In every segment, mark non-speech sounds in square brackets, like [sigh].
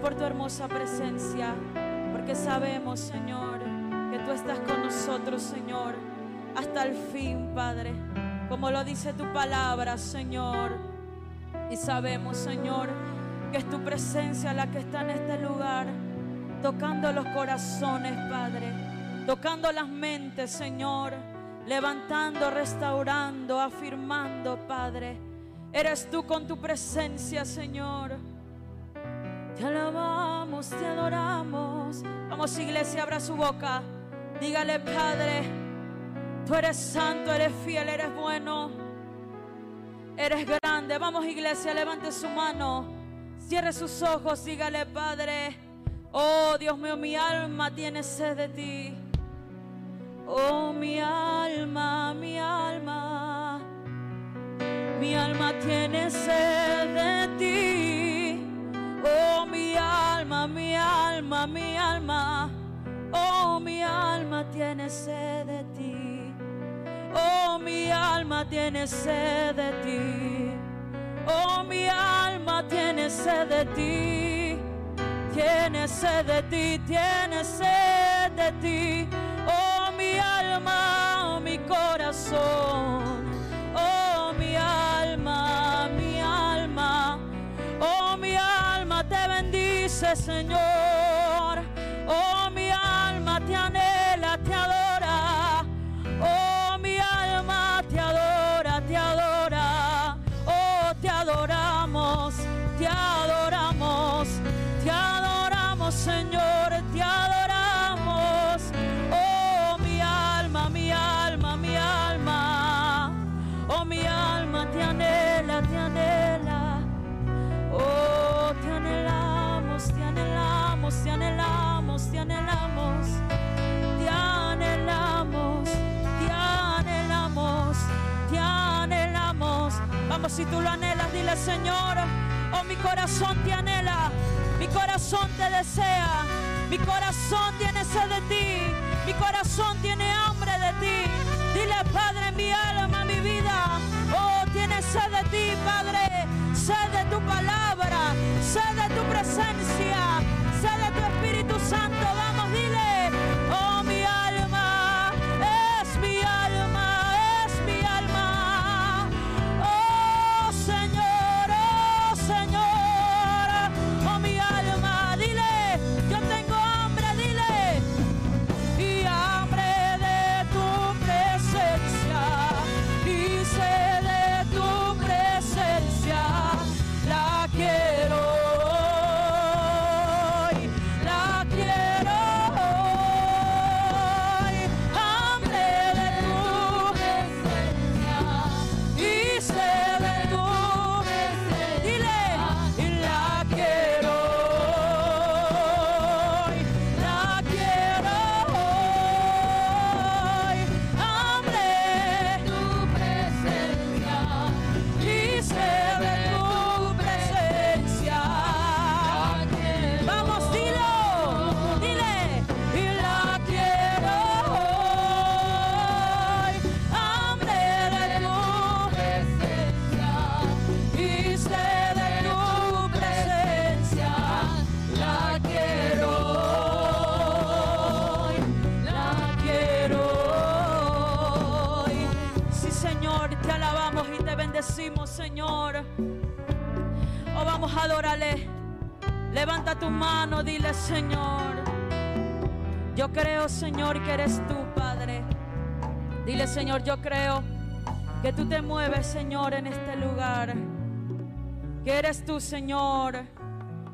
por tu hermosa presencia, porque sabemos, Señor, que tú estás con nosotros, Señor, hasta el fin, Padre. Como lo dice tu palabra, Señor. Y sabemos, Señor, que es tu presencia la que está en este lugar, tocando los corazones, Padre, tocando las mentes, Señor, levantando, restaurando, afirmando, Padre. Eres tú con tu presencia, Señor. Iglesia, abra su boca. Dígale, Padre, tú eres santo, eres fiel, eres bueno. Eres grande. Vamos, iglesia, levante su mano. Cierre sus ojos, dígale, Padre. Oh, Dios mío, mi alma tiene sed de ti. Oh, mi alma, mi alma. Mi alma tiene sed de ti. Alma, mi alma. Oh, mi alma tiene sed de ti. Oh, mi alma tiene sed de ti. Oh, mi alma tiene sed de ti. Tiene sed de ti, tiene sed de ti. Oh, mi alma, oh, mi corazón. Oh, mi alma, mi alma. Oh, mi alma te bendice, Señor. Si tú lo anhelas, dile Señor, oh mi corazón te anhela, mi corazón te desea, mi corazón tiene sed de ti, mi corazón tiene hambre de ti. Dile Padre, mi alma, mi vida, oh tiene sed de ti, Padre, sed de tu palabra, sed de tu presencia, sed de tu Espíritu Santo. Levanta tu mano, dile, Señor. Yo creo, Señor, que eres tú, Padre. Dile, Señor, yo creo que tú te mueves, Señor, en este lugar. Que eres tú, Señor,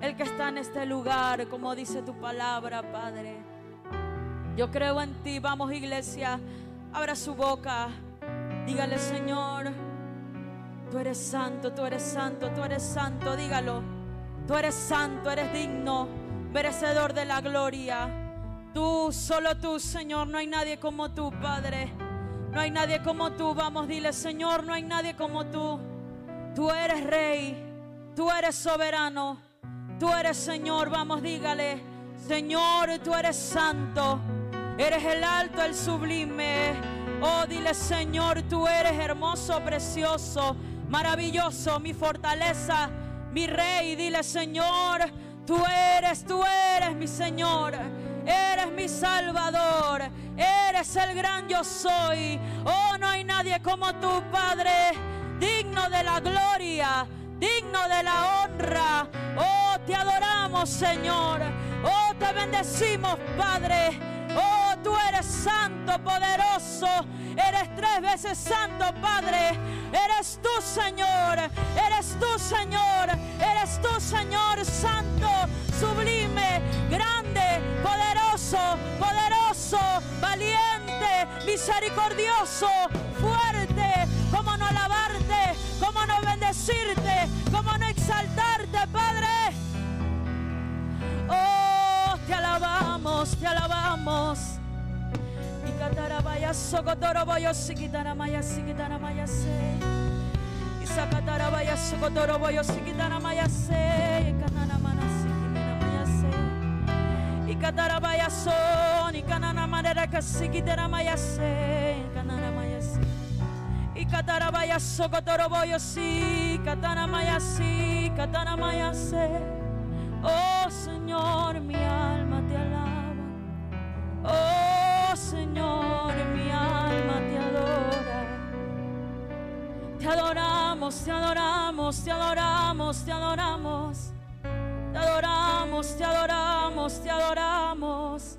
el que está en este lugar, como dice tu palabra, Padre. Yo creo en ti. Vamos, iglesia. Abra su boca. Dígale, Señor, tú eres santo, tú eres santo, tú eres santo. Dígalo. Tú eres santo, eres digno, merecedor de la gloria. Tú, solo tú, Señor. No hay nadie como tú, Padre. No hay nadie como tú. Vamos, dile, Señor, no hay nadie como tú. Tú eres rey. Tú eres soberano. Tú eres Señor. Vamos, dígale. Señor, tú eres santo. Eres el alto, el sublime. Oh, dile, Señor, tú eres hermoso, precioso, maravilloso, mi fortaleza, mi rey. Dile, Señor, tú eres, tú eres mi Señor. Eres mi Salvador, eres el gran yo soy. Oh, no hay nadie como tu Padre, digno de la gloria, digno de la honra. Oh, te adoramos, Señor. Oh, te bendecimos, Padre. Oh, tú eres santo, poderoso. Eres tres veces santo, Padre. Eres tú, Señor. Eres tú, Señor. Tú, Señor, santo, sublime, grande, poderoso, poderoso, valiente, misericordioso, fuerte. ¿Cómo no alabarte? ¿Cómo no bendecirte? ¿Cómo no exaltarte, Padre? Oh, te alabamos, te alabamos. Y catarabaya socotoroboyo siquitaramaya siquitaramaya se. Y sacatarabaya socotoroboyo siquitaramaya se. Y cananamana siquitaramaya se. Y catarabaya son. Y cananamanera que siquitaramaya se. Y cananamaya se. Y catarabaya socotoroboyo si. Catanamaya si. Catanamaya se. Oh Señor, mi alma te alaba. Oh Señor, mi alma Te adoramos, te adoramos, te adoramos, te adoramos. Te adoramos, te adoramos, te adoramos.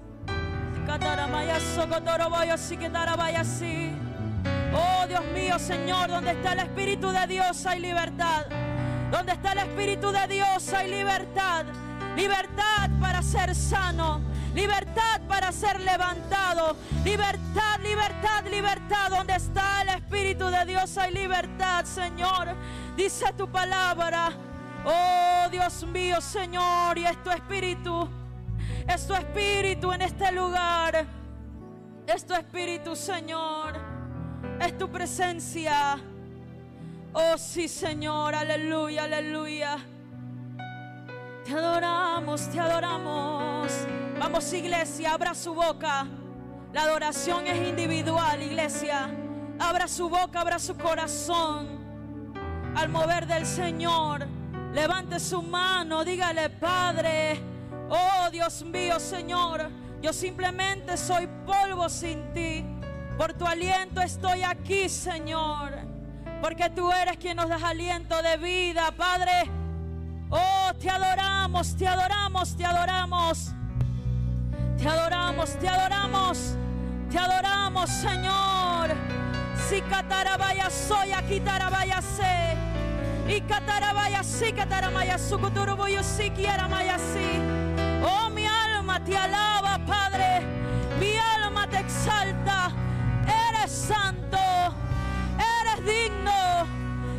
Oh Dios mío, Señor, donde está el Espíritu de Dios hay libertad. Donde está el Espíritu de Dios hay libertad. Libertad para ser sano. Libertad para ser levantado. Libertad, libertad, libertad. Donde está el Espíritu de Dios hay libertad, Señor. Dice tu palabra. Oh Dios mío, Señor. Y es tu Espíritu. Es tu Espíritu en este lugar. Es tu Espíritu, Señor. Es tu presencia. Oh sí, Señor, aleluya, aleluya. Te adoramos, te adoramos. Vamos, iglesia, abra su boca. La adoración es individual, iglesia. Abra su boca, abra su corazón. Al mover del Señor, levante su mano, dígale, Padre, oh Dios mío, Señor, yo simplemente soy polvo sin ti. Por tu aliento estoy aquí, Señor. Porque tú eres quien nos da aliento de vida, Padre. Oh, te adoramos, te adoramos, te adoramos. Te adoramos, te adoramos. Te adoramos, Señor. Si catarabaya soy, aquí tarabaya sé. Y catarabaya sí, cataramaya sucuturubuyo si quiera maya sí. Oh, mi alma te alaba, Padre. Mi alma te exalta. Eres santo digno,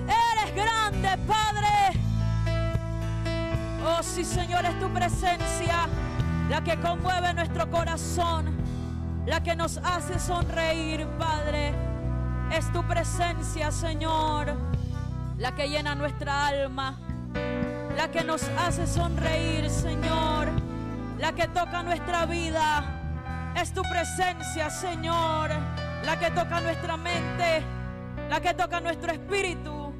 eres grande, Padre. Oh, sí, Señor, es tu presencia la que conmueve nuestro corazón, la que nos hace sonreír, Padre. Es tu presencia, Señor, la que llena nuestra alma, la que nos hace sonreír, Señor, la que toca nuestra vida. Es tu presencia, Señor, la que toca nuestra mente la que toca nuestro espíritu,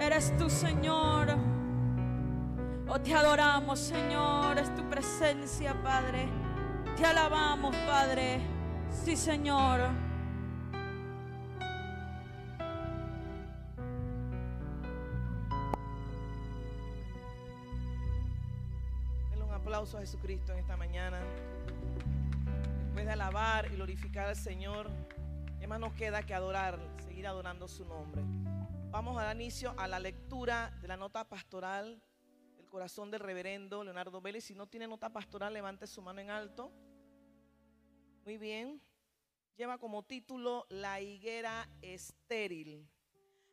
eres tú, Señor. Oh, te adoramos, Señor, es tu presencia, Padre. Te alabamos, Padre. Sí, Señor. Denle un aplauso a Jesucristo en esta mañana. Después de alabar y glorificar al Señor, ¿qué más nos queda que adorar? seguir adorando su nombre. Vamos a dar inicio a la lectura de la nota pastoral corazón del reverendo Leonardo Vélez. Si no tiene nota pastoral, levante su mano en alto. Muy bien. Lleva como título La higuera estéril.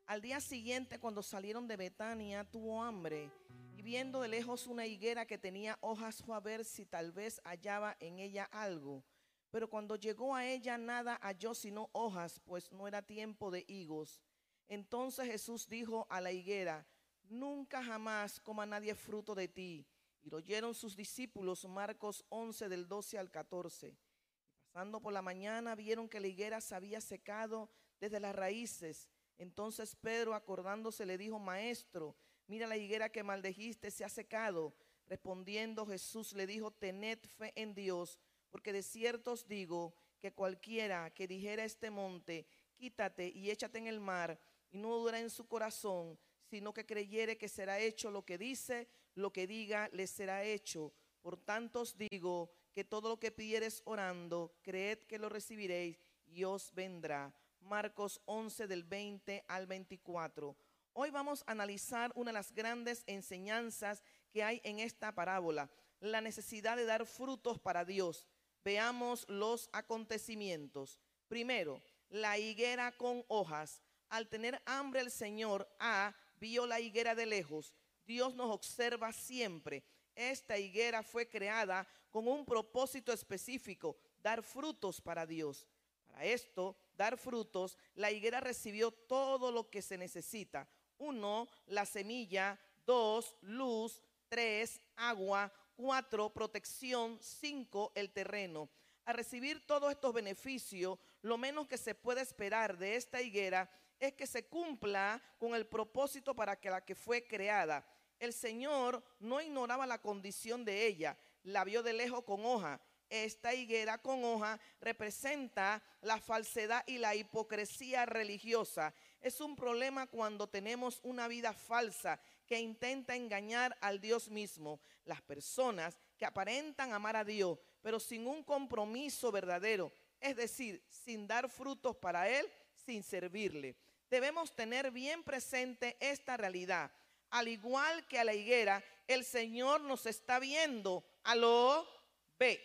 Al día siguiente, cuando salieron de Betania, tuvo hambre y viendo de lejos una higuera que tenía hojas fue a ver si tal vez hallaba en ella algo. Pero cuando llegó a ella nada halló sino hojas, pues no era tiempo de higos. Entonces Jesús dijo a la higuera, nunca jamás coma nadie fruto de ti. Y lo oyeron sus discípulos, Marcos 11 del 12 al 14. pasando por la mañana vieron que la higuera se había secado desde las raíces. Entonces Pedro, acordándose, le dijo, Maestro, Mira la higuera que maldejiste se ha secado. Respondiendo Jesús le dijo, tened fe en Dios, porque de cierto os digo que cualquiera que dijera este monte, quítate y échate en el mar, y no dura en su corazón, sino que creyere que será hecho lo que dice, lo que diga le será hecho. Por tanto os digo que todo lo que pidiereis orando, creed que lo recibiréis y os vendrá. Marcos 11 del 20 al 24. Hoy vamos a analizar una de las grandes enseñanzas que hay en esta parábola, la necesidad de dar frutos para Dios. Veamos los acontecimientos. Primero, la higuera con hojas. Al tener hambre el Señor A vio la higuera de lejos. Dios nos observa siempre. Esta higuera fue creada con un propósito específico, dar frutos para Dios. Para esto, dar frutos, la higuera recibió todo lo que se necesita. Uno, la semilla. Dos, luz. Tres, agua. Cuatro, protección. Cinco, el terreno. A recibir todos estos beneficios, lo menos que se puede esperar de esta higuera es que se cumpla con el propósito para que la que fue creada. El Señor no ignoraba la condición de ella, la vio de lejos con hoja. Esta higuera con hoja representa la falsedad y la hipocresía religiosa. Es un problema cuando tenemos una vida falsa que intenta engañar al Dios mismo. Las personas que aparentan amar a Dios, pero sin un compromiso verdadero, es decir, sin dar frutos para Él, sin servirle. Debemos tener bien presente esta realidad. Al igual que a la higuera, el Señor nos está viendo. Aló, ve.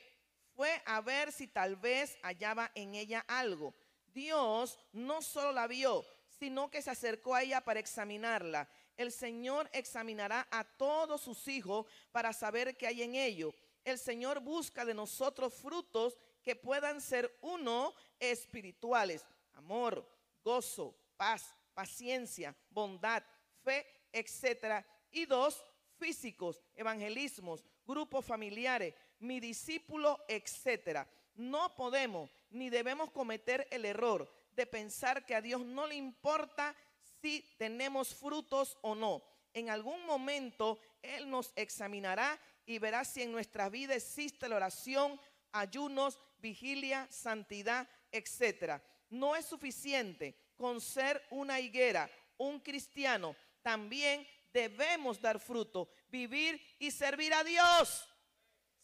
Fue a ver si tal vez hallaba en ella algo. Dios no solo la vio, sino que se acercó a ella para examinarla. El Señor examinará a todos sus hijos para saber qué hay en ellos. El Señor busca de nosotros frutos que puedan ser uno espirituales, amor, gozo, paz, paciencia, bondad, fe, etcétera. Y dos, físicos, evangelismos, grupos familiares, mi discípulo, etcétera. No podemos ni debemos cometer el error de pensar que a Dios no le importa si tenemos frutos o no. En algún momento Él nos examinará y verá si en nuestra vida existe la oración, ayunos, vigilia, santidad, etcétera. No es suficiente con ser una higuera, un cristiano. También debemos dar fruto, vivir y servir a Dios.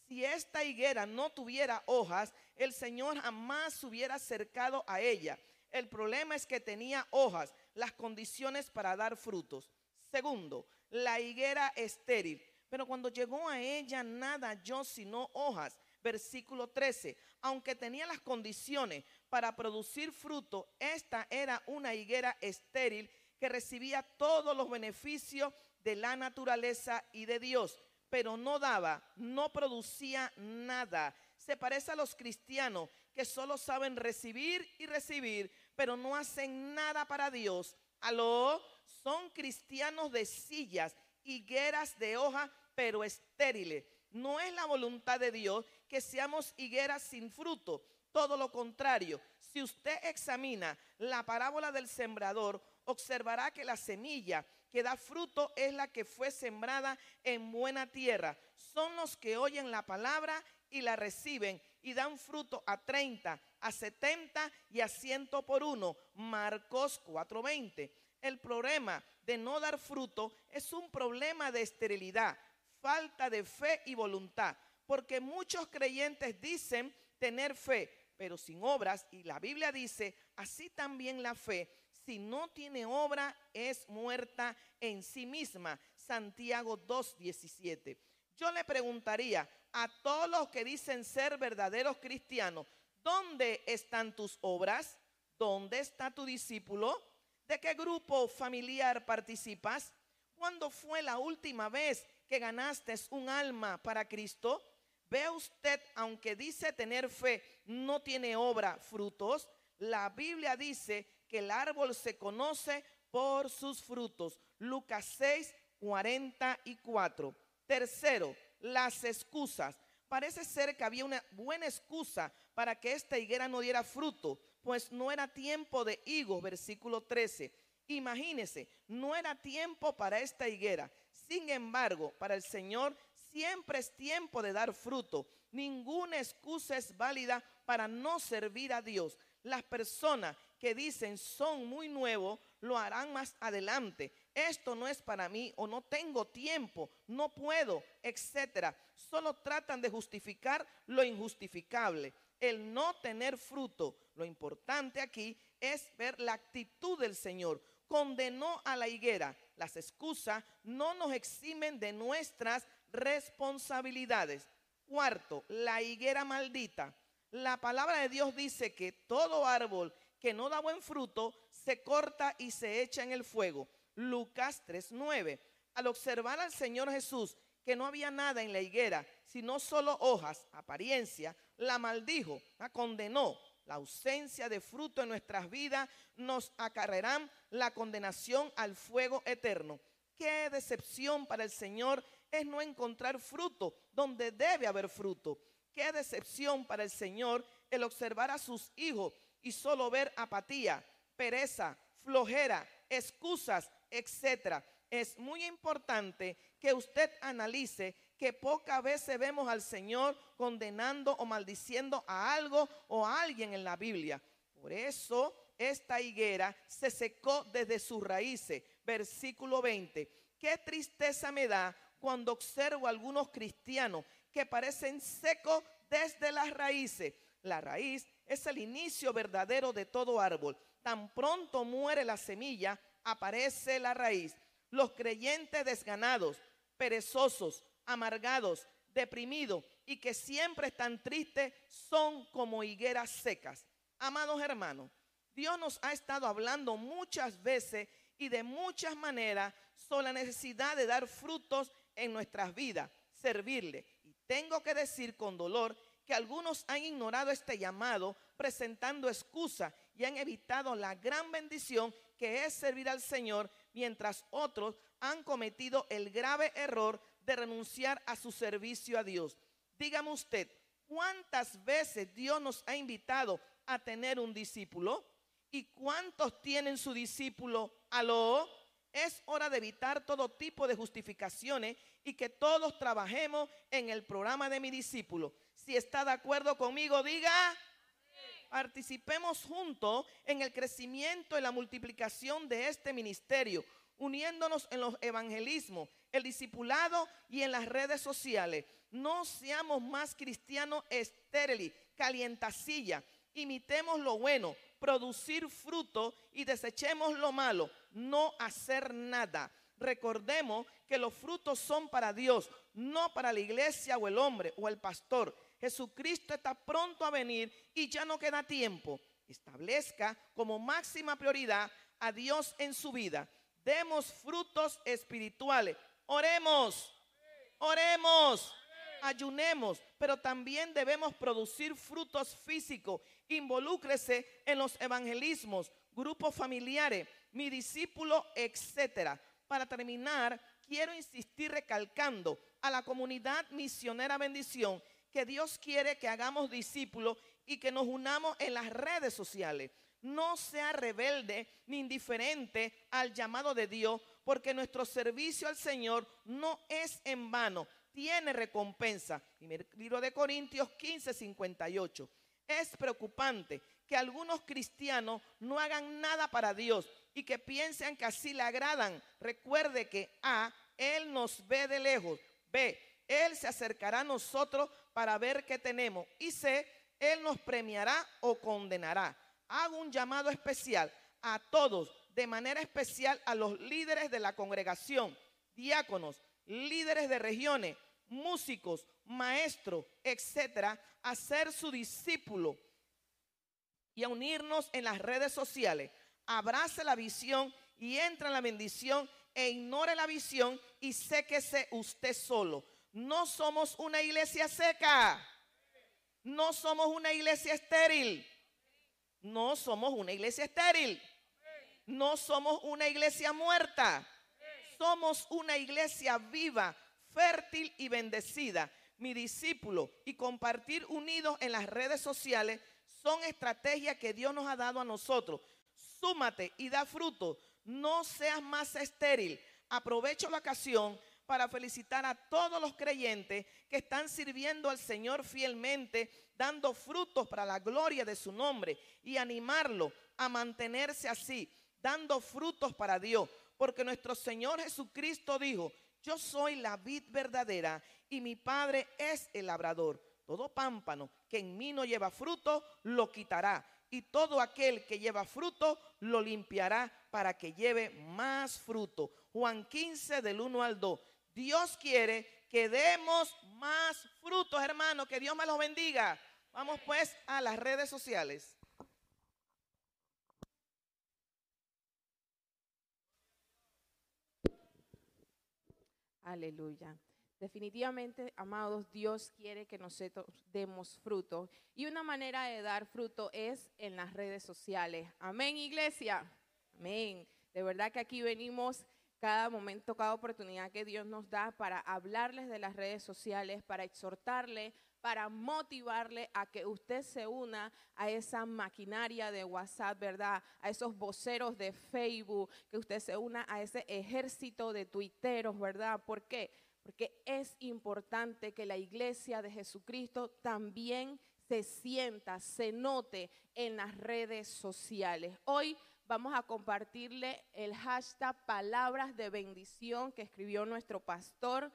Si esta higuera no tuviera hojas, el Señor jamás se hubiera acercado a ella. El problema es que tenía hojas, las condiciones para dar frutos. Segundo, la higuera estéril. Pero cuando llegó a ella nada yo sino hojas. Versículo 13. Aunque tenía las condiciones para producir fruto, esta era una higuera estéril que recibía todos los beneficios de la naturaleza y de Dios, pero no daba, no producía nada. Se parece a los cristianos que solo saben recibir y recibir, pero no hacen nada para Dios. Aló, son cristianos de sillas, higueras de hoja, pero estériles. No es la voluntad de Dios que seamos higueras sin fruto. Todo lo contrario, si usted examina la parábola del sembrador, observará que la semilla que da fruto es la que fue sembrada en buena tierra. Son los que oyen la palabra y la reciben y dan fruto a 30, a 70 y a 100 por uno. Marcos 4:20. El problema de no dar fruto es un problema de esterilidad, falta de fe y voluntad, porque muchos creyentes dicen tener fe, pero sin obras, y la Biblia dice, así también la fe, si no tiene obra, es muerta en sí misma. Santiago 2.17. Yo le preguntaría a todos los que dicen ser verdaderos cristianos, ¿dónde están tus obras? ¿Dónde está tu discípulo? ¿De qué grupo familiar participas? ¿Cuándo fue la última vez que ganaste un alma para Cristo? Ve usted, aunque dice tener fe, no tiene obra, frutos. La Biblia dice que el árbol se conoce por sus frutos. Lucas 6, 44. Tercero, las excusas. Parece ser que había una buena excusa para que esta higuera no diera fruto, pues no era tiempo de higos, versículo 13. Imagínese, no era tiempo para esta higuera. Sin embargo, para el Señor siempre es tiempo de dar fruto. Ninguna excusa es válida para no servir a Dios. Las personas que dicen son muy nuevos lo harán más adelante. Esto no es para mí o no tengo tiempo, no puedo, etcétera. Solo tratan de justificar lo injustificable, el no tener fruto. Lo importante aquí es ver la actitud del Señor. Condenó a la higuera. Las excusas no nos eximen de nuestras responsabilidades. Cuarto, la higuera maldita. La palabra de Dios dice que todo árbol que no da buen fruto se corta y se echa en el fuego. Lucas 3:9. Al observar al Señor Jesús que no había nada en la higuera, sino solo hojas, apariencia, la maldijo, la condenó. La ausencia de fruto en nuestras vidas nos acarrearán la condenación al fuego eterno. Qué decepción para el Señor es no encontrar fruto donde debe haber fruto. Qué decepción para el Señor el observar a sus hijos y solo ver apatía, pereza, flojera, excusas, etcétera. Es muy importante que usted analice que pocas veces vemos al Señor condenando o maldiciendo a algo o a alguien en la Biblia. Por eso esta higuera se secó desde sus raíces. Versículo 20. Qué tristeza me da cuando observo a algunos cristianos que parecen secos desde las raíces. La raíz es el inicio verdadero de todo árbol. Tan pronto muere la semilla, aparece la raíz. Los creyentes desganados, perezosos, amargados, deprimidos y que siempre están tristes son como higueras secas. Amados hermanos, Dios nos ha estado hablando muchas veces y de muchas maneras sobre la necesidad de dar frutos en nuestras vidas, servirle. Y tengo que decir con dolor que algunos han ignorado este llamado presentando excusas y han evitado la gran bendición que es servir al Señor, mientras otros han cometido el grave error de renunciar a su servicio a Dios. Dígame usted, ¿cuántas veces Dios nos ha invitado a tener un discípulo? ¿Y cuántos tienen su discípulo? ¿Aló? Es hora de evitar todo tipo de justificaciones y que todos trabajemos en el programa de mi discípulo. Si está de acuerdo conmigo, diga. Participemos juntos en el crecimiento y la multiplicación de este ministerio, uniéndonos en los evangelismos, el discipulado y en las redes sociales. No seamos más cristianos estériles, calientacilla. Imitemos lo bueno, producir fruto y desechemos lo malo, no hacer nada. Recordemos que los frutos son para Dios, no para la iglesia o el hombre o el pastor. Jesucristo está pronto a venir y ya no queda tiempo. Establezca como máxima prioridad a Dios en su vida. Demos frutos espirituales. Oremos, oremos, ayunemos, pero también debemos producir frutos físicos. Involúcrese en los evangelismos, grupos familiares, mi discípulo, etcétera. Para terminar, quiero insistir recalcando a la comunidad misionera bendición que Dios quiere que hagamos discípulos y que nos unamos en las redes sociales. No sea rebelde ni indiferente al llamado de Dios, porque nuestro servicio al Señor no es en vano, tiene recompensa. Primer libro de Corintios 15, 58. Es preocupante que algunos cristianos no hagan nada para Dios y que piensen que así le agradan. Recuerde que A, Él nos ve de lejos. B, Él se acercará a nosotros para ver qué tenemos. Y C, Él nos premiará o condenará. Hago un llamado especial a todos, de manera especial a los líderes de la congregación, diáconos, líderes de regiones, músicos, maestros, etcétera, a ser su discípulo y a unirnos en las redes sociales. Abrace la visión y entra en la bendición e ignore la visión y séquese usted solo. No somos una iglesia seca. No somos una iglesia estéril. No somos una iglesia estéril. No somos una iglesia muerta. Somos una iglesia viva, fértil y bendecida. Mi discípulo y compartir unidos en las redes sociales son estrategias que Dios nos ha dado a nosotros. Súmate y da fruto. no seas más estéril. Aprovecho la ocasión para felicitar a todos los creyentes que están sirviendo al Señor fielmente, dando frutos para la gloria de su nombre y animarlo a mantenerse así, dando frutos para Dios. Porque nuestro Señor Jesucristo dijo, yo soy la vid verdadera y mi Padre es el labrador. Todo pámpano que en mí no lleva fruto, lo quitará. Y todo aquel que lleva fruto, lo limpiará para que lleve más fruto. Juan 15 del 1 al 2. Dios quiere que demos más frutos, hermano. Que Dios me los bendiga. Vamos pues a las redes sociales. Aleluya. Definitivamente, amados, Dios quiere que nosotros demos fruto. Y una manera de dar fruto es en las redes sociales. Amén, iglesia. Amén. De verdad que aquí venimos cada momento, cada oportunidad que Dios nos da para hablarles de las redes sociales, para exhortarle, para motivarle a que usted se una a esa maquinaria de WhatsApp, ¿verdad? A esos voceros de Facebook, que usted se una a ese ejército de tuiteros, ¿verdad? ¿Por qué? Porque es importante que la iglesia de Jesucristo también se sienta, se note en las redes sociales. Hoy vamos a compartirle el hashtag palabras de bendición que escribió nuestro pastor.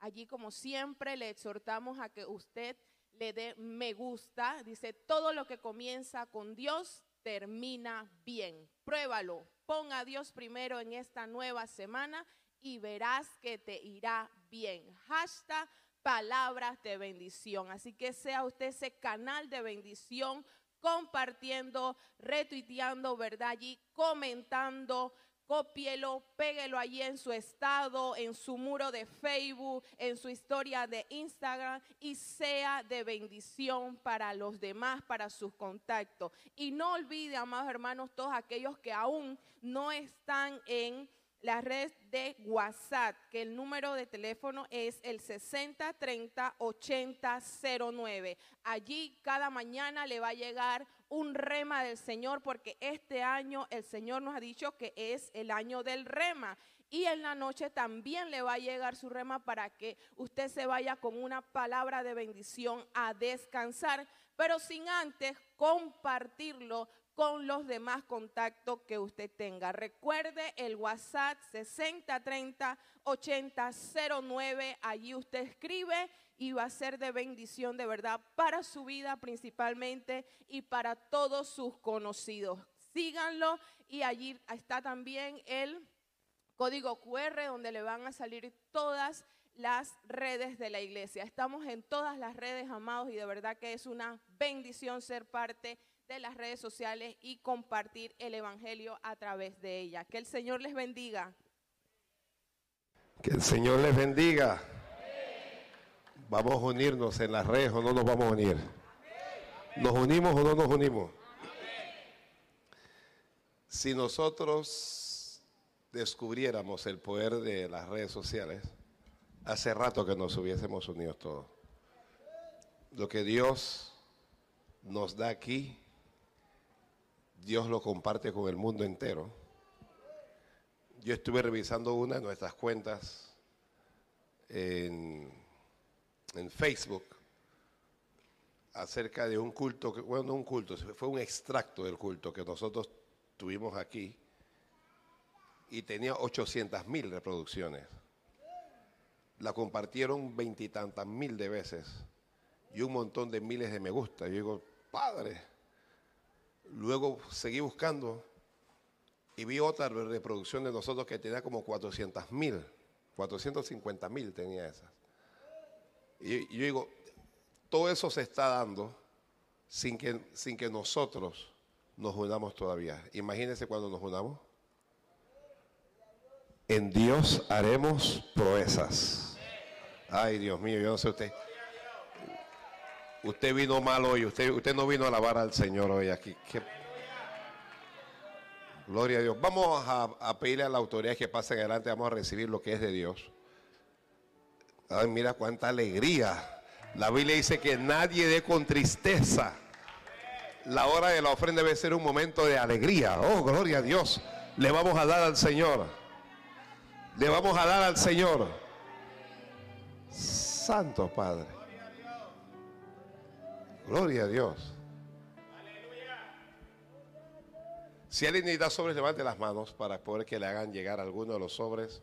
Allí, como siempre, le exhortamos a que usted le dé me gusta. Dice, todo lo que comienza con Dios termina bien. Pruébalo. Pon a Dios primero en esta nueva semana y verás que te irá bien. Hashtag palabras de bendición. Así que sea usted ese canal de bendición compartiendo, retuiteando, ¿verdad? Allí comentando, cópielo, péguelo allí en su estado, en su muro de Facebook, en su historia de Instagram y sea de bendición para los demás, para sus contactos. Y no olvide, amados hermanos, todos aquellos que aún no están en la red de WhatsApp, que el número de teléfono es el 6030-8009. Allí cada mañana le va a llegar un rema del Señor, porque este año el Señor nos ha dicho que es el año del rema. Y en la noche también le va a llegar su rema para que usted se vaya con una palabra de bendición a descansar, pero sin antes compartirlo con los demás contactos que usted tenga. Recuerde el WhatsApp 6030-8009. Allí usted escribe y va a ser de bendición de verdad para su vida principalmente y para todos sus conocidos. Síganlo y allí está también el código QR donde le van a salir todas las redes de la iglesia. Estamos en todas las redes, amados, y de verdad que es una bendición ser parte de las redes sociales y compartir el Evangelio a través de ella. Que el Señor les bendiga. Que el Señor les bendiga. Vamos a unirnos en las redes o no nos vamos a unir. ¿Nos unimos o no nos unimos? Si nosotros descubriéramos el poder de las redes sociales, hace rato que nos hubiésemos unido todos. Lo que Dios nos da aquí Dios lo comparte con el mundo entero. Yo estuve revisando una de nuestras cuentas en, Facebook acerca de un culto, que, bueno, no un culto, fue un extracto del culto que nosotros tuvimos aquí y tenía 800 mil reproducciones. La compartieron veintitantas mil de veces y un montón de miles de me gusta. Yo digo, padre, Luego seguí buscando y vi otra reproducción de nosotros que tenía como 400 mil, 450 mil tenía esa. Y, yo digo, todo eso se está dando sin que, sin que nosotros nos unamos todavía. Imagínense cuando nos unamos. En Dios haremos proezas. Ay, Dios mío, yo no sé usted. Usted vino mal hoy, usted, usted no vino a alabar al Señor hoy aquí. Gloria a Dios. Vamos a, pedirle a la autoridad que pase adelante, vamos a recibir lo que es de Dios. Ay, mira cuánta alegría. La Biblia dice que nadie dé con tristeza. La hora de la ofrenda debe ser un momento de alegría. Oh, gloria a Dios. Le vamos a dar al Señor. Le vamos a dar al Señor. Santo Padre. Gloria a Dios. Si alguien necesita sobres, levante las manos para poder que le hagan llegar alguno de los sobres.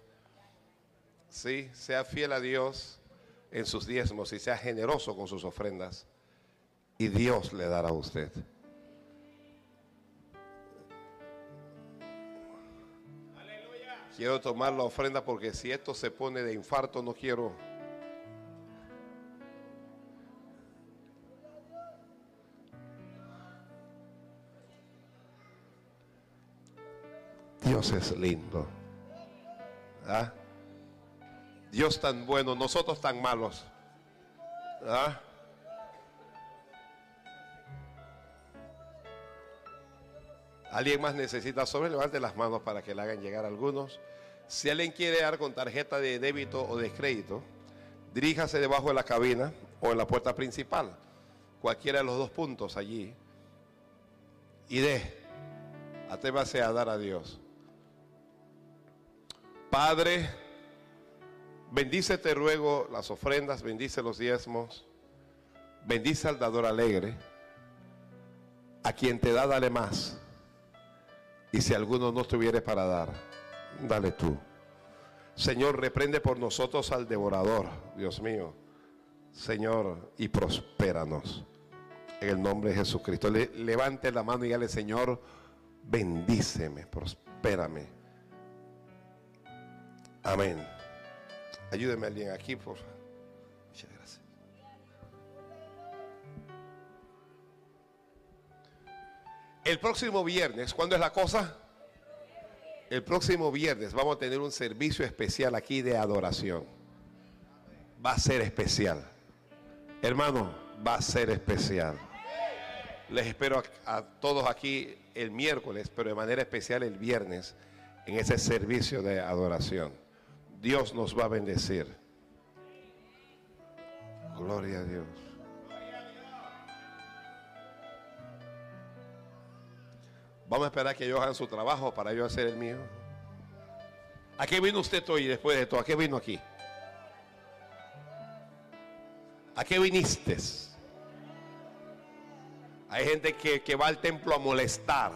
Sí, sea fiel a Dios en sus diezmos y sea generoso con sus ofrendas. Y Dios le dará a usted. Quiero tomar la ofrenda porque si esto se pone de infarto, no quiero. Dios es lindo. ¿Ah? Dios tan bueno, nosotros tan malos. ¿Ah? ¿Alguien más necesita sobre? Levante las manos para que le hagan llegar algunos. Si alguien quiere dar con tarjeta de débito o de crédito, diríjase debajo de la cabina o en la puerta principal. Cualquiera de los dos puntos allí. Y dé. Atrévase a dar a Dios. Padre, bendice te ruego las ofrendas, bendice los diezmos, bendice al dador alegre. A quien te da, dale más. Y si alguno no estuviere para dar, dale tú. Señor, reprende por nosotros al devorador, Dios mío. Señor, y prospéranos. En el nombre de Jesucristo. Le- levante la mano y dígale, Señor, bendíceme, prospérame. Amén. Ayúdeme alguien aquí, por favor. Muchas gracias. El próximo viernes, ¿cuándo es la cosa? El próximo viernes vamos a tener un servicio especial aquí de adoración. Va a ser especial. Hermano, va a ser especial. Les espero a, a todos aquí el miércoles, pero de manera especial el viernes, en ese servicio de adoración. Dios nos va a bendecir. Gloria a Dios. Vamos a esperar que ellos hagan su trabajo para yo hacer el mío. ¿A qué vino usted hoy después de todo? ¿A qué vino aquí? ¿A qué viniste? Hay gente que, que va al templo a molestar.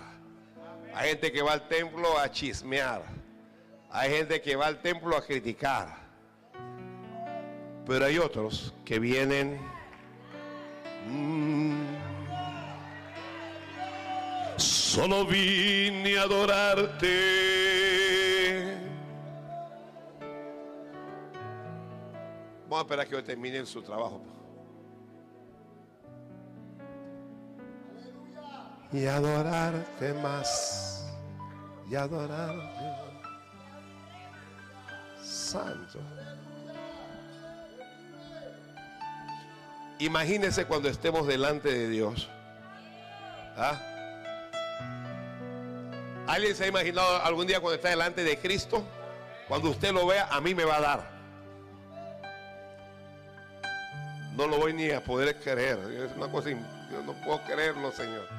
Hay gente que va al templo a chismear. Hay gente que va al templo a criticar. Pero hay otros que vienen... mm, Solo vine a adorarte. Vamos a esperar que hoy terminen su trabajo. Y adorarte más. Y adorarte. Santo. Imagínense cuando estemos delante de Dios. ¿Ah? ¿Alguien se ha imaginado algún día cuando está delante de Cristo? Cuando usted lo vea, a mí me va a dar. No lo voy ni a poder creer. Es una cosa, yo no puedo creerlo, Señor.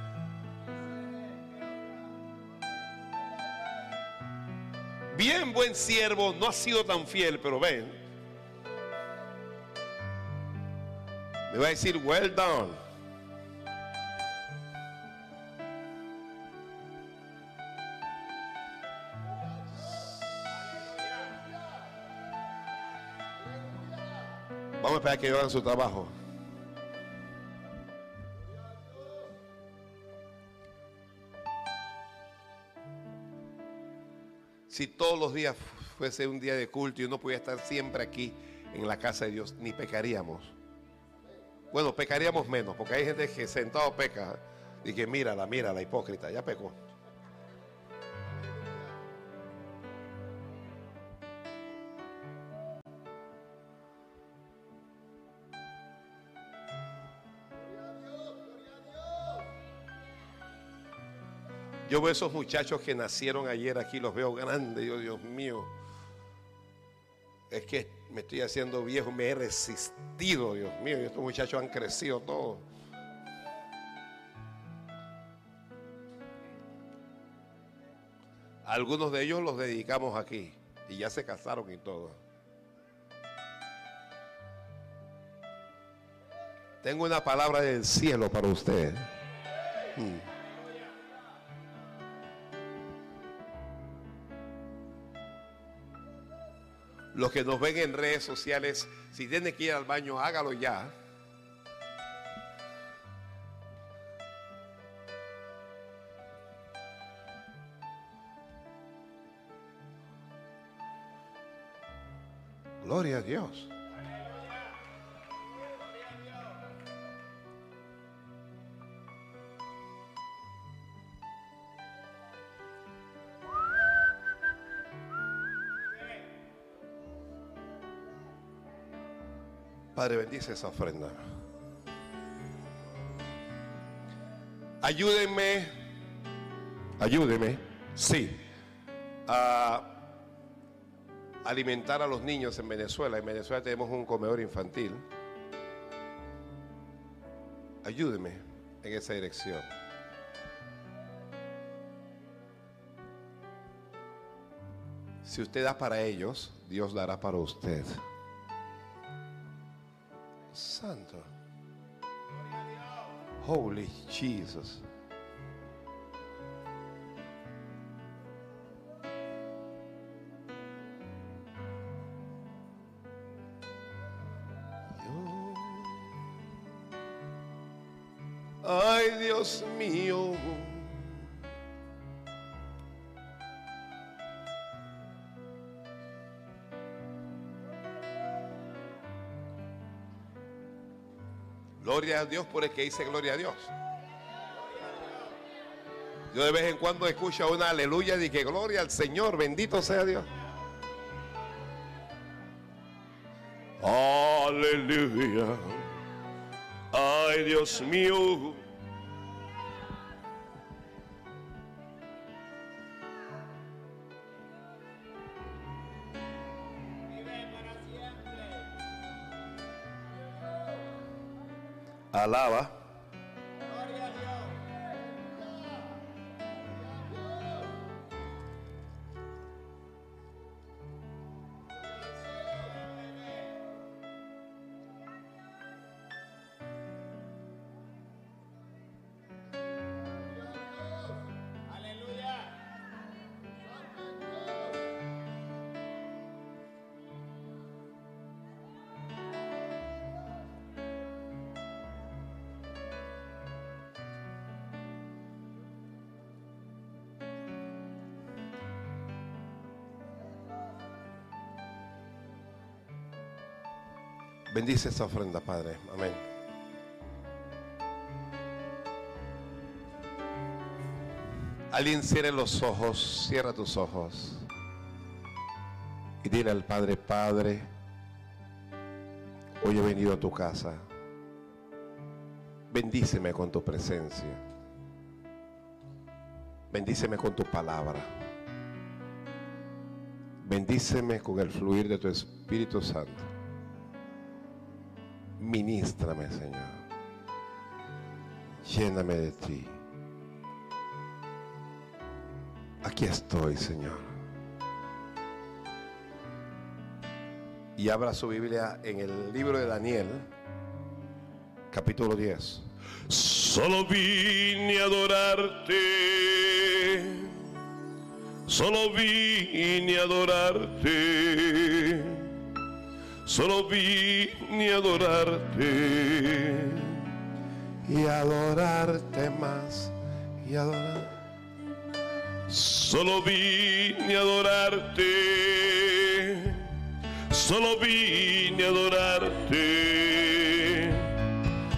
Bien, buen siervo, no ha sido tan fiel, pero ven. Me va a decir, well done. Vamos a esperar que hagan su trabajo. Si todos los días fuese un día de culto y uno pudiera estar siempre aquí en la casa de Dios, ni pecaríamos. Bueno, pecaríamos menos, porque hay gente que sentado peca y que mírala, mírala, hipócrita, ya pecó. Yo veo esos muchachos que nacieron ayer aquí, los veo grandes, yo, Dios mío. Es que me estoy haciendo viejo, me he resistido, Dios mío. Y estos muchachos han crecido todos. Algunos de ellos los dedicamos aquí y ya se casaron y todo. Tengo una palabra del cielo para usted. Mm. Los que nos ven en redes sociales, si tienen que ir al baño, hágalo ya. Gloria a Dios. Padre, bendice esa ofrenda. Ayúdenme, ayúdeme, sí, a alimentar a los niños en Venezuela. En Venezuela tenemos un comedor infantil. Ayúdeme en esa dirección. Si usted da para ellos, Dios dará para usted. Santo. Holy Jesus. A Dios por el que dice gloria a Dios. Yo de vez en cuando escucho una aleluya y que gloria al Señor, bendito sea Dios. Aleluya. Ay, Dios mío. Alaba. Bendice esta ofrenda, Padre. Amén. Alguien cierre los ojos, cierra tus ojos. Y dile al Padre, Padre, hoy he venido a tu casa. Bendíceme con tu presencia. Bendíceme con tu palabra. Bendíceme con el fluir de tu Espíritu Santo. Ministrame, Señor. Lléname de ti. Aquí estoy, Señor. Y abra su Biblia en el libro de Daniel, capítulo 10. Solo vine a adorarte. Solo vine a adorarte. Solo vine a adorarte. Y adorarte más. Y adorar. Solo vine a adorarte. Solo vine a adorarte.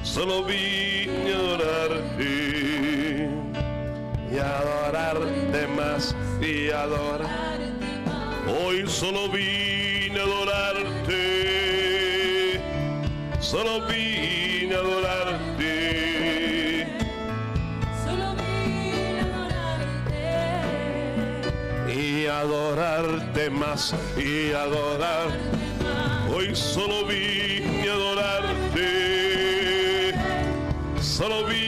Solo vine a adorarte. Y adorarte más. Y adorar. Hoy solo vine a adorarte. Solo vine a adorarte. Solo vine a adorarte. y adorarte más y adorar. Hoy solo vine a adorarte, solo vine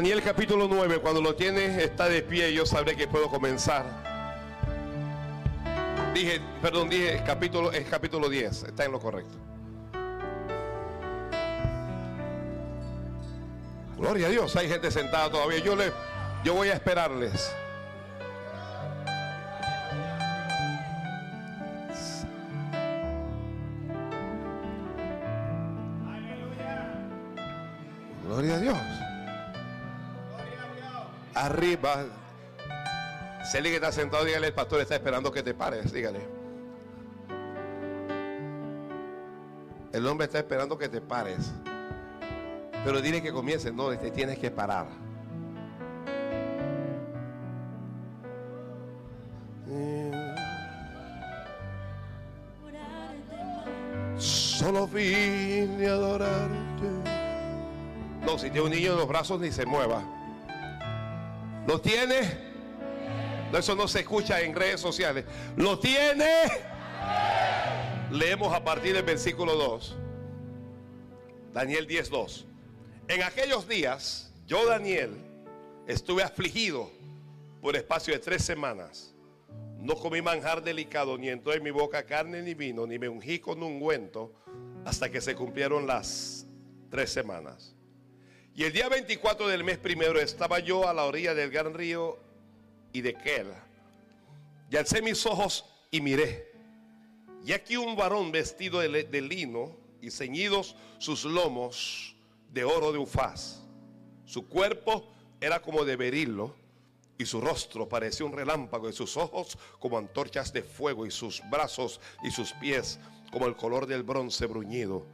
Daniel capítulo 9, cuando lo tienes, está de pie, yo sabré que puedo comenzar. Dije, perdón, dije es capítulo 10, está en lo correcto. Gloria a Dios, hay gente sentada todavía. Yo le, yo voy a esperarles. Arriba. Si alguien está sentado, dígale, el pastor está esperando que te pares, dígale. El hombre está esperando que te pares. Pero dile que comience, no, te tienes que parar. Solo vine a adorarte. No, si tiene un niño en los brazos ni se mueva. ¿Lo tiene? Eso no se escucha en redes sociales. ¿Lo tiene? Leemos a partir del versículo 2. Daniel 10:2. En aquellos días, yo Daniel estuve afligido por espacio de tres semanas. No comí manjar delicado, ni entró en mi boca carne ni vino, ni me ungí con ungüento hasta que se cumplieron las tres semanas. Y el día 24 del mes primero estaba yo a la orilla del gran río y de Kel. Y alcé mis ojos y miré. Y aquí un varón vestido de, de lino y ceñidos sus lomos de oro de ufaz. Su cuerpo era como de berilo y su rostro parecía un relámpago y sus ojos como antorchas de fuego y sus brazos y sus pies como el color del bronce bruñido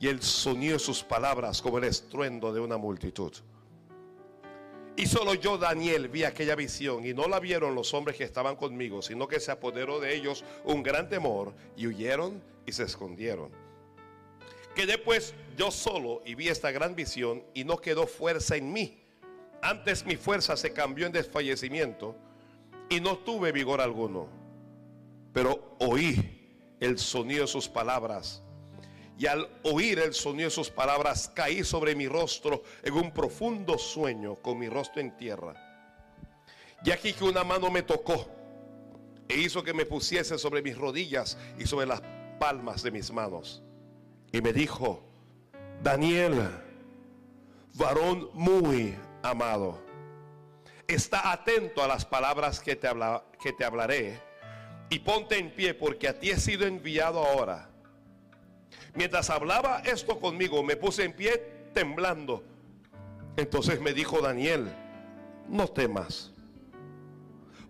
y el sonido de sus palabras como el estruendo de una multitud. Y solo yo, Daniel, vi aquella visión y no la vieron los hombres que estaban conmigo, sino que se apoderó de ellos un gran temor y huyeron y se escondieron. Quedé pues yo solo y vi esta gran visión y no quedó fuerza en mí. Antes mi fuerza se cambió en desfallecimiento y no tuve vigor alguno. Pero oí el sonido de sus palabras y al oír el sonido de sus palabras caí sobre mi rostro en un profundo sueño con mi rostro en tierra. Y aquí que una mano me tocó e hizo que me pusiese sobre mis rodillas y sobre las palmas de mis manos. Y me dijo, Daniel, varón muy amado, está atento a las palabras que te, habla, que te hablaré y ponte en pie porque a ti he sido enviado ahora. Mientras hablaba esto conmigo, me puse en pie temblando. Entonces me dijo Daniel, no temas.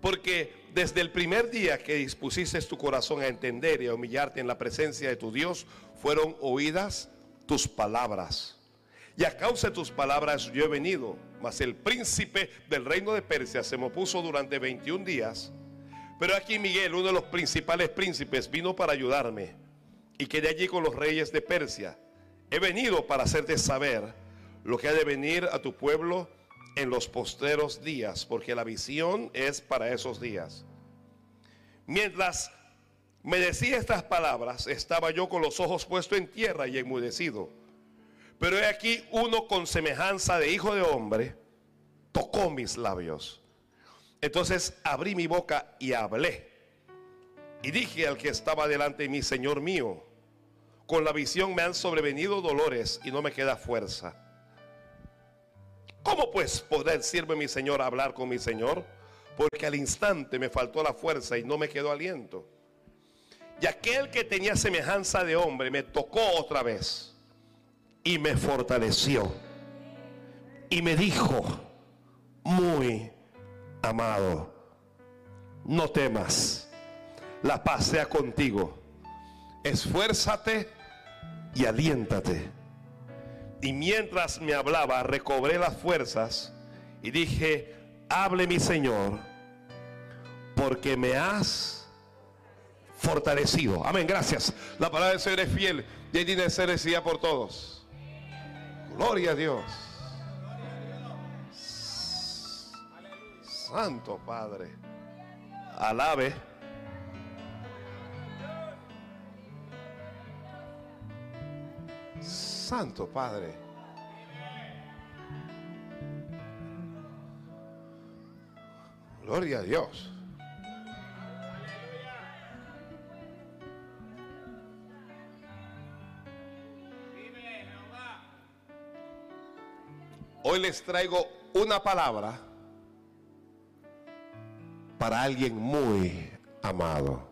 Porque desde el primer día que dispusiste tu corazón a entender y a humillarte en la presencia de tu Dios, fueron oídas tus palabras. Y a causa de tus palabras yo he venido. Mas el príncipe del reino de Persia se me opuso durante 21 días. Pero aquí Miguel, uno de los principales príncipes, vino para ayudarme. Y quedé allí con los reyes de Persia. He venido para hacerte saber lo que ha de venir a tu pueblo en los posteros días, porque la visión es para esos días. Mientras me decía estas palabras, estaba yo con los ojos puestos en tierra y enmudecido. Pero he aquí uno con semejanza de hijo de hombre tocó mis labios. Entonces abrí mi boca y hablé. Y dije al que estaba delante de mí, Señor mío, con la visión me han sobrevenido dolores y no me queda fuerza. ¿Cómo pues podrá el siervo de mi Señor hablar con mi Señor? Porque al instante me faltó la fuerza y no me quedó aliento. Y aquel que tenía semejanza de hombre me tocó otra vez y me fortaleció. Y me dijo, muy amado, no temas, la paz sea contigo. Esfuérzate y aliéntate. Y mientras me hablaba, recobré las fuerzas y dije, hable mi Señor, porque me has fortalecido. Amén, gracias. La palabra del Señor es fiel y tiene ser decida por todos. Gloria a Dios. Santo Padre. Alabe. Santo Padre. Gloria a Dios. Hoy les traigo una palabra para alguien muy amado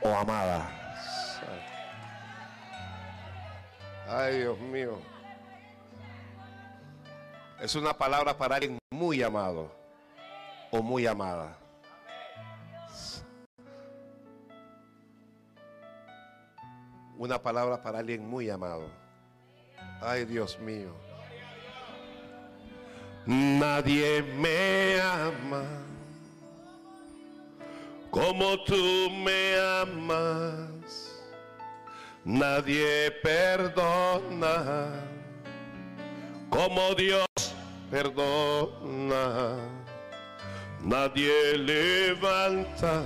o amada. Ay, Dios mío. Es una palabra para alguien muy amado o muy amada. Una palabra para alguien muy amado. Ay, Dios mío. Nadie me ama como tú me amas. Nadie perdona como Dios perdona. Nadie levanta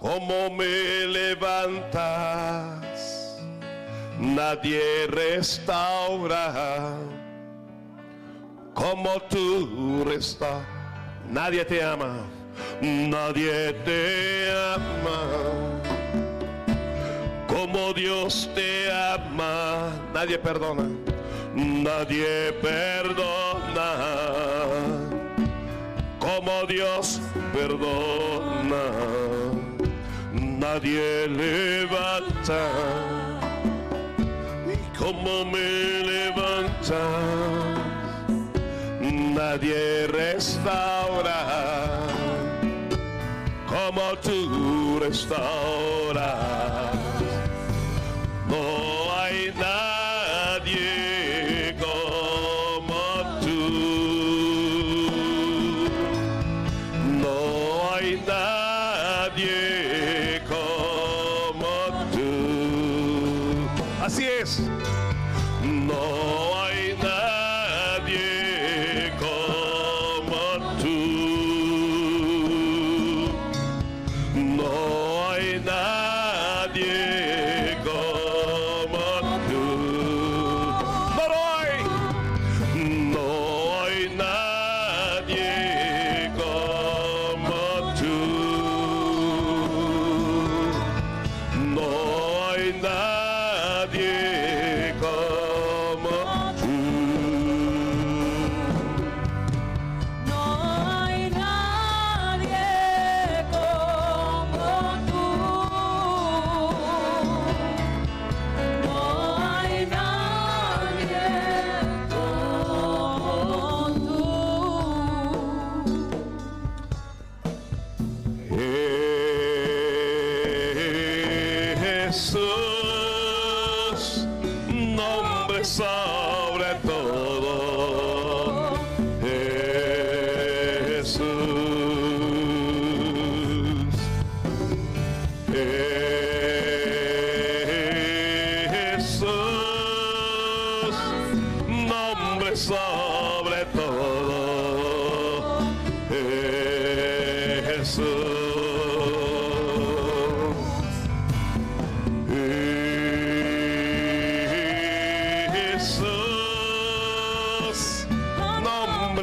como me levantas. Nadie restaura como tú restauras. Nadie te ama, nadie te ama como Dios te ama. Nadie perdona, nadie perdona como Dios perdona. Nadie levanta y como me levanta. Nadie restaura como tú restauras. No hay nadie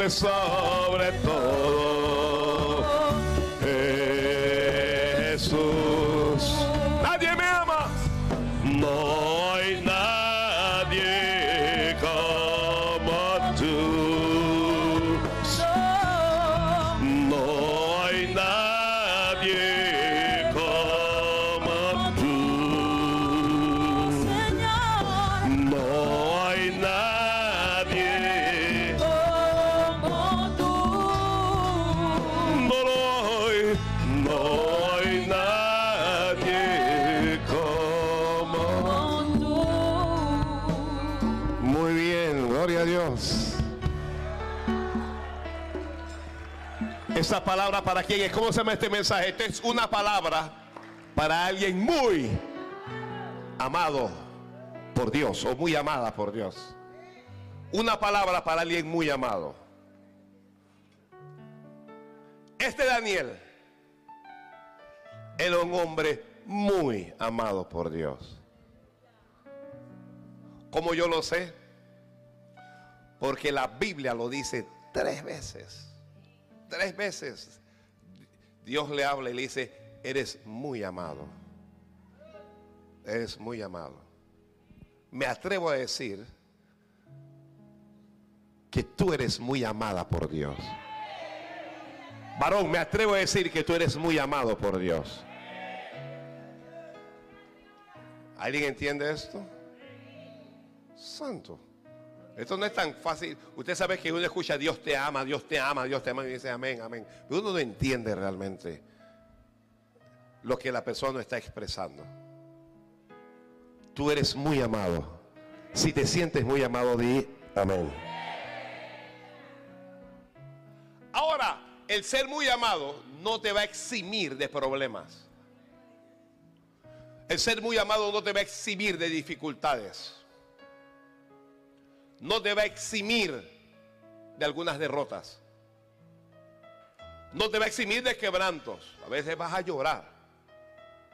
sobre todo. Palabra para quién es, ¿cómo se llama este mensaje? Esta es una palabra para alguien muy amado por Dios o muy amada por Dios. Una palabra para alguien muy amado. Este Daniel era un hombre muy amado por Dios. ¿Cómo yo lo sé? Porque la Biblia lo dice Tres veces. Tres veces. Dios le habla y le dice, eres muy amado. Eres muy amado. Me atrevo a decir que tú eres muy amada por Dios. Varón, me atrevo a decir que tú eres muy amado por Dios. ¿Alguien entiende esto? Santo. Esto no es tan fácil. Usted sabe que uno escucha Dios te ama, Dios te ama, Dios te ama y dice amén, amén. Pero uno no entiende realmente lo que la persona está expresando. Tú eres muy amado. Si te sientes muy amado, di amén. Ahora, el ser muy amado no te va a eximir de problemas. El ser muy amado no te va a eximir de dificultades. No te va a eximir de algunas derrotas. No te va a eximir de quebrantos. A veces vas a llorar.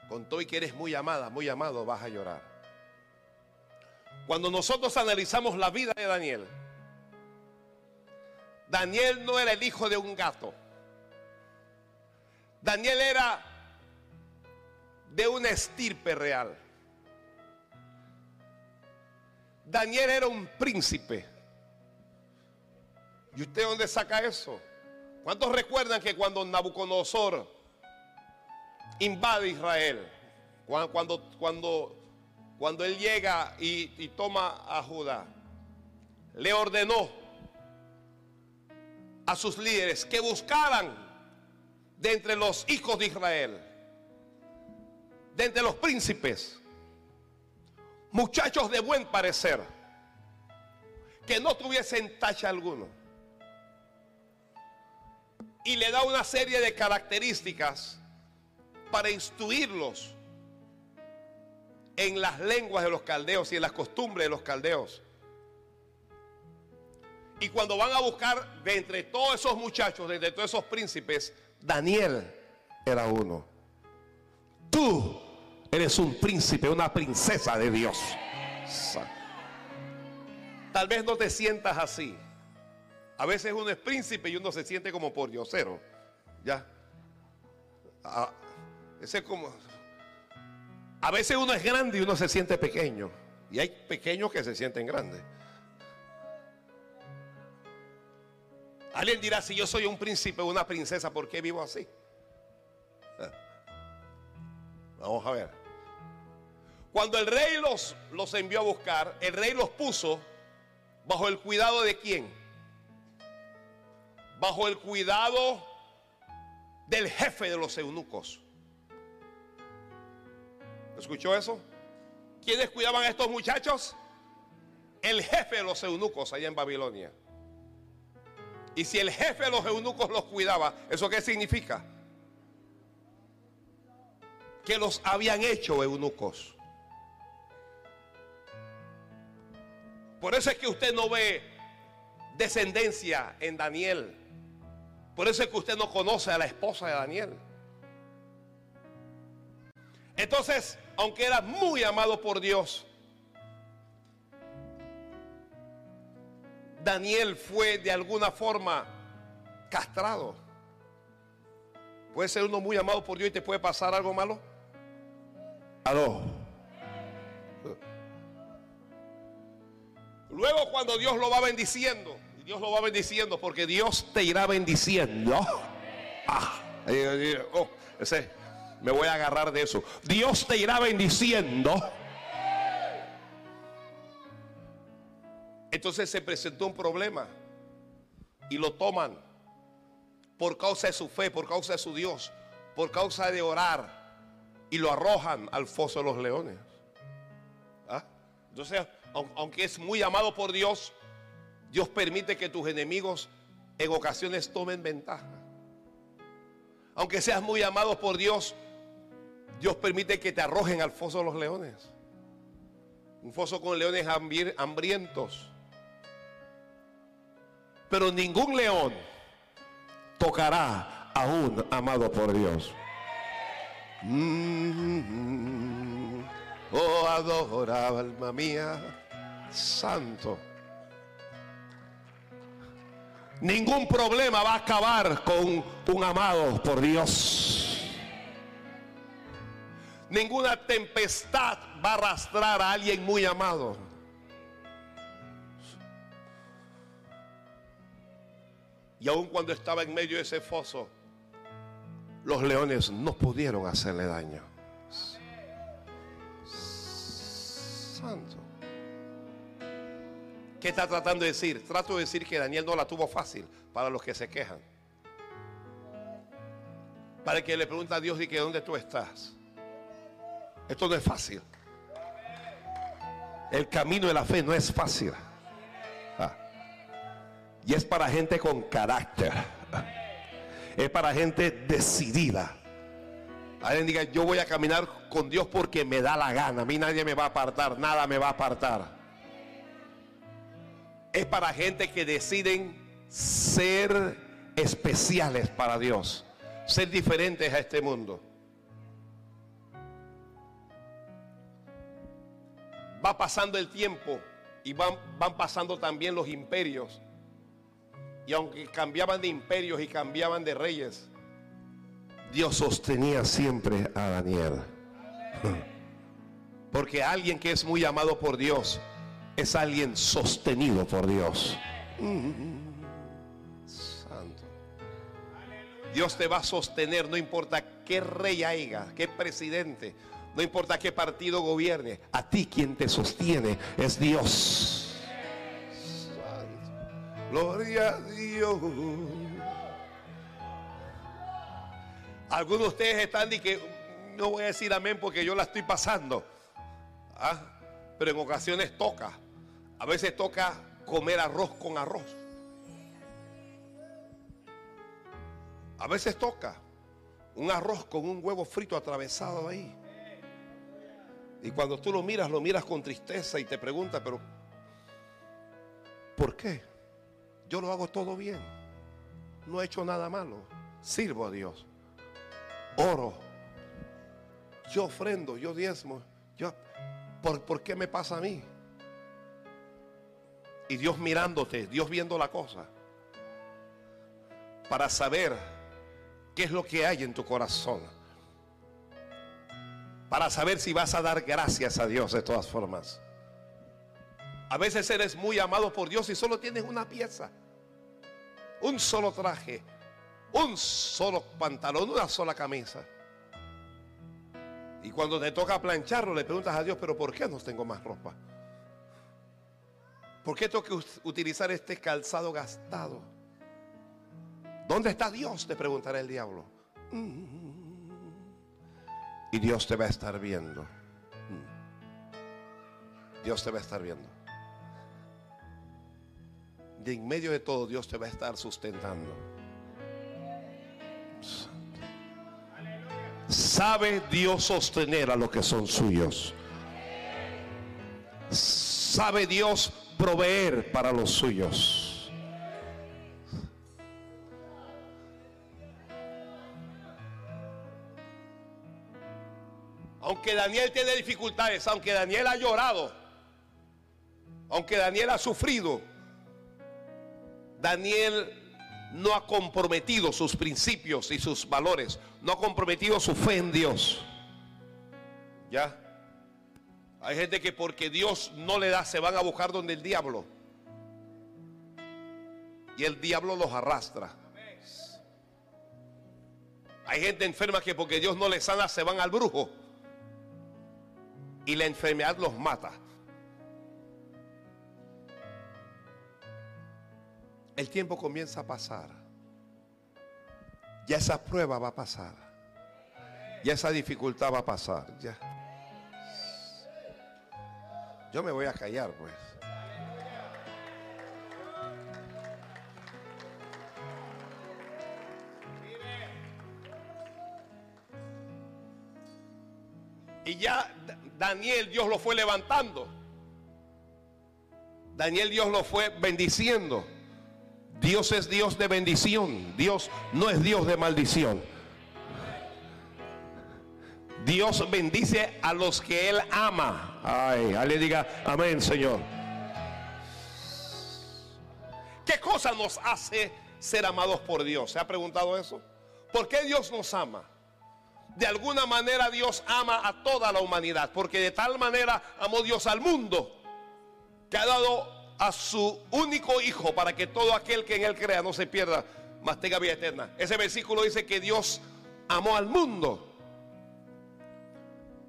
Con todo y que eres muy amada, muy amado, vas a llorar. Cuando nosotros analizamos la vida de Daniel, Daniel no era el hijo de un gato. Daniel era de una estirpe real. Daniel era un príncipe. ¿Y usted dónde saca eso? ¿Cuántos recuerdan que cuando Nabucodonosor invade Israel, cuando, cuando, cuando él llega y, y toma a Judá, le ordenó a sus líderes que buscaran de entre los hijos de Israel, de entre los príncipes, muchachos de buen parecer, que no tuviesen tacha alguno. Y le da una serie de características para instruirlos en las lenguas de los caldeos y en las costumbres de los caldeos. Y cuando van a buscar de entre todos esos muchachos, de entre todos esos príncipes, Daniel era uno. Tú eres un príncipe, una princesa de Dios. Tal vez no te sientas así. A veces uno es príncipe y uno se siente como por diosero. Ya. Ese es como. A veces uno es grande y uno se siente pequeño. Y hay pequeños que se sienten grandes. Alguien dirá, si yo soy un príncipe o una princesa, ¿por qué vivo así? Ah. Vamos a ver. Cuando el rey los, los envió a buscar, el rey los puso bajo el cuidado de quién? Bajo el cuidado del jefe de los eunucos. ¿Escuchó eso? ¿Quiénes cuidaban a estos muchachos? El jefe de los eunucos allá en Babilonia. Y si el jefe de los eunucos los cuidaba, ¿eso qué significa? Que los habían hecho eunucos. Por eso es que usted no ve descendencia en Daniel. Por eso es que usted no conoce a la esposa de Daniel. Entonces, aunque era muy amado por Dios, Daniel fue de alguna forma castrado. Puede ser uno muy amado por Dios y te puede pasar algo malo. Aló. Luego cuando Dios lo va bendiciendo, Dios lo va bendiciendo porque Dios te irá bendiciendo. Ah, oh, me voy a agarrar de eso. Dios te irá bendiciendo. Entonces se presentó un problema y lo toman por causa de su fe, por causa de su Dios, por causa de orar y lo arrojan al foso de los leones. ¿Ah? Entonces, aunque es muy amado por Dios, Dios permite que tus enemigos en ocasiones tomen ventaja. Aunque seas muy amado por Dios, Dios permite que te arrojen al foso de los leones. Un foso con leones hambrientos. Pero ningún león tocará a un amado por Dios. Mm, oh, adora alma mía, santo. Ningún problema va a acabar con un amado por Dios. Ninguna tempestad va a arrastrar a alguien muy amado. Y aun cuando estaba en medio de ese foso, los leones no pudieron hacerle daño. Santo. ¿Qué está tratando de decir? Trato de decir que Daniel no la tuvo fácil para los que se quejan. Para el que le pregunta a Dios y que dónde tú estás. Esto no es fácil. El camino de la fe no es fácil. Ah. Y es para gente con carácter. Es para gente decidida. Alguien diga, yo voy a caminar con Dios porque me da la gana. A mí nadie me va a apartar, nada me va a apartar. Es para gente que deciden ser especiales para Dios. Ser diferentes a este mundo. Va pasando el tiempo y van, van pasando también los imperios. Y aunque cambiaban de imperios y cambiaban de reyes, Dios sostenía siempre a Daniel. [laughs] Porque alguien que es muy amado por Dios es alguien sostenido por Dios. Santo. Dios te va a sostener, no importa qué rey haya, qué presidente, no importa qué partido gobierne, a ti quien te sostiene es Dios. Santo. Gloria a Dios. Algunos de ustedes están y que no voy a decir amén porque yo la estoy pasando. ¿Ah? Pero en ocasiones toca. A veces toca comer arroz con arroz. A veces toca un arroz con un huevo frito atravesado ahí. Y cuando tú lo miras, lo miras con tristeza y te preguntas, pero ¿por qué? Yo lo hago todo bien. No he hecho nada malo. Sirvo a Dios. Oro. Yo ofrendo, yo diezmo. Yo, ¿por, ¿Por qué me pasa a mí? Y Dios mirándote, Dios viendo la cosa. Para saber qué es lo que hay en tu corazón. Para saber si vas a dar gracias a Dios de todas formas. A veces eres muy amado por Dios y solo tienes una pieza. Un solo traje. Un solo pantalón, una sola camisa. Y cuando te toca plancharlo, le preguntas a Dios, pero ¿por qué no tengo más ropa? ¿Por qué tengo que utilizar este calzado gastado? ¿Dónde está Dios? Te preguntará el diablo. Y Dios te va a estar viendo. Dios te va a estar viendo. De en medio de todo Dios te va a estar sustentando. Sabe Dios sostener a los que son suyos. Sabe Dios proveer para los suyos. Aunque Daniel tiene dificultades, aunque Daniel ha llorado, aunque Daniel ha sufrido, Daniel no ha comprometido sus principios y sus valores, no ha comprometido su fe en Dios. ¿Ya? Hay gente que porque Dios no le da, se van a buscar donde el diablo. Y el diablo los arrastra. Hay gente enferma que porque Dios no les sana, se van al brujo. Y la enfermedad los mata. El tiempo comienza a pasar. Ya esa prueba va a pasar. Ya esa dificultad va a pasar. Ya. Yo me voy a callar, pues. Y ya Daniel Dios lo fue levantando. Daniel Dios lo fue bendiciendo. Dios es Dios de bendición. Dios no es Dios de maldición. Dios bendice a los que Él ama. Ay, le diga amén, Señor. ¿Qué cosa nos hace ser amados por Dios? ¿Se ha preguntado eso? ¿Por qué Dios nos ama? De alguna manera Dios ama a toda la humanidad, porque de tal manera amó Dios al mundo, que ha dado a su único hijo para que todo aquel que en él crea no se pierda, mas tenga vida eterna. Ese versículo dice que Dios amó al mundo.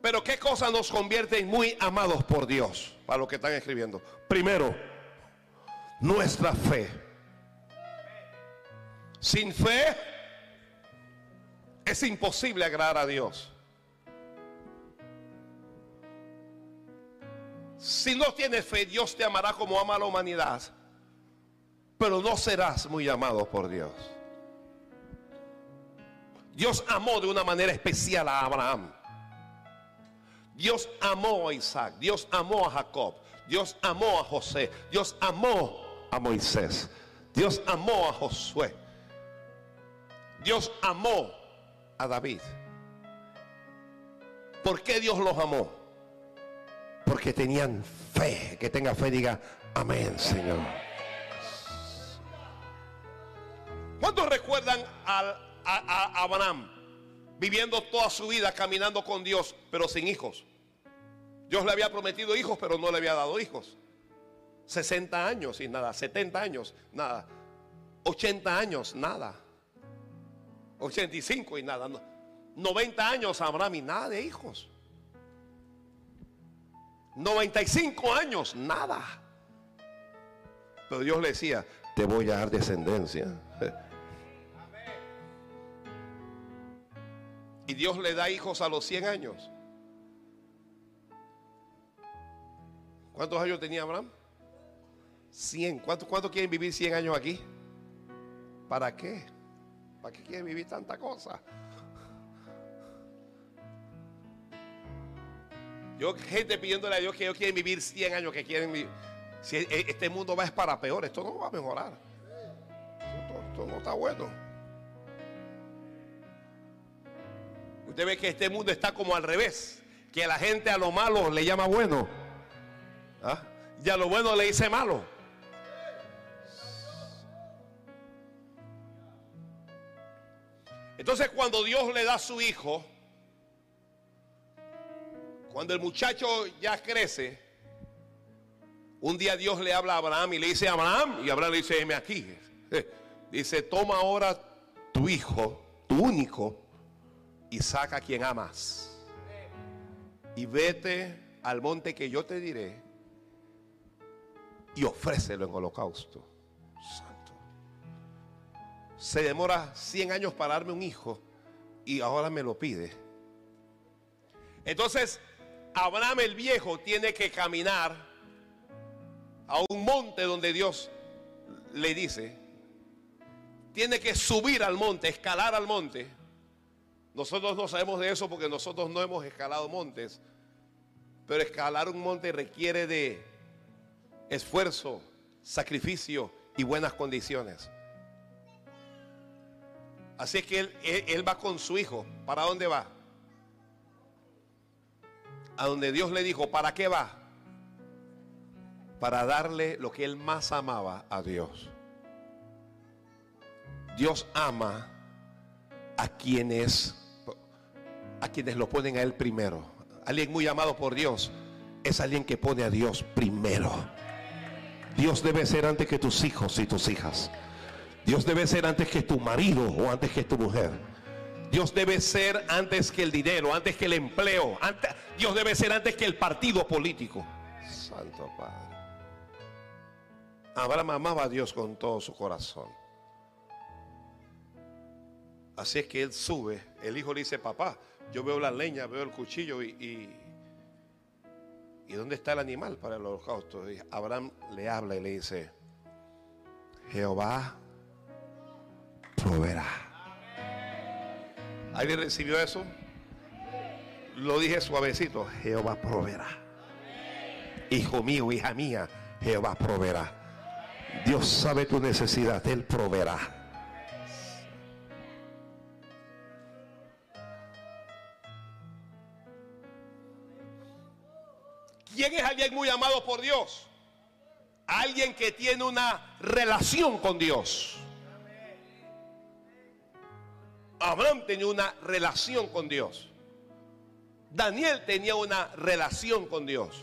Pero ¿qué cosa nos convierte en muy amados por Dios? Para los que están escribiendo. Primero, nuestra fe. Sin fe es imposible agradar a Dios. Si no tienes fe, Dios te amará como ama a la humanidad. Pero no serás muy amado por Dios. Dios amó de una manera especial a Abraham. Dios amó a Isaac. Dios amó a Jacob. Dios amó a José. Dios amó a Moisés. Dios amó a Josué. Dios amó a David. ¿Por qué Dios los amó? Porque tenían fe. Que tenga fe, diga amén, Señor. ¿Cuántos recuerdan al- a, a Abraham viviendo toda su vida caminando con Dios, pero sin hijos? Dios le había prometido hijos, pero no le había dado hijos. 60 años y nada, 70 años, nada. 80 años, nada. 85 y nada. no. 90 años Abraham y nada de hijos. 95 años, nada. Pero Dios le decía, te voy a dar descendencia. [laughs] Y Dios le da hijos a los 100 años. ¿Cuántos años tenía Abraham? 100. ¿Cuántos cuántos quieren vivir 100 años aquí? ¿Para qué? ¿Para qué quieren vivir tanta cosa? Yo, gente pidiéndole a Dios que ellos quieren vivir 100 años, que quieren vivir. Si e- este mundo va es para peor, esto no va a mejorar. Esto, no está bueno. Usted ve que este mundo está como al revés, que la gente a lo malo le llama bueno. ¿Ah? Y a lo bueno le dice malo. Entonces cuando Dios le da a su hijo, cuando el muchacho ya crece, un día Dios le habla a Abraham y le dice, Abraham, y Abraham le dice, heme aquí. [laughs] Dice, toma ahora tu hijo, tu único, y saca a quien amas. Y vete al monte que yo te diré y ofrécelo en holocausto. Santo. Se demora 100 años para darme un hijo y ahora me lo pide. Entonces, Abraham el viejo tiene que caminar a un monte donde Dios le dice, tiene que subir al monte, escalar al monte. Nosotros no sabemos de eso porque nosotros no hemos escalado montes, pero escalar un monte requiere de esfuerzo, sacrificio y buenas condiciones. Así es que él, él- va con su hijo. ¿Para dónde va? A donde Dios le dijo, ¿para qué va? Para darle lo que él más amaba a Dios. Dios ama a quienes a quienes lo ponen a él primero. Alguien muy amado por Dios es alguien que pone a Dios primero. Dios debe ser antes que tus hijos y tus hijas. Dios debe ser antes que tu marido o antes que tu mujer. Dios debe ser antes que el dinero, antes que el empleo. antes- Dios debe ser antes que el partido político. Santo Padre. Abraham amaba a Dios con todo su corazón. Así es que él sube. El hijo le dice, papá, yo veo la leña, veo el cuchillo y... y ¿Y dónde está el animal para el holocausto? Y Abraham le habla y le dice, Jehová proveerá. ¿Alguien recibió eso? Lo dije suavecito, Jehová proveerá. Hijo mío, hija mía, Jehová proveerá. Dios sabe tu necesidad, Él proveerá. ¿Quién es alguien muy amado por Dios? Alguien que tiene una relación con Dios. Abraham tenía una relación con Dios. Daniel tenía una relación con Dios.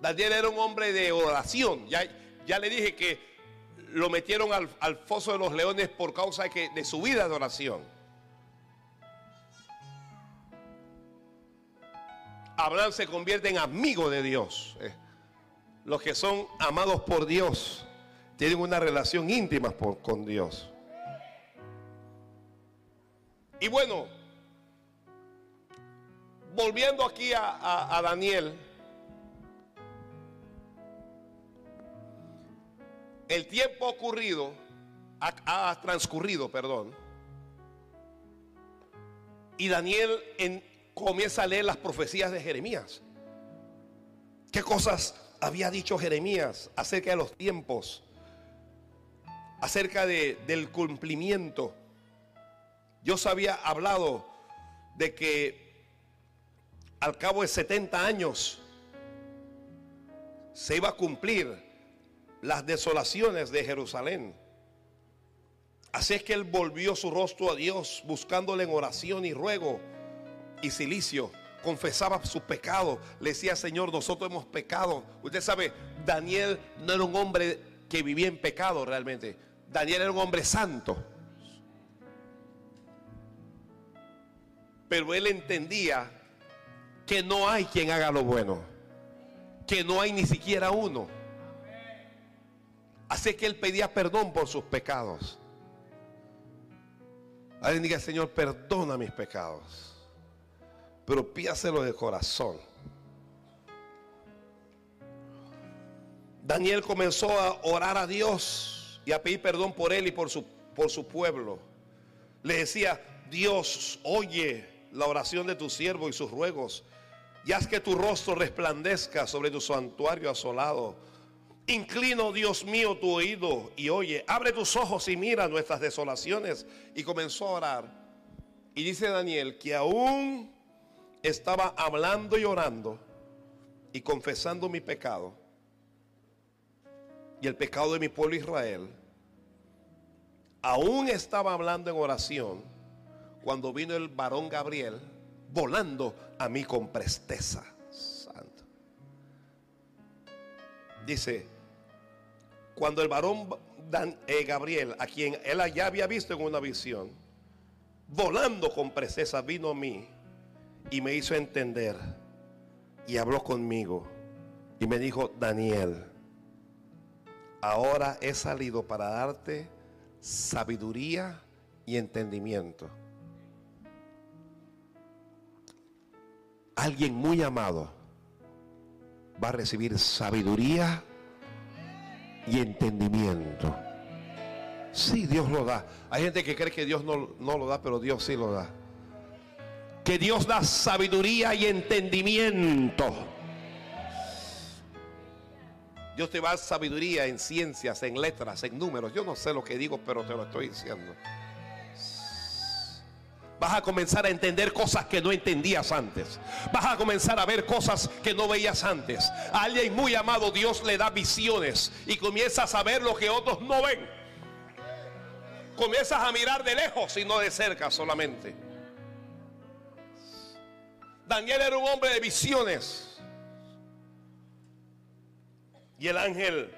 Daniel era un hombre de oración. Ya, ya le dije que lo metieron al, al foso de los leones por causa de, su vida de oración. Abraham se convierte en amigo de Dios. Eh, Los que son amados por Dios tienen una relación íntima con Dios. Y bueno, volviendo aquí a, Daniel, el tiempo ocurrido, ha, ha transcurrido, perdón, y Daniel en- comienza a leer las profecías de Jeremías. ¿Qué cosas había dicho Jeremías acerca de los tiempos? Acerca de- del cumplimiento. Dios había hablado de que al cabo de 70 años se iba a cumplir las desolaciones de Jerusalén. Así es que él volvió su rostro a Dios buscándole en oración y ruego y silicio. Confesaba sus pecados. Le decía, Señor, nosotros hemos pecado. Usted sabe, Daniel no era un hombre que vivía en pecado realmente. Daniel era un hombre santo. Pero él entendía que no hay quien haga lo bueno. Que no hay ni siquiera uno. Así que él pedía perdón por sus pecados. Alguien diga, Señor, perdona mis pecados. Pero pídaselo de corazón. Daniel comenzó a orar a Dios y a pedir perdón por él y por su, por su pueblo. Le decía, Dios, oye la oración de tu siervo y sus ruegos. Y haz que tu rostro resplandezca sobre tu santuario asolado. Inclino, Dios mío, tu oído y oye. Abre tus ojos y mira nuestras desolaciones. Y comenzó a orar. Y dice Daniel que aún estaba hablando y orando y confesando mi pecado y el pecado de mi pueblo Israel. Aún estaba hablando en oración cuando vino el varón Gabriel volando a mí con presteza. Santo. Dice, cuando el varón eh, Gabriel, a quien él ya había visto en una visión, volando con presteza vino a mí y me hizo entender y habló conmigo y me dijo, Daniel, ahora he salido para darte sabiduría y entendimiento. Alguien muy amado va a recibir sabiduría y entendimiento. Sí, Dios lo da. Hay gente que cree que Dios no, no lo da, pero Dios sí lo da. Que Dios da sabiduría y entendimiento. Dios te va a sabiduría en ciencias, en letras, en números. Yo no sé lo que digo, pero te lo estoy diciendo. Vas a comenzar a entender cosas que no entendías antes. Vas a comenzar a ver cosas que no veías antes. A alguien muy amado Dios le da visiones y comienzas a ver lo que otros no ven. Comienzas a mirar de lejos y no de cerca solamente. Daniel era un hombre de visiones. Y el ángel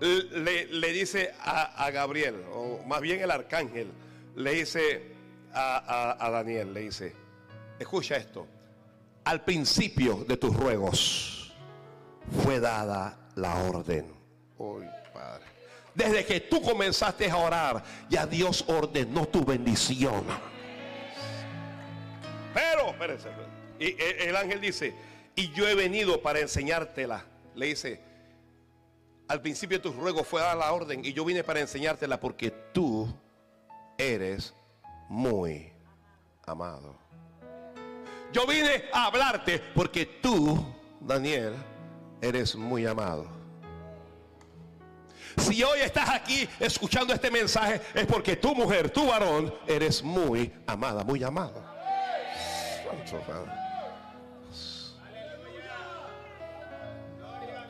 le, dice a, a Gabriel, o más bien el arcángel, le dice a, a- a Daniel, le dice, escucha esto, al principio de tus ruegos fue dada la orden. Padre. Desde que tú comenzaste a orar, ya Dios ordenó tu bendición. Pero, espérense, y el- el ángel dice, y yo he venido para enseñártela. Le dice, al principio de tus ruegos fue dada la orden y yo vine para enseñártela porque tú eres muy amado. Yo vine a hablarte porque tú, Daniel, eres muy amado. Si hoy estás aquí escuchando este mensaje es porque tu mujer, tu varón, eres muy amada, muy amado.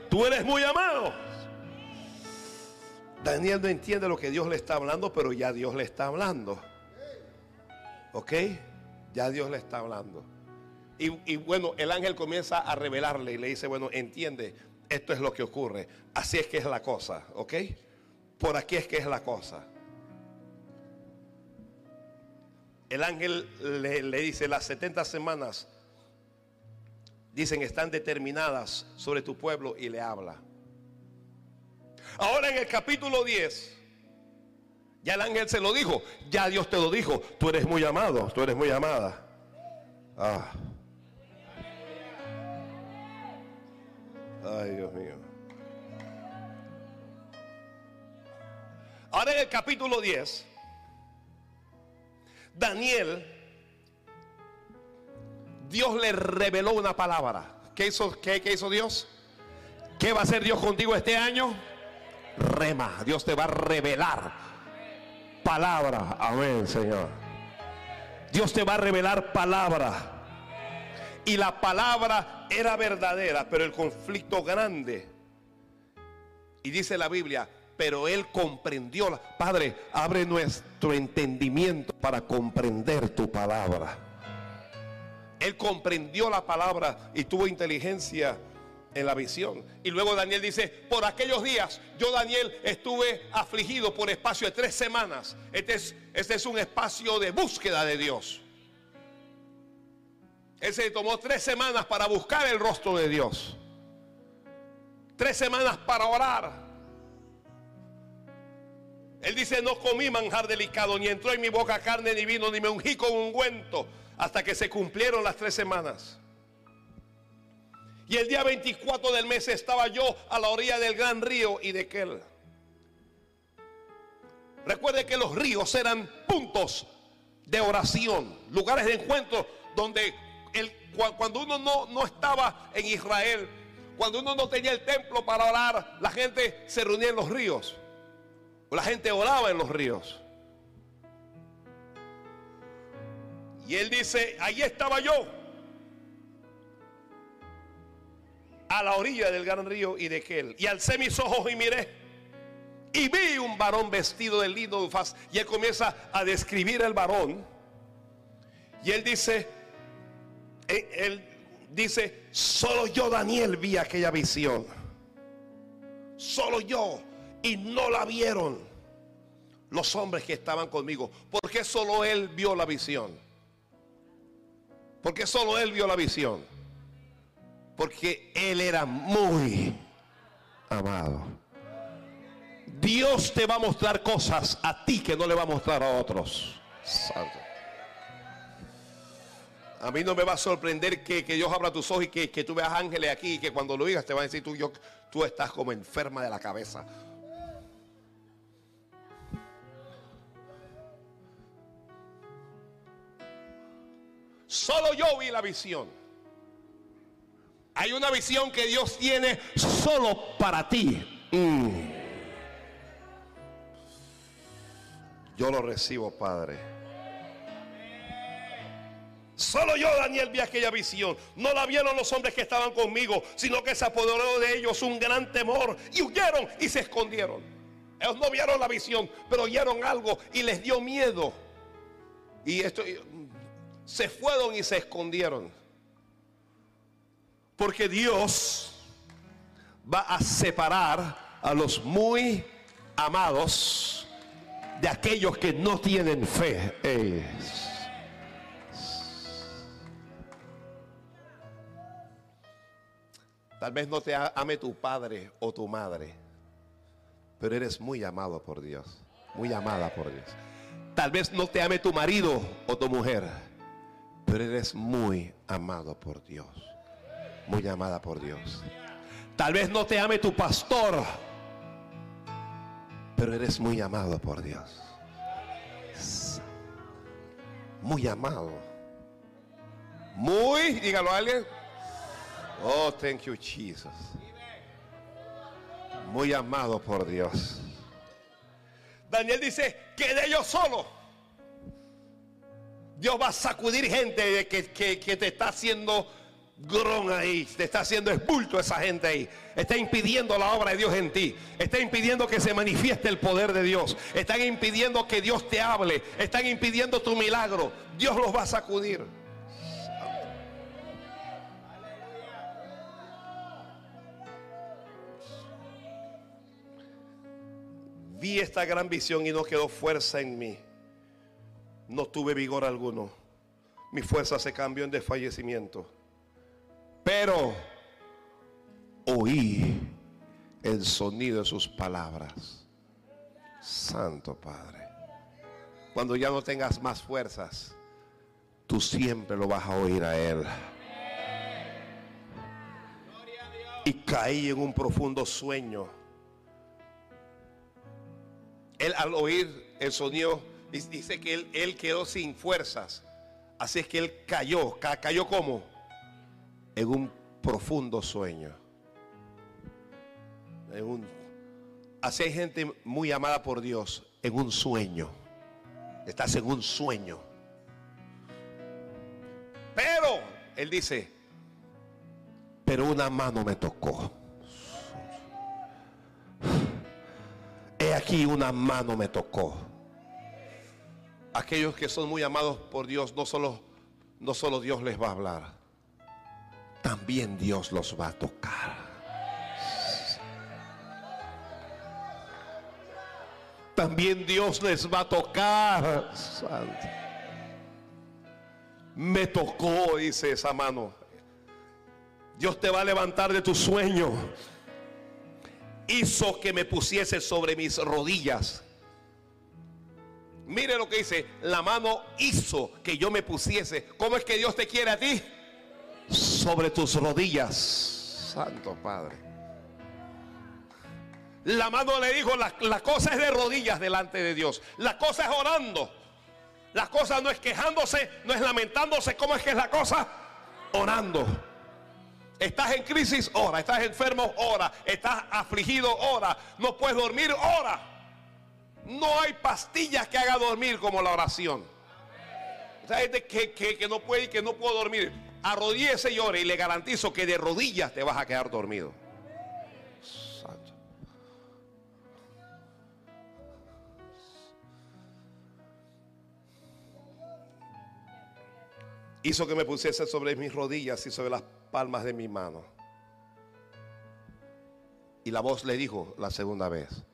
Tú eres muy amado. Daniel no entiende lo que Dios le está hablando, pero ya Dios le está hablando. ¿Ok? Ya Dios le está hablando. Y, y bueno, el ángel comienza a revelarle y le dice, bueno, entiende, esto es lo que ocurre. Así es que es la cosa, ¿ok? Por aquí es que es la cosa. El ángel le, le dice, las 70 semanas, dicen, están determinadas sobre tu pueblo y le habla. Ahora en el capítulo 10, ya el ángel se lo dijo, ya Dios te lo dijo, tú eres muy amado, tú eres muy amada. Ah. Ay, Dios mío. Ahora en el capítulo 10, Daniel, Dios le reveló una palabra. ¿Qué hizo, qué, qué hizo Dios? ¿Qué va a hacer Dios contigo este año? Rema, Dios te va a revelar palabra. Amén, Señor. Dios te va a revelar palabra. Y la palabra era verdadera, pero el conflicto grande. Y dice la Biblia, pero él comprendió. Padre, abre nuestro entendimiento para comprender tu palabra. Él comprendió la palabra y tuvo inteligencia en la visión. Y luego Daniel dice, por aquellos días yo Daniel estuve afligido por espacio de tres semanas. Este es, este es un espacio de búsqueda de Dios. Él se tomó tres semanas para buscar el rostro de Dios. Tres semanas para orar. Él dice, no comí manjar delicado, ni entró en mi boca carne, ni vino, ni me ungí con ungüento, hasta que se cumplieron las tres semanas. Y el día 24 del mes estaba yo a la orilla del gran río y de aquel. Recuerde que los ríos eran puntos de oración, lugares de encuentro donde cuando uno no, no estaba en Israel, cuando uno no tenía el templo para orar, la gente se reunía en los ríos. O la gente oraba en los ríos. Y él dice, ahí estaba yo. A la orilla del gran río y de aquel. Y alcé mis ojos y miré. Y vi un varón vestido de lino faz. Y él comienza a describir el varón. Y él dice, él, él dice, solo yo Daniel vi aquella visión. Solo yo. Y no la vieron los hombres que estaban conmigo. ¿Por qué solo él vio la visión? Porque solo él vio la visión. Porque él era muy amado. Dios te va a mostrar cosas a ti que no le va a mostrar a otros. Santo. A mí no me va a sorprender que, Dios abra tus ojos y que, tú veas ángeles aquí y que cuando lo digas te van a decir tú, tú estás como enferma de la cabeza. Solo yo vi la visión. Hay una visión que Dios tiene solo para ti. Mm. Yo lo recibo, Padre. Solo yo, Daniel, vi aquella visión. No la vieron los hombres que estaban conmigo, sino que se apoderó de ellos un gran temor y huyeron y se escondieron. Ellos no vieron la visión, pero oyeron algo y les dio miedo. Y esto se fueron y se escondieron. Porque Dios va a separar a los muy amados de aquellos que no tienen fe. Tal vez no te ame tu padre o tu madre, pero eres muy amado por Dios, muy amada por Dios. Tal vez no te ame tu marido o tu mujer, pero eres muy amado por Dios, muy amada por Dios. Tal vez no te ame tu pastor, pero eres muy amado por Dios. Muy amado. Muy, dígalo a alguien. Oh, thank you, Jesus. Muy amado por Dios. Daniel dice, quedé yo solo. Dios va a sacudir gente que, que, que te está haciendo gron ahí, te está haciendo expulto esa gente ahí. Está impidiendo la obra de Dios en ti. Está impidiendo que se manifieste el poder de Dios. Están impidiendo que Dios te hable. Están impidiendo tu milagro. Dios los va a sacudir. Vi esta gran visión y no quedó fuerza en mí. No tuve vigor alguno. Mi fuerza se cambió en desfallecimiento. Pero oí el sonido de sus palabras. Santo Padre. Cuando ya no tengas más fuerzas, tú siempre lo vas a oír a Él. Y caí en un profundo sueño. Él al oír el sonido, dice que él, quedó sin fuerzas. Así es que él cayó. Ca- ¿Cayó como? En un profundo sueño. En un- así hay gente muy amada por Dios en un sueño. Estás en un sueño. Pero, él dice, pero una mano me tocó. He aquí una mano me tocó. Aquellos que son muy amados por Dios, no solo, no solo Dios les va a hablar, también Dios los va a tocar. También Dios les va a tocar. Santo. Me tocó, dice esa mano. Dios te va a levantar de tu sueño. Hizo que me pusiese sobre mis rodillas. Mire lo que dice, la mano hizo que yo me pusiese. ¿Cómo es que Dios te quiere a ti? Sobre tus rodillas. Santo Padre. La mano le dijo, la, la cosa es de rodillas delante de Dios. La cosa es orando. La cosa no es quejándose, no es lamentándose. ¿Cómo es que es la cosa? Orando. Estás en crisis, ora. Estás enfermo, ora. Estás afligido, ora. No puedes dormir, ora. No hay pastillas que haga dormir como la oración. O sea, gente que, que- que no puede y que no puedo dormir. Arrodíese y ore y le garantizo que de rodillas te vas a quedar dormido. Santo. Hizo que me pusiese sobre mis rodillas y sobre las palmas de mi mano. Y la voz le dijo la segunda vez,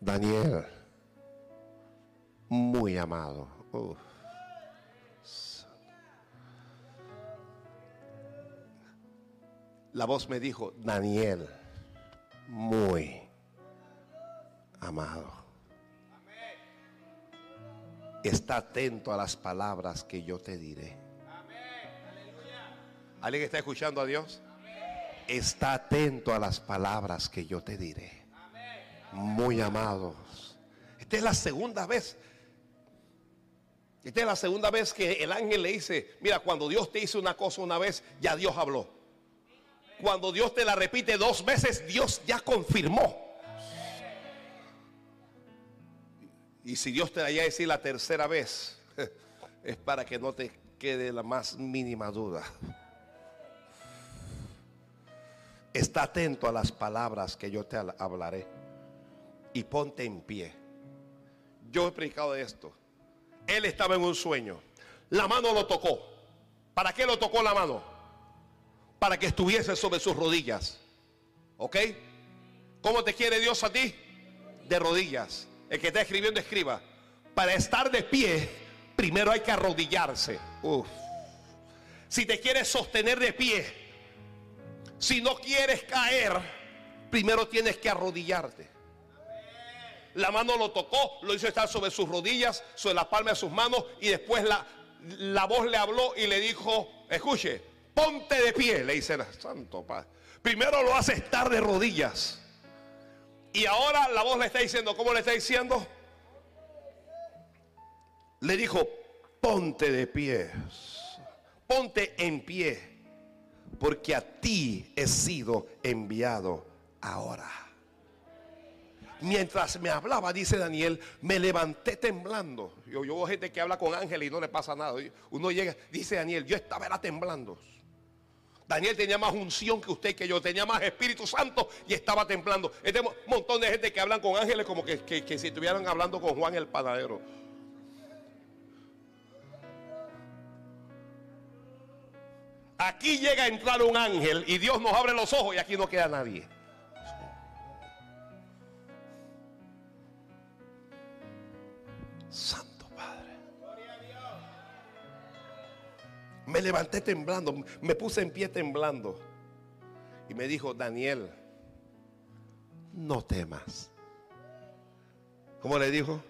Daniel, muy amado. Uf. La voz me dijo, Daniel, muy amado. Está atento a las palabras que yo te diré. ¿Alguien está escuchando a Dios? Está atento a las palabras que yo te diré. Muy amados. Esta es la segunda vez. Esta es la segunda vez que el ángel le dice, mira, cuando Dios te hizo una cosa una vez, ya Dios habló. Cuando Dios te la repite dos veces, Dios ya confirmó. Y si Dios te la vaya a decir la tercera vez, [laughs] es para que no te quede la más mínima duda. Está atento a las palabras que yo te hablaré y ponte en pie. Yo he predicado de esto. Él estaba en un sueño. La mano lo tocó. ¿Para qué lo tocó la mano? Para que estuviese sobre sus rodillas. ¿Ok? ¿Cómo te quiere Dios a ti? De rodillas. El que está escribiendo, escriba. Para estar de pie, primero hay que arrodillarse. Uf. Si te quieres sostener de pie, si no quieres caer, primero tienes que arrodillarte. La mano lo tocó, lo hizo estar sobre sus rodillas, sobre la palma de sus manos y después la, la voz le habló y le dijo, escuche, ponte de pie, le dice el Santo Padre. Primero lo hace estar de rodillas. Y ahora la voz le está diciendo, ¿cómo le está diciendo? Le dijo, ponte de pie, ponte en pie, porque a ti he sido enviado ahora. Mientras me hablaba, dice Daniel, me levanté temblando. Yo, veo gente que habla con ángeles y no le pasa nada. Uno llega, dice Daniel, yo estaba temblando. Daniel tenía más unción que usted que yo, tenía más Espíritu Santo y estaba temblando. Este mo- montón de gente que hablan con ángeles como que, que- si estuvieran hablando con Juan el panadero. Aquí llega a entrar un ángel y Dios nos abre los ojos y aquí no queda nadie. Me levanté temblando, me puse en pie temblando. Y me dijo, Daniel, no temas. ¿Cómo le dijo?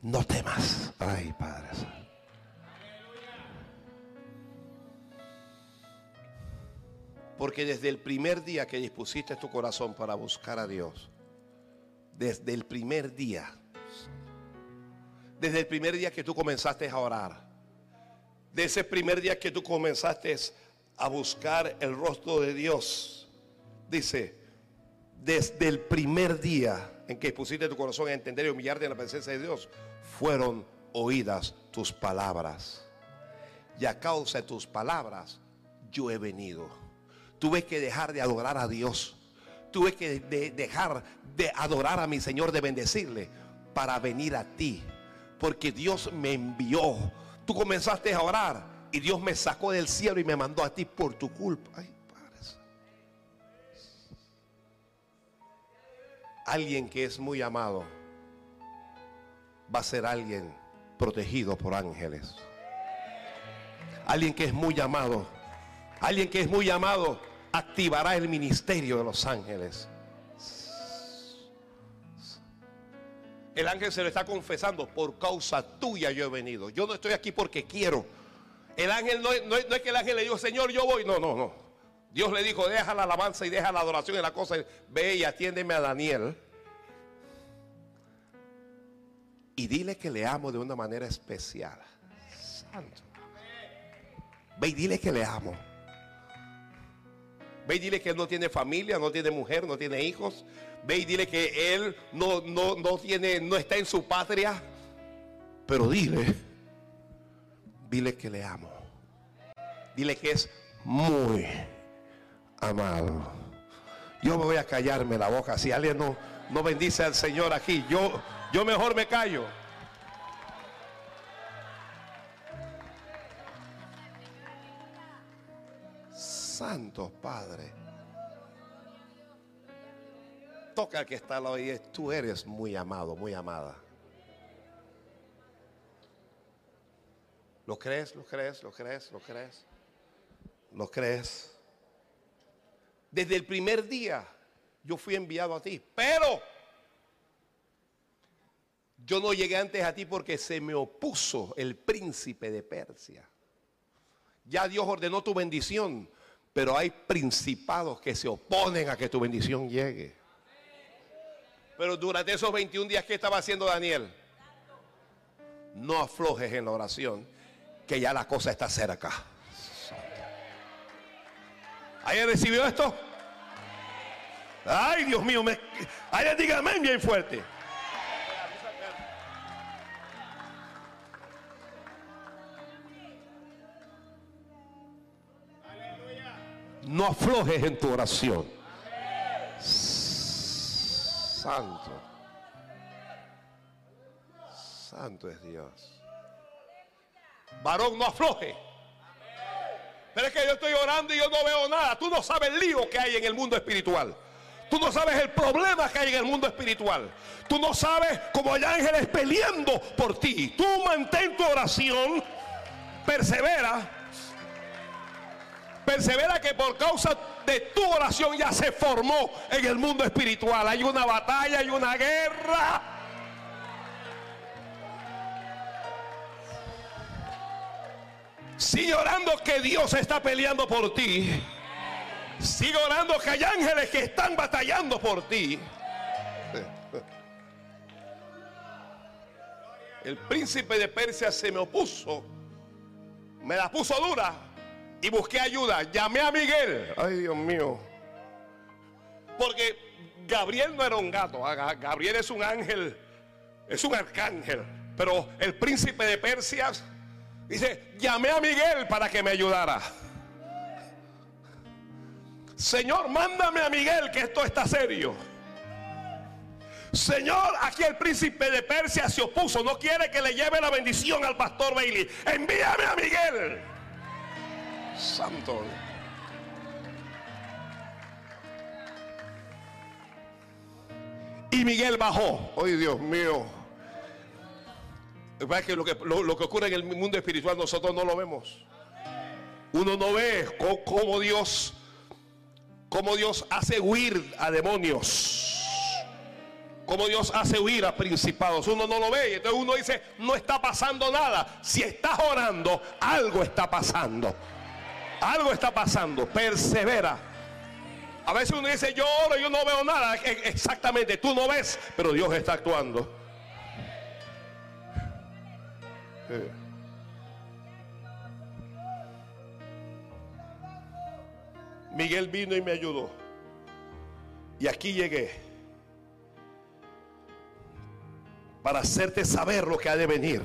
No temas. Ay, Padre. Porque desde el primer día que dispusiste tu corazón para buscar a Dios, desde el primer día, desde el primer día que tú comenzaste a orar, de ese primer día que tú comenzaste a buscar el rostro de Dios, dice, desde el primer día en que pusiste tu corazón a entender y humillarte en la presencia de Dios, fueron oídas tus palabras. Y a causa de tus palabras, yo he venido. Tuve que dejar de adorar a Dios. Tuve que de- dejar de adorar a mi Señor, de bendecirle, para venir a ti. Porque Dios me envió. Tú comenzaste a orar y Dios me sacó del cielo y me mandó a ti por tu culpa. Alguien que es muy amado va a ser alguien protegido por ángeles. Alguien que es muy amado, alguien que es muy amado, activará el ministerio de los ángeles. El ángel se lo está confesando, por causa tuya yo he venido. Yo no estoy aquí porque quiero. El ángel no, es- que el ángel le dijo, Señor, yo voy. No, no, no. Dios le dijo, deja la alabanza y deja la adoración y la cosa. Ve y atiéndeme a Daniel. Y dile que le amo de una manera especial. Santo. Ve y dile que le amo. Ve y dile que él no tiene familia, no tiene mujer, no tiene hijos. Ve y dile que él no, no, no tiene, no está en su patria. Pero dile, dile que le amo. Dile que es muy amado. Yo me voy a callarme la boca. Si alguien no, no bendice al Señor aquí, yo, yo mejor me callo. Santo Padre. Toca al que está al lado y dice, tú eres muy amado, muy amada. ¿Lo crees? ¿Lo crees? ¿Lo crees? ¿Lo crees? ¿Lo crees? Desde el primer día yo fui enviado a ti, pero yo no llegué antes a ti porque se me opuso el príncipe de Persia. Ya Dios ordenó tu bendición, pero hay principados que se oponen a que tu bendición llegue. Pero durante esos 21 días, ¿qué estaba haciendo Daniel? No aflojes en la oración, que ya la cosa está cerca. ¿Alguien recibió esto? Ay, Dios mío, me... alguien diga amén bien fuerte. No aflojes en tu oración. Santo. Santo es Dios. Varón, no afloje. Pero es que yo estoy orando y yo no veo nada. Tú no sabes el lío que hay en el mundo espiritual. Tú no sabes el problema que hay en el mundo espiritual. Tú no sabes cómo hay ángeles peleando por ti. Tú mantén tu oración. Persevera. Persevera que por causa de tu oración ya se formó en el mundo espiritual. Hay una batalla, hay una guerra. Sigue orando que Dios está peleando por ti. Sigue orando que hay ángeles que están batallando por ti. El príncipe de Persia se me opuso. Me la puso dura y busqué ayuda. Llamé a Miguel. Ay, Dios mío. Porque Gabriel no era un gato, ah, Ga- Gabriel es un ángel, es un arcángel. Pero el príncipe de Persia dice, llamé a Miguel para que me ayudara. Señor, mándame a Miguel que esto está serio. Señor, aquí el príncipe de Persia se opuso, no quiere que le lleve la bendición al pastor Bailey. Envíame a Miguel. Santo. Y Miguel bajó. Ay, Dios mío. Es que lo, que lo- lo que ocurre en el mundo espiritual nosotros no lo vemos. Uno no ve cómo Dios, cómo Dios hace huir a demonios. Cómo Dios hace huir a principados. Uno no lo ve. Y entonces uno dice, no está pasando nada. Si estás orando, algo está pasando. Algo está pasando. Persevera. A veces uno dice, yo oro, yo no veo nada. E- Exactamente, tú no ves, pero Dios está actuando. Eh. Miguel vino y me ayudó. Y aquí llegué. Para hacerte saber lo que ha de venir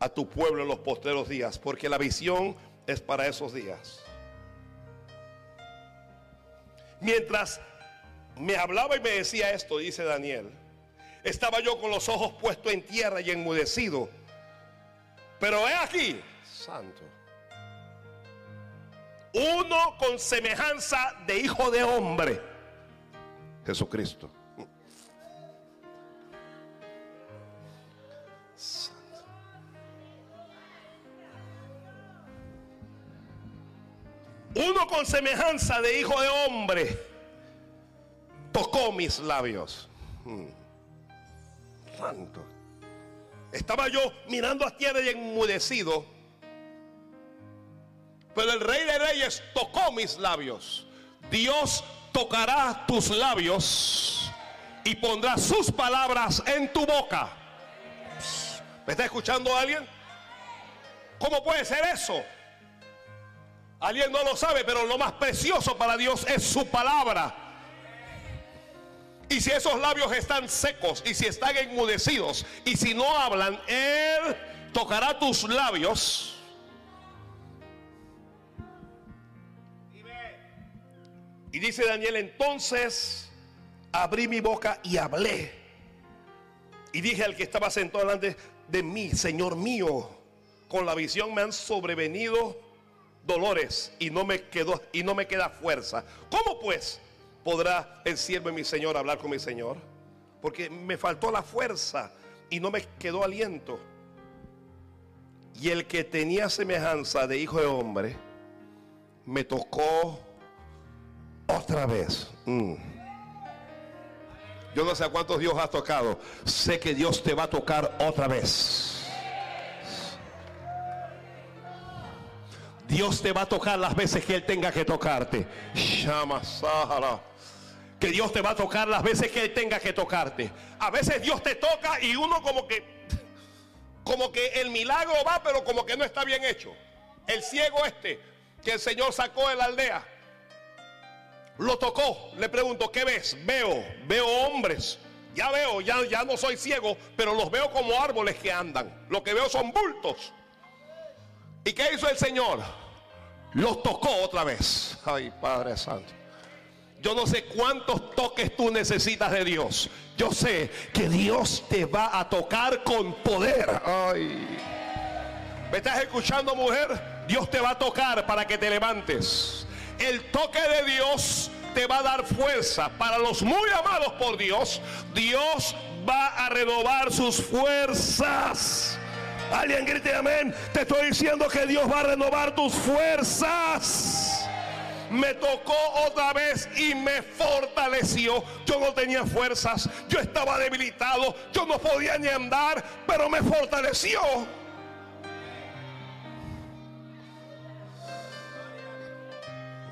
a tu pueblo en los postreros días. Porque la visión es para esos días. Mientras me hablaba y me decía esto, dice Daniel, estaba yo con los ojos puestos en tierra y enmudecido. Pero he aquí, santo, uno con semejanza de hijo de hombre, Jesucristo. Uno con semejanza de hijo de hombre tocó mis labios. Mm. Santo. Estaba yo mirando a tierra y enmudecido. Pero el rey de reyes tocó mis labios. Dios tocará tus labios y pondrá sus palabras en tu boca. ¿Me está escuchando alguien? ¿Cómo puede ser eso? Alguien no lo sabe, pero lo más precioso para Dios es su palabra. Y si esos labios están secos y si están enmudecidos y si no hablan, Él tocará tus labios. Y dice Daniel, entonces abrí mi boca y hablé. Y dije al que estaba sentado delante de mí, Señor mío, con la visión me han sobrevenido dolores y no me quedó y no me queda fuerza. ¿Cómo pues podrá el siervo mi Señor hablar con mi Señor? Porque me faltó la fuerza y no me quedó aliento. Y el que tenía semejanza de hijo de hombre me tocó otra vez. Mm. Yo no sé a cuántos Dios has tocado. Sé que Dios te va a tocar otra vez. Dios te va a tocar las veces que Él tenga que tocarte. Que Dios te va a tocar las veces que Él tenga que tocarte. A veces Dios te toca y uno como que, como que el milagro va, pero como que no está bien hecho. El ciego este que el Señor sacó de la aldea, lo tocó. Le pregunto, ¿qué ves? Veo, veo hombres. Ya veo, ya, ya no soy ciego, pero los veo como árboles que andan. Lo que veo son bultos. ¿Y qué hizo el Señor? Los tocó otra vez. Ay, Padre Santo. Yo no sé cuántos toques tú necesitas de Dios. Yo sé que Dios te va a tocar con poder. Ay. ¿Me estás escuchando, mujer? Dios te va a tocar para que te levantes. El toque de Dios te va a dar fuerza. Para los muy amados por Dios, Dios va a renovar sus fuerzas. Alguien grite amén. Te estoy diciendo que Dios va a renovar tus fuerzas. Me tocó otra vez y me fortaleció. Yo no tenía fuerzas, yo estaba debilitado, yo no podía ni andar, pero me fortaleció.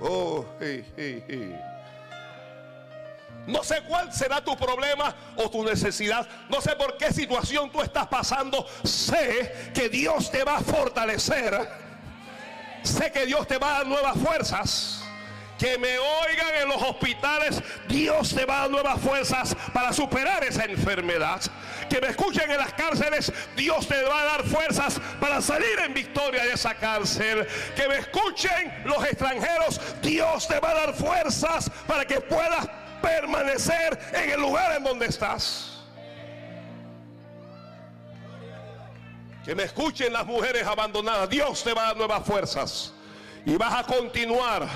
Oh, hey, hey, hey. No sé cuál será tu problema o tu necesidad. No sé por qué situación tú estás pasando. Sé que Dios te va a fortalecer. Sé que Dios te va a dar nuevas fuerzas. Que me oigan en los hospitales. Dios te va a dar nuevas fuerzas para superar esa enfermedad. Que me escuchen en las cárceles. Dios te va a dar fuerzas para salir en victoria de esa cárcel. Que me escuchen los extranjeros. Dios te va a dar fuerzas para que puedas permanecer en el lugar en donde estás. Que me escuchen las mujeres abandonadas. Dios te va a dar nuevas fuerzas. Y vas a continuar.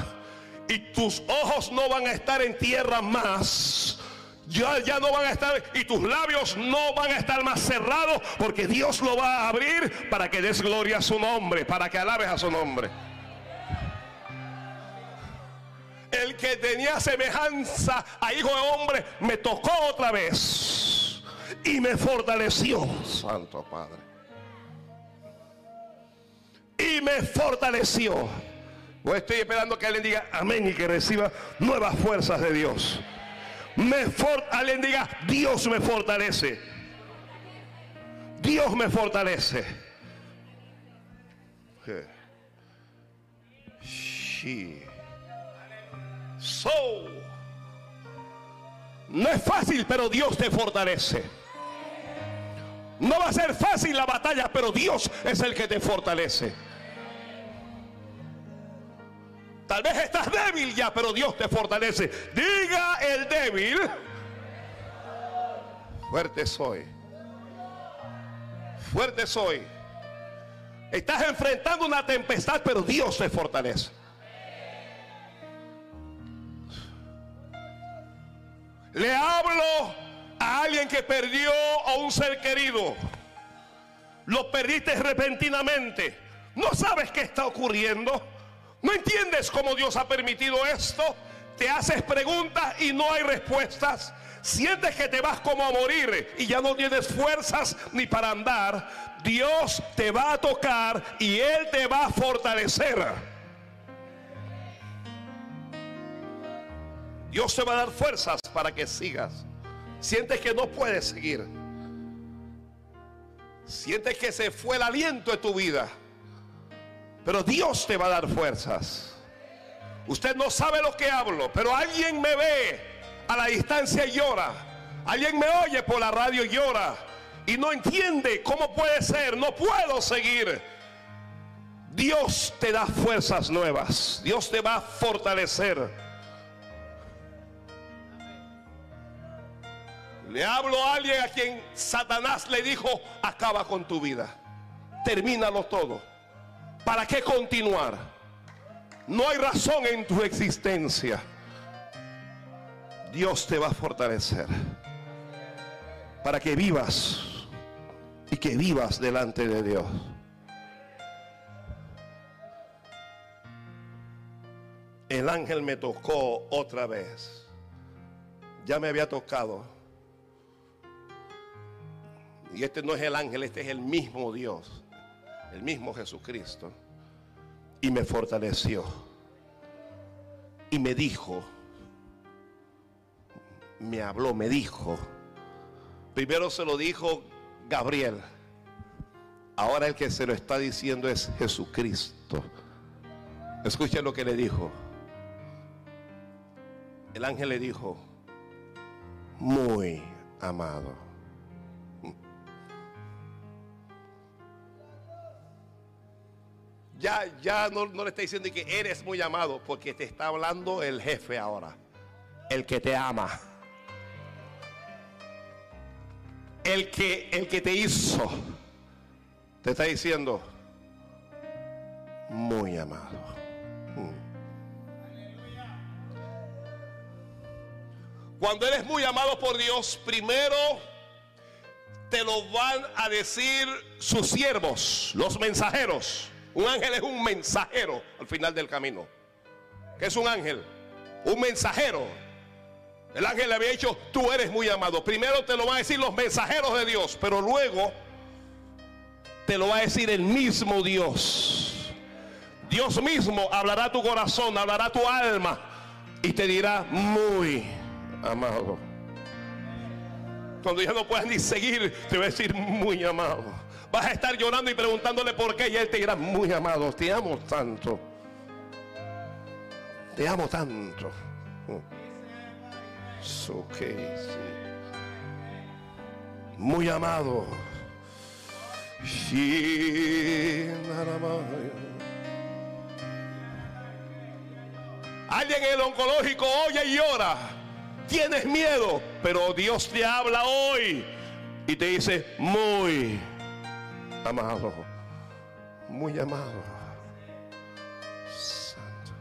Y tus ojos no van a estar en tierra más. Ya, ya no van a estar. Y tus labios no van a estar más cerrados. Porque Dios lo va a abrir para que des gloria a su nombre. Para que alabes a su nombre. El que tenía semejanza a hijo de hombre me tocó otra vez. Y me fortaleció. Santo Padre y me fortaleció. Pues estoy esperando que alguien diga amén y que reciba nuevas fuerzas de Dios. Me alguien diga, Dios me fortalece. Dios me fortalece. She. So. No es fácil, pero Dios te fortalece. No va a ser fácil la batalla, pero Dios es el que te fortalece. Tal vez estás débil ya, pero Dios te fortalece. Diga el débil. Fuerte soy. Fuerte soy. Estás enfrentando una tempestad, pero Dios te fortalece. Le hablo a alguien que perdió a un ser querido. Lo perdiste repentinamente. No sabes qué está ocurriendo. ¿No entiendes cómo Dios ha permitido esto? Te haces preguntas y no hay respuestas. Sientes que te vas como a morir y ya no tienes fuerzas ni para andar. Dios te va a tocar y Él te va a fortalecer. Dios te va a dar fuerzas para que sigas. Sientes que no puedes seguir. Sientes que se fue el aliento de tu vida. Pero Dios te va a dar fuerzas. Usted no sabe lo que hablo, pero alguien me ve a la distancia y llora. Alguien me oye por la radio y llora. Y no entiende cómo puede ser. No puedo seguir. Dios te da fuerzas nuevas. Dios te va a fortalecer. Le hablo a alguien a quien Satanás le dijo, acaba con tu vida. Termínalo todo. ¿Para qué continuar? No hay razón en tu existencia. Dios te va a fortalecer para que vivas y que vivas delante de Dios. El ángel me tocó otra vez. Ya me había tocado. Y este no es el ángel, este es el mismo Dios el mismo Jesucristo, y me fortaleció. Y me dijo, me habló, me dijo, primero se lo dijo Gabriel, ahora el que se lo está diciendo es Jesucristo. Escuchen lo que le dijo. El ángel le dijo, muy amado. Ya, ya no, le está diciendo que eres muy amado, porque te está hablando el jefe ahora, el que te ama. El que, el que te hizo, te está diciendo, muy amado. Mm. Cuando eres muy amado por Dios, primero te lo van a decir sus siervos, los mensajeros. Un ángel es un mensajero al final del camino. ¿Qué es un ángel? Un mensajero. El ángel le había dicho, tú eres muy amado. Primero te lo van a decir los mensajeros de Dios, pero luego te lo va a decir el mismo Dios. Dios mismo hablará tu corazón, hablará tu alma y te dirá muy amado. Cuando ya no puedas ni seguir, te va a decir muy amado. Vas a estar llorando y preguntándole por qué y él te dirá, muy amado, te amo tanto. Te amo tanto. Muy amado. Alguien en el oncológico oye y llora. Tienes miedo, pero Dios te habla hoy y te dice, muy amado, muy amado. Santo.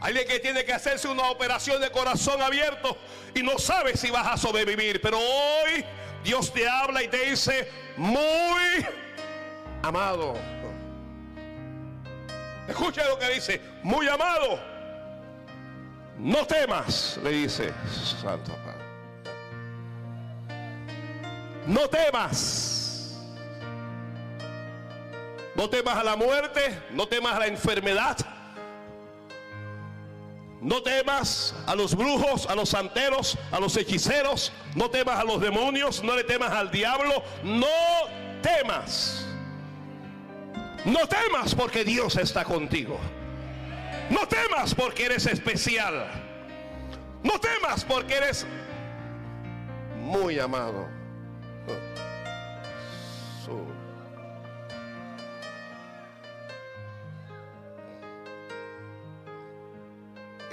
Alguien que tiene que hacerse una operación de corazón abierto y no sabe si vas a sobrevivir, pero hoy Dios te habla y te dice, muy amado. Escucha lo que dice, muy amado. No temas, le dice Santo Padre. No temas. No temas a la muerte, no temas a la enfermedad. No temas a los brujos, a los santeros, a los hechiceros. No temas a los demonios, no le temas al diablo. No temas. No temas porque Dios está contigo. No temas porque eres especial. No temas porque eres muy amado.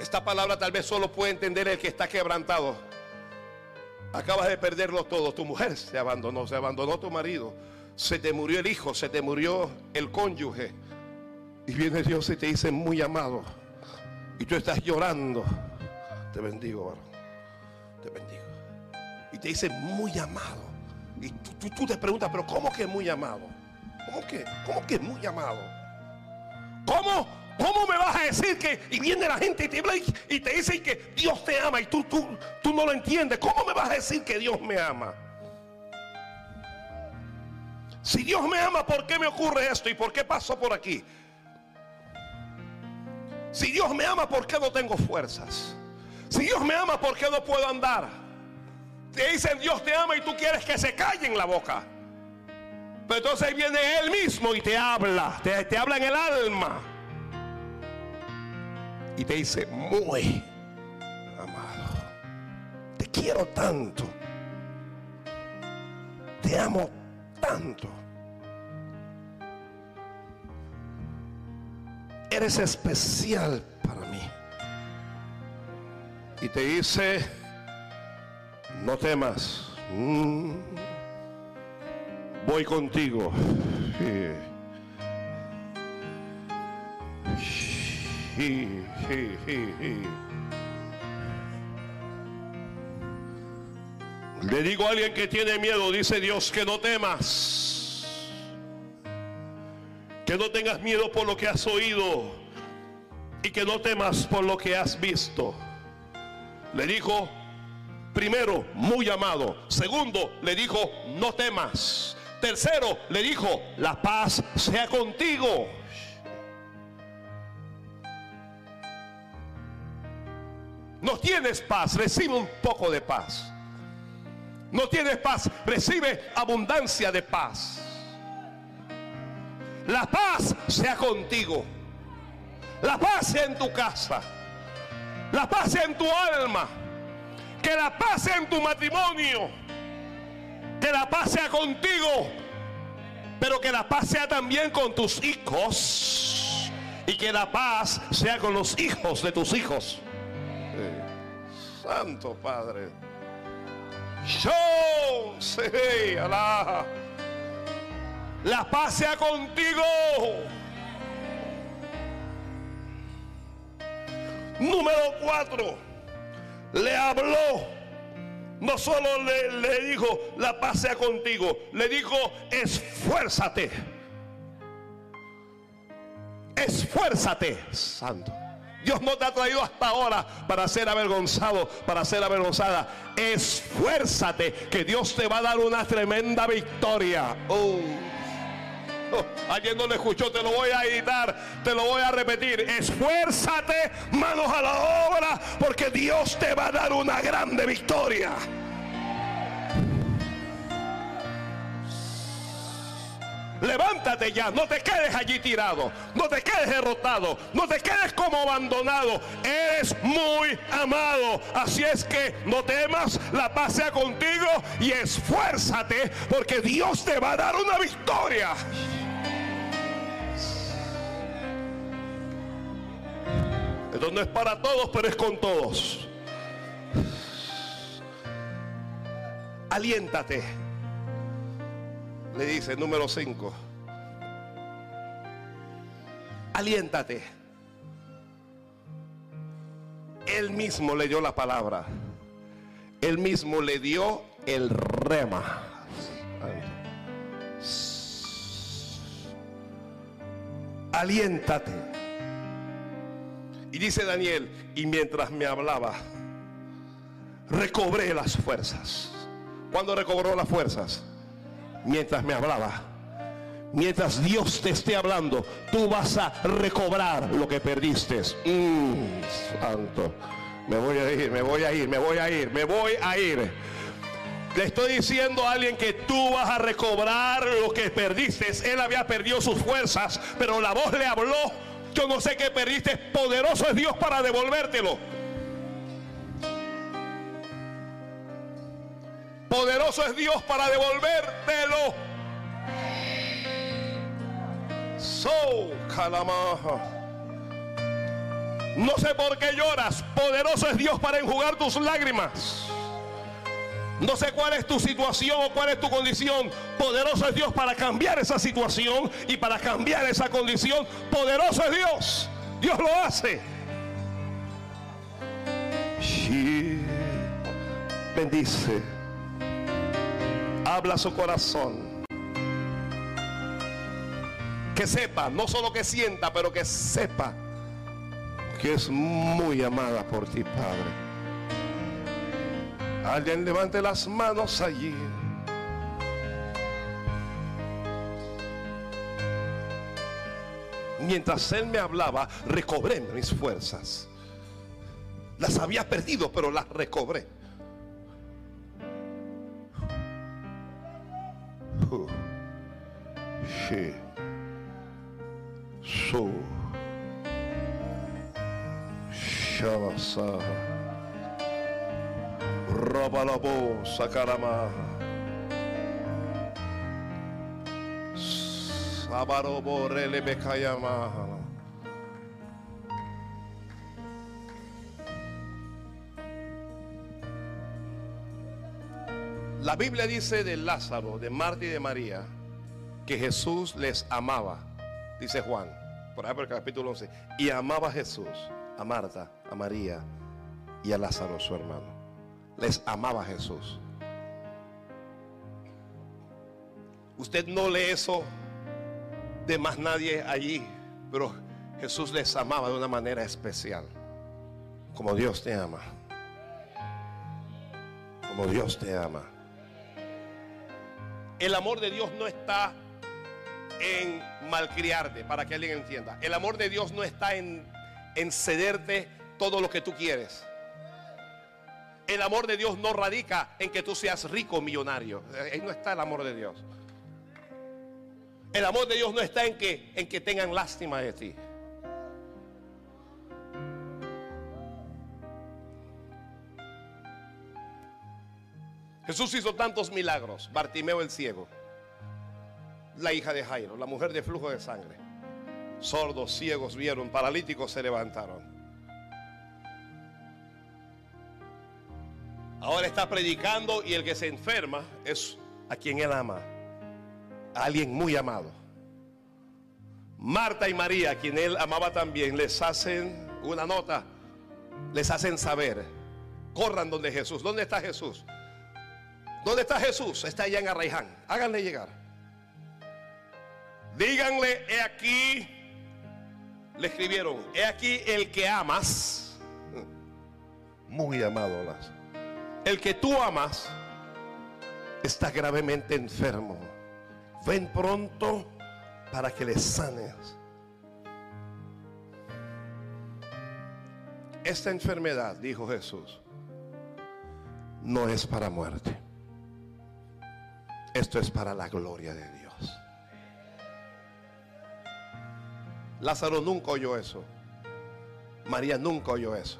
Esta palabra tal vez solo puede entender el que está quebrantado. Acabas de perderlo todo. Tu mujer se abandonó, se abandonó tu marido. Se te murió el hijo, se te murió el cónyuge. Y viene Dios y te dice, muy amado. Y tú estás llorando. Te bendigo, varón. Te bendigo. Y te dice, muy amado. Y tú, te preguntas, pero ¿cómo que muy amado? ¿Cómo que, cómo que muy amado? ¿Cómo, ¿Cómo me vas a decir que, y viene la gente y te y, te dice que Dios te ama y tú, tú, tú no lo entiendes? ¿Cómo me vas a decir que Dios me ama? Si Dios me ama, ¿por qué me ocurre esto y por qué paso por aquí? Si Dios me ama, ¿por qué no tengo fuerzas? Si Dios me ama, ¿por qué no puedo andar? Te dicen Dios te ama y tú quieres que se callen la boca. Pero entonces viene Él mismo y te habla, te, te habla en el alma. Y te dice, muy amado, te quiero tanto, te amo tanto. Eres especial para mí. Y te dice, no temas. Mm, voy contigo. [laughs] Le digo a alguien que tiene miedo, dice Dios, que no temas. Que no tengas miedo por lo que has oído. Y que no temas por lo que has visto. Le dijo, primero, muy amado. Segundo, le dijo, no temas. Tercero, le dijo, la paz sea contigo. No tienes paz, recibe un poco de paz. No tienes paz, recibe abundancia de paz. La paz sea contigo. La paz sea en tu casa. La paz sea en tu alma. Que la paz sea en tu matrimonio. Que la paz sea contigo. Pero que la paz sea también con tus hijos. Y que la paz sea con los hijos de tus hijos. Santo Padre. Yo sé, Alá. La paz sea contigo. Número cuatro. Le habló. No solo le, le dijo, la paz sea contigo. Le dijo, esfuérzate. Esfuérzate, Santo. Dios no te ha traído hasta ahora para ser avergonzado, para ser avergonzada. Esfuérzate, que Dios te va a dar una tremenda victoria. Oh. Oh, alguien no lo escuchó, te lo voy a editar, te lo voy a repetir. Esfuérzate, manos a la obra, porque Dios te va a dar una grande victoria. Levántate ya, no te quedes allí tirado, no te quedes derrotado, no te quedes como abandonado. Eres muy amado, así es que no temas, la paz sea contigo y esfuérzate porque Dios te va a dar una victoria. Esto no es para todos, pero es con todos. Aliéntate. Le dice número 5. Aliéntate. Él mismo le dio la palabra. Él mismo le dio el rema. Aliéntate. Y dice Daniel, y mientras me hablaba, recobré las fuerzas. ¿Cuándo recobró las fuerzas? Mientras me hablaba. Mientras Dios te esté hablando, tú vas a recobrar lo que perdiste. Mm, santo. Me voy a ir, me voy a ir, me voy a ir, me voy a ir. Le estoy diciendo a alguien que tú vas a recobrar lo que perdiste. Él había perdido sus fuerzas, pero la voz le habló. Yo no sé qué perdiste. Poderoso es Dios para devolvértelo. Poderoso es Dios para devolvértelo. So, calamaja. No sé por qué lloras. Poderoso es Dios para enjugar tus lágrimas. No sé cuál es tu situación o cuál es tu condición. Poderoso es Dios para cambiar esa situación y para cambiar esa condición. Poderoso es Dios. Dios lo hace. Bendice. Habla su corazón. Que sepa, no solo que sienta, pero que sepa que es muy amada por ti, Padre. Alguien levante las manos allí. Mientras él me hablaba, recobré mis fuerzas. Las había perdido, pero las recobré. Sí. So. Shabasa. Robalabo Sakarama. Sabarobo Relebekayama. La Biblia dice de Lázaro, de Marta y de María, que Jesús les amaba, dice Juan, por ahí el capítulo 11, y amaba a Jesús, a Marta, a María y a Lázaro, su hermano. Les amaba Jesús. Usted no lee eso de más nadie allí, pero Jesús les amaba de una manera especial, como Dios te ama, como Dios te ama. El amor de Dios no está en malcriarte, para que alguien entienda. El amor de Dios no está en, en cederte todo lo que tú quieres. El amor de Dios no radica en que tú seas rico millonario. Ahí no está el amor de Dios. El amor de Dios no está en que, en que tengan lástima de ti. Jesús hizo tantos milagros. Bartimeo el ciego, la hija de Jairo, la mujer de flujo de sangre. Sordos, ciegos vieron, paralíticos se levantaron. Ahora está predicando y el que se enferma es a quien él ama. A alguien muy amado. Marta y María, quien él amaba también, les hacen una nota. Les hacen saber. Corran donde Jesús. ¿Dónde está Jesús? ¿Dónde está Jesús? Está allá en Arraiján. Háganle llegar. Díganle, he aquí, le escribieron, he aquí el que amas. Muy amado las. El que tú amas está gravemente enfermo. Ven pronto para que le sanes. Esta enfermedad, dijo Jesús, no es para muerte. Esto es para la gloria de Dios. Lázaro nunca oyó eso. María nunca oyó eso.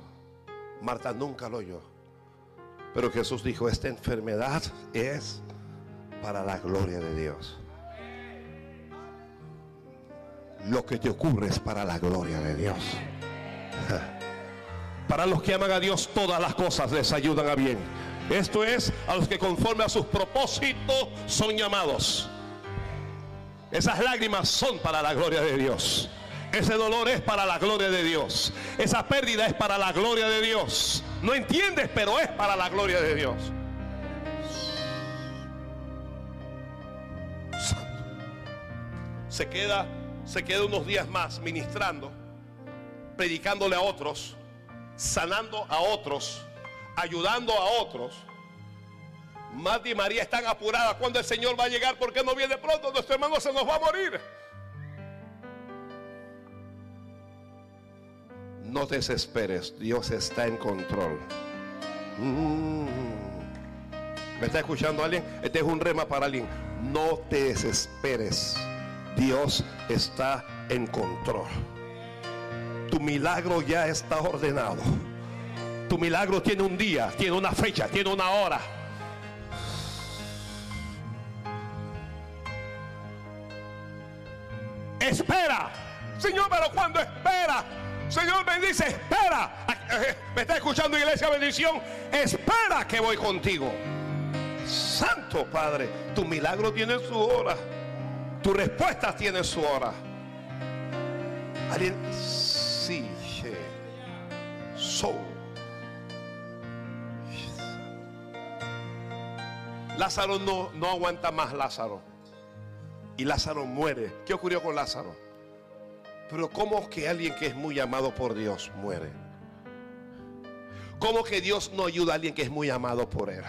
Marta nunca lo oyó. Pero Jesús dijo, esta enfermedad es para la gloria de Dios. Lo que te ocurre es para la gloria de Dios. [laughs] Para los que aman a Dios, todas las cosas les ayudan a bien. Esto es a los que conforme a sus propósitos son llamados. Esas lágrimas son para la gloria de Dios. Ese dolor es para la gloria de Dios. Esa pérdida es para la gloria de Dios. No entiendes, pero es para la gloria de Dios. Se queda, se queda unos días más ministrando, predicándole a otros, sanando a otros, ayudando a otros. Marta y María están apuradas cuando el Señor va a llegar porque no viene pronto, nuestro hermano se nos va a morir. No desesperes, Dios está en control. Mm. ¿Me está escuchando alguien? Este es un rema para alguien. No te desesperes, Dios está en control. Tu milagro ya está ordenado. Tu milagro tiene un día, tiene una fecha, tiene una hora. Espera. Señor, pero cuando espera, Señor bendice, espera. ¿Me está escuchando iglesia bendición? Espera que voy contigo. Santo Padre, tu milagro tiene su hora. Tu respuesta tiene su hora. Alguien, sí, so. Lázaro no, no aguanta más Lázaro. Y Lázaro muere. ¿Qué ocurrió con Lázaro? Pero ¿cómo que alguien que es muy amado por Dios muere? ¿Cómo que Dios no ayuda a alguien que es muy amado por Él?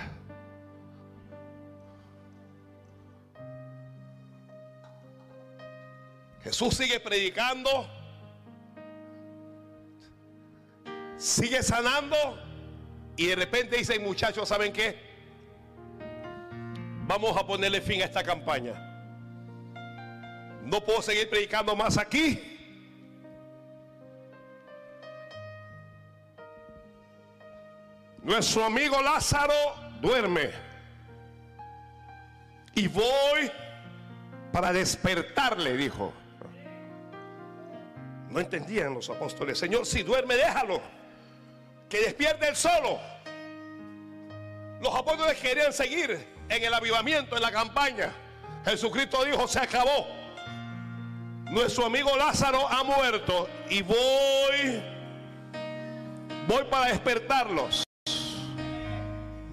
Jesús sigue predicando, sigue sanando y de repente dicen muchachos, ¿saben qué? Vamos a ponerle fin a esta campaña. No puedo seguir predicando más aquí. Nuestro amigo Lázaro duerme. Y voy para despertarle, dijo. No entendían los apóstoles. Señor, si duerme, déjalo. Que despierte el solo. Los apóstoles querían seguir en el avivamiento, en la campaña. Jesucristo dijo, se acabó. Nuestro amigo Lázaro ha muerto y voy, voy para despertarlos.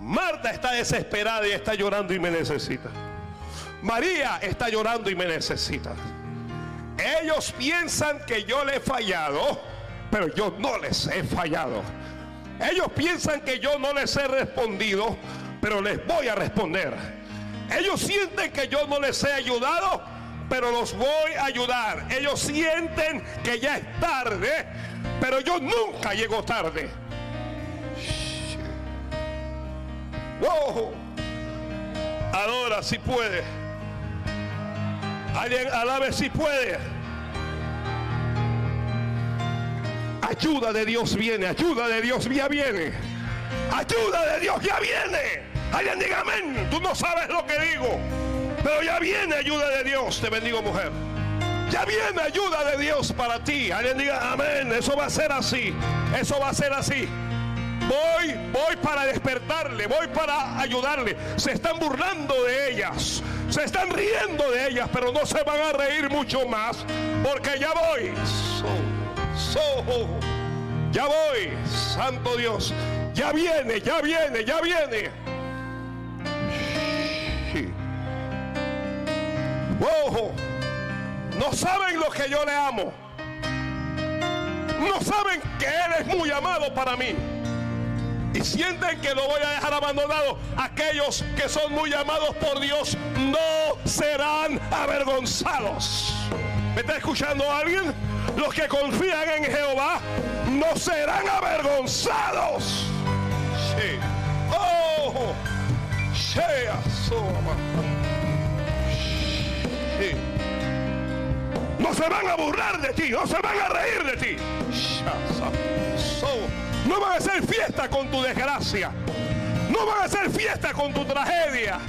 Marta está desesperada y está llorando y me necesita. María está llorando y me necesita. Ellos piensan que yo le he fallado, pero yo no les he fallado. Ellos piensan que yo no les he respondido, pero les voy a responder. Ellos sienten que yo no les he ayudado, pero los voy a ayudar. Ellos sienten que ya es tarde, pero yo nunca llego tarde. Wow. Adora si puede. Alguien alabe si puede. Ayuda de Dios viene, ayuda de Dios ya viene. Ayuda de Dios ya viene. Alguien diga amén. Tú no sabes lo que digo. Pero ya viene ayuda de Dios. Te bendigo mujer. Ya viene ayuda de Dios para ti. Alguien diga amén. Eso va a ser así. Eso va a ser así. Voy, voy para despertarle, voy para ayudarle. Se están burlando de ellas, se están riendo de ellas, pero no se van a reír mucho más, porque ya voy. So, so, ya voy, Santo Dios. Ya viene, ya viene, ya viene. Ojo, no saben lo que yo le amo. No saben que Él es muy amado para mí y sienten que lo voy a dejar abandonado, aquellos que son muy amados por Dios no serán avergonzados. ¿Me está escuchando alguien? Los que confían en Jehová no serán avergonzados. Oh. No se van a burlar de ti, no se van a reír de ti. No van a hacer fiesta con tu desgracia. No van a hacer fiesta con tu tragedia.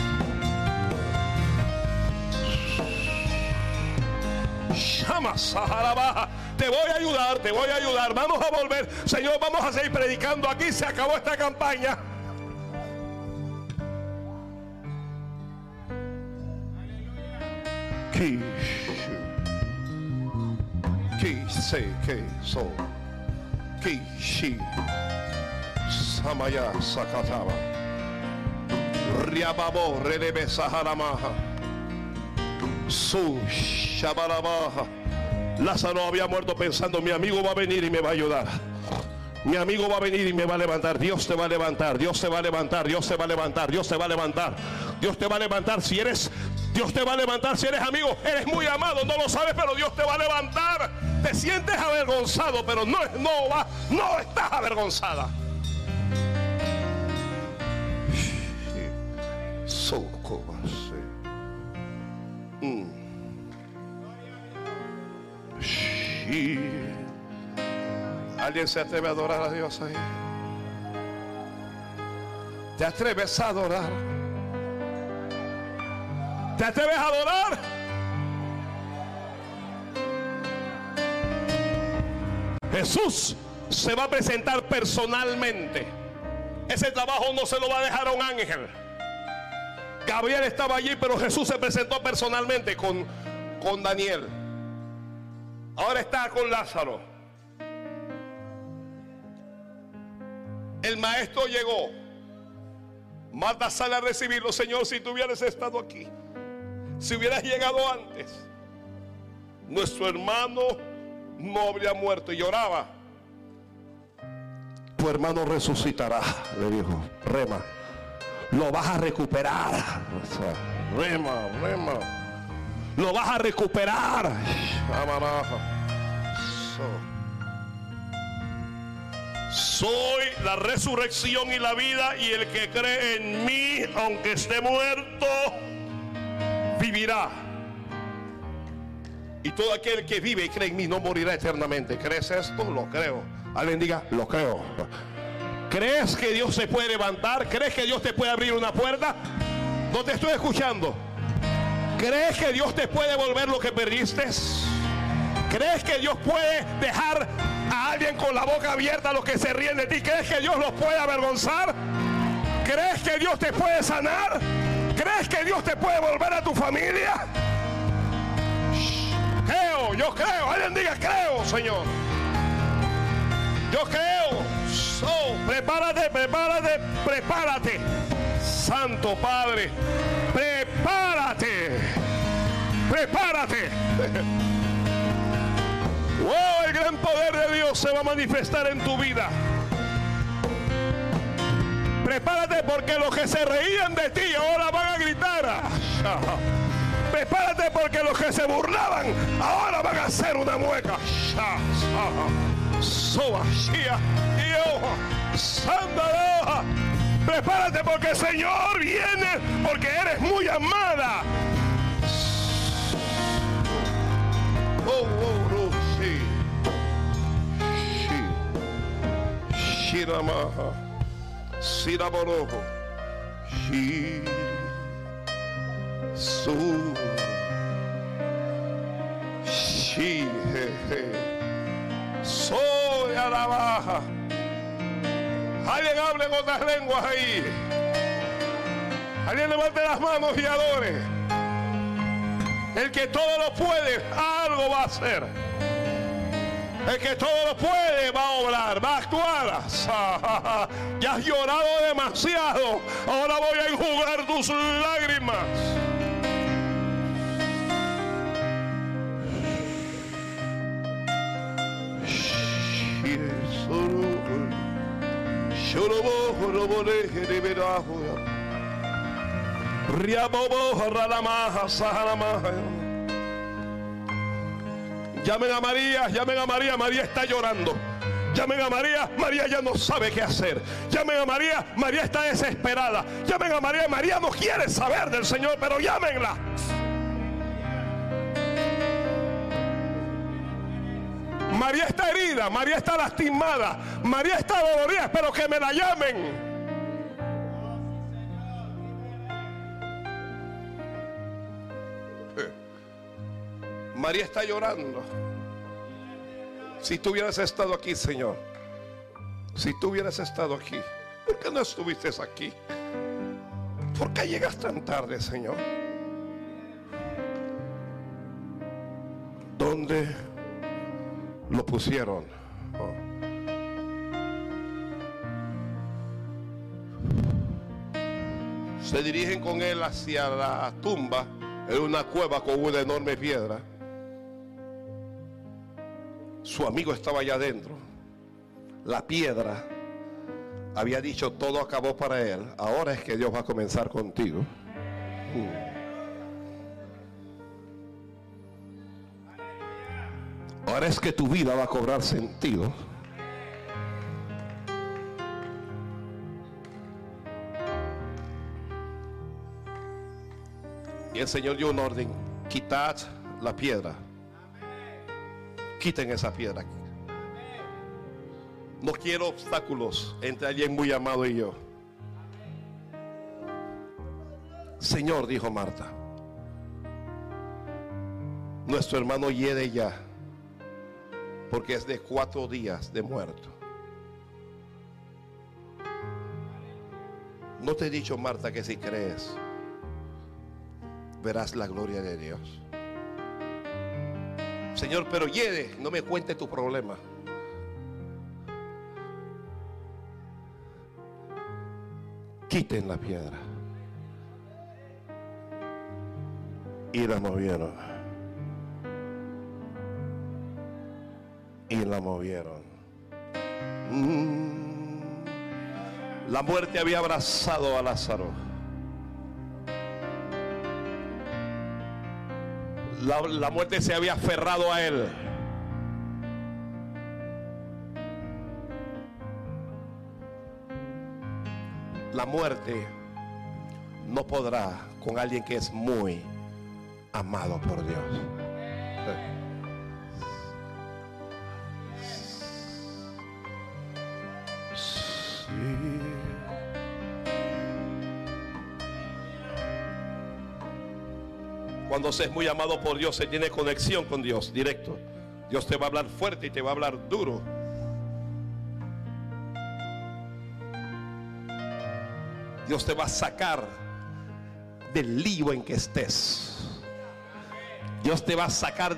Te voy a ayudar, te voy a ayudar. Vamos a volver. Señor, vamos a seguir predicando. Aquí se acabó esta campaña. Ki, ki, shi, samaya, sakataba, riababo, redebe, saharamaha, su, shabarabaha. Lázaro había muerto pensando, mi amigo va a venir y me va a ayudar. Mi amigo va a venir y me va a levantar. Dios te va a levantar. Dios te va a levantar. Dios te va a levantar. Dios te va a levantar. Dios te va a levantar si eres. Dios te va a levantar si eres amigo. Eres muy amado. No lo sabes, pero Dios te va a levantar. Te sientes avergonzado, pero no, no va. No estás avergonzada. ¿Alguien se atreve a adorar a Dios ahí? ¿Te atreves a adorar? ¿Te atreves a adorar? Jesús se va a presentar personalmente. Ese trabajo no se lo va a dejar a un ángel. Gabriel estaba allí, pero Jesús se presentó personalmente con, con Daniel. Ahora está con Lázaro. El maestro llegó. Marta sale a recibirlo, Señor, si tú hubieras estado aquí. Si hubieras llegado antes, nuestro hermano no habría muerto y lloraba. Tu hermano resucitará, le dijo, rema. Lo vas a recuperar. Rema, rema. Lo vas a recuperar. Soy la resurrección y la vida y el que cree en mí, aunque esté muerto, vivirá. Y todo aquel que vive y cree en mí no morirá eternamente. ¿Crees esto? Lo creo. Alguien diga, lo creo. ¿Crees que Dios se puede levantar? ¿Crees que Dios te puede abrir una puerta? No te estoy escuchando. ¿Crees que Dios te puede volver lo que perdiste? ¿Crees que Dios puede dejar a alguien con la boca abierta los que se ríen de ti? ¿Crees que Dios los puede avergonzar? ¿Crees que Dios te puede sanar? ¿Crees que Dios te puede volver a tu familia? Creo, yo creo. Alguien diga creo, Señor. Yo creo. Prepárate, prepárate, prepárate. Santo Padre, prepárate. Prepárate. [laughs] Oh, el gran poder de Dios se va a manifestar en tu vida. Prepárate porque los que se reían de ti ahora van a gritar. [laughs] Prepárate porque los que se burlaban ahora van a hacer una mueca. [laughs] Prepárate porque el Señor viene porque eres muy amada. Oh, oh, Shiramaha. Siraborojo. Shi. Su. Shi. Soy a la baja. Alguien hable en otras lenguas ahí. Alguien levante las manos y adore. El que todo lo puede, algo va a hacer. El que todo lo puede va a obrar, va a actuar. [laughs] Ya has llorado demasiado. Ahora voy a enjugar tus lágrimas. Llamen a María, llamen a María, María está llorando. Llamen a María, María ya no sabe qué hacer. Llamen a María, María está desesperada. Llamen a María, María no quiere saber del Señor, pero llámenla. María está herida, María está lastimada, María está dolorida, espero que me la llamen. María está llorando. Si tú hubieras estado aquí, Señor, si tú hubieras estado aquí, ¿por qué no estuviste aquí? ¿Por qué llegas tan tarde, Señor? ¿Dónde lo pusieron? Se dirigen con él hacia la tumba en una cueva con una enorme piedra. Su amigo estaba allá adentro. La piedra había dicho todo acabó para él. Ahora es que Dios va a comenzar contigo. Mm. Ahora es que tu vida va a cobrar sentido. Y el Señor dio un orden. Quitad la piedra. Quiten esa piedra. No quiero obstáculos entre alguien muy amado y yo. Señor, dijo Marta, nuestro hermano hiede ya, porque es de cuatro días de muerto. No te he dicho, Marta, que si crees, verás la gloria de Dios. Señor, pero hiede, no me cuente tu problema. Quiten la piedra. Y la movieron. Y la movieron. Mm. La muerte había abrazado a Lázaro. La, muerte se había aferrado a él. La muerte no podrá con alguien que es muy amado por Dios. Cuando es muy amado por Dios, se tiene conexión con Dios directo. Dios te va a hablar fuerte y te va a hablar duro. Dios te va a sacar del lío en que estés. Dios te va a sacar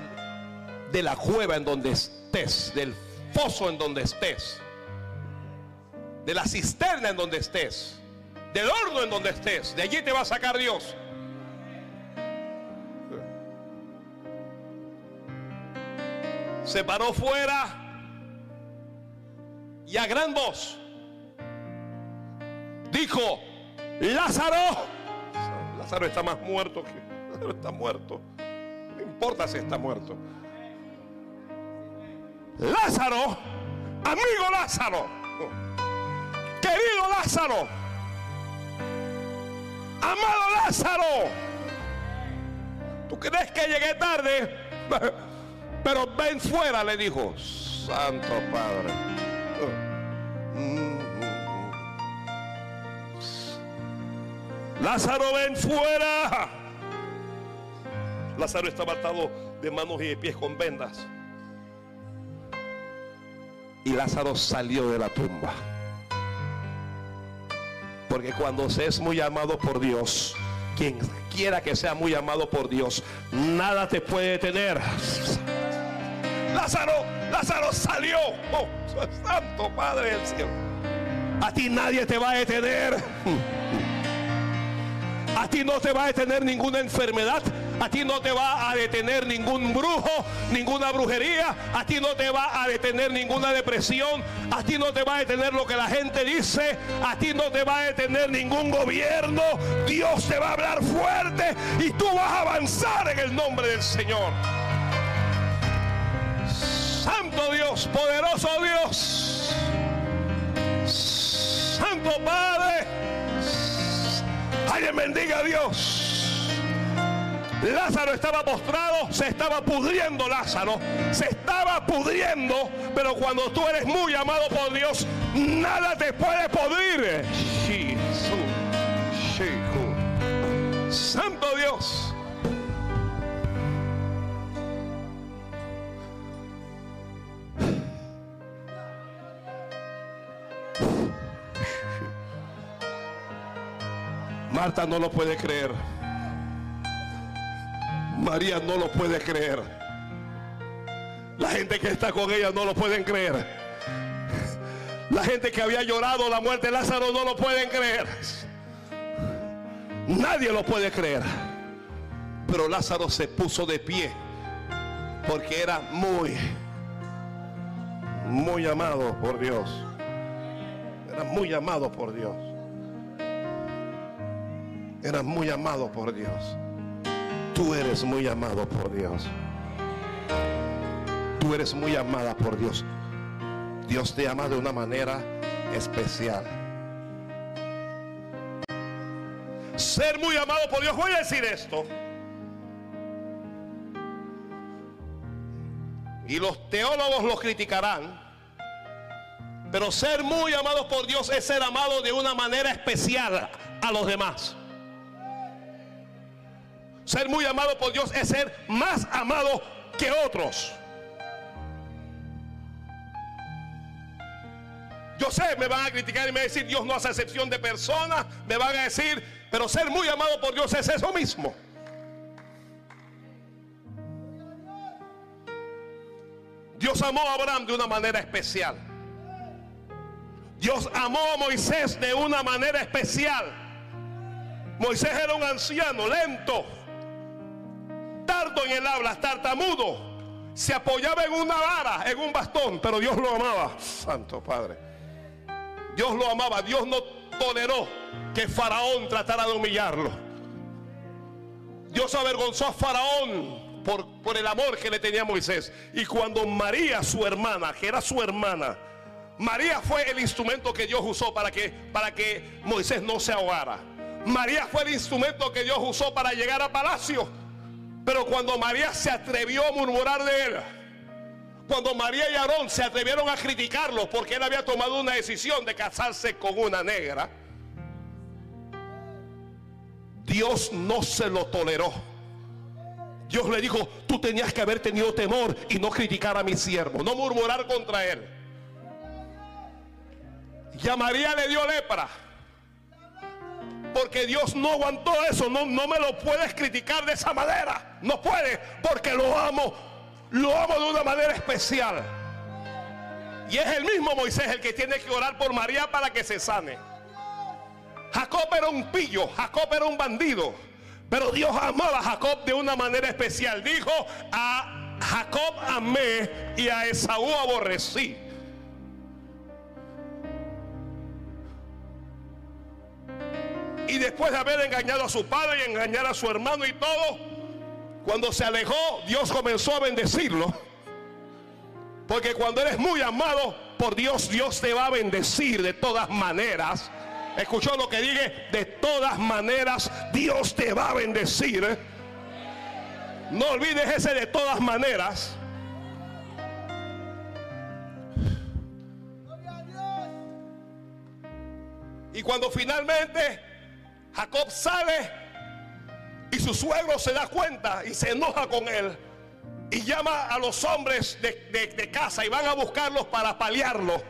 de la cueva en donde estés, del foso en donde estés, de la cisterna en donde estés, del horno en donde estés. De allí te va a sacar Dios. Se paró fuera y a gran voz dijo, Lázaro, Lázaro está más muerto que Lázaro está muerto. No importa si está muerto. Lázaro, amigo Lázaro, querido Lázaro, amado Lázaro, ¿tú crees que llegué tarde? [laughs] Pero ven fuera, le dijo, Santo Padre. Lázaro, ven fuera. Lázaro estaba atado de manos y de pies con vendas. Y Lázaro salió de la tumba. Porque cuando se es muy amado por Dios, quien quiera que sea muy amado por Dios, nada te puede detener. Lázaro, Lázaro salió. Oh, santo Padre del cielo. A ti nadie te va a detener. A ti no te va a detener ninguna enfermedad. A ti no te va a detener ningún brujo, ninguna brujería. A ti no te va a detener ninguna depresión. A ti no te va a detener lo que la gente dice. A ti no te va a detener ningún gobierno. Dios te va a hablar fuerte y tú vas a avanzar en el nombre del Señor. Santo Dios, poderoso Dios. Santo Padre. Alguien bendiga a Dios. Lázaro estaba postrado, se estaba pudriendo Lázaro, se estaba pudriendo, pero cuando tú eres muy amado por Dios, nada te puede Jesús. Santo Dios. Marta no lo puede creer. María no lo puede creer. La gente que está con ella no lo pueden creer. La gente que había llorado la muerte de Lázaro no lo pueden creer. Nadie lo puede creer. Pero Lázaro se puso de pie porque era muy, muy amado por Dios. Era muy amado por Dios. Era muy amado por Dios. Tú eres muy amado por Dios. Tú eres muy amada por Dios. Dios te ama de una manera especial. Ser muy amado por Dios. Voy a decir esto. Y los teólogos lo criticarán. Pero ser muy amado por Dios es ser amado de una manera especial a los demás. Ser muy amado por Dios es ser más amado que otros. Yo sé, me van a criticar y me van a decir, Dios no hace excepción de personas. Me van a decir, pero ser muy amado por Dios es eso mismo. Dios amó a Abraham de una manera especial. Dios amó a Moisés de una manera especial. Moisés era un anciano lento, tardo en el habla, tartamudo. Se apoyaba en una vara, en un bastón, pero Dios lo amaba. Santo Padre. Dios lo amaba. Dios no toleró que Faraón tratara de humillarlo. Dios avergonzó a Faraón por, por el amor que le tenía a Moisés. Y cuando María, su hermana, que era su hermana, María fue el instrumento que Dios usó para que, para que Moisés no se ahogara. María fue el instrumento que Dios usó para llegar a palacio. Pero cuando María se atrevió a murmurar de él, cuando María y Aarón se atrevieron a criticarlo porque él había tomado una decisión de casarse con una negra, Dios no se lo toleró. Dios le dijo, tú tenías que haber tenido temor y no criticar a mi siervo, no murmurar contra él. Y a María le dio lepra. Porque Dios no aguantó eso. No, no me lo puedes criticar de esa manera. No puede. Porque lo amo. Lo amo de una manera especial. Y es el mismo Moisés el que tiene que orar por María para que se sane. Jacob era un pillo. Jacob era un bandido. Pero Dios amaba a Jacob de una manera especial. Dijo, a Jacob amé y a Esaú aborrecí. Y después de haber engañado a su padre y engañar a su hermano y todo, cuando se alejó, Dios comenzó a bendecirlo. Porque cuando eres muy amado por Dios, Dios te va a bendecir de todas maneras. Escuchó lo que dije, de todas maneras Dios te va a bendecir. No olvides ese de todas maneras. Y cuando finalmente Jacob sale y su suegro se da cuenta y se enoja con él y llama a los hombres de, casa y van a buscarlos para paliarlo.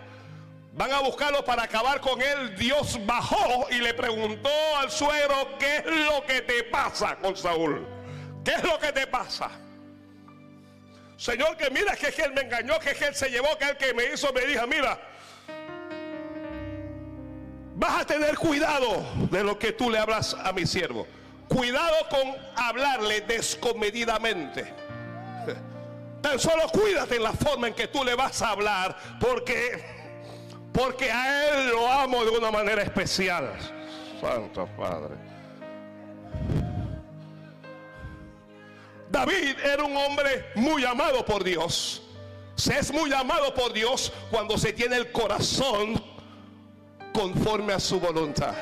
Van a buscarlo para acabar con él. Dios bajó y le preguntó al suegro, ¿qué es lo que te pasa con Saúl? ¿Qué es lo que te pasa? Señor, que mira que es que él me engañó, que es que él se llevó, que el que me hizo me dijo, mira, vas a tener cuidado de lo que tú le hablas a mi siervo. Cuidado con hablarle descomedidamente. Tan solo cuídate en la forma en que tú le vas a hablar, porque porque a él lo amo de una manera especial. Santo Padre. David era un hombre muy amado por Dios. Se es muy amado por Dios cuando se tiene el corazón conforme a su voluntad.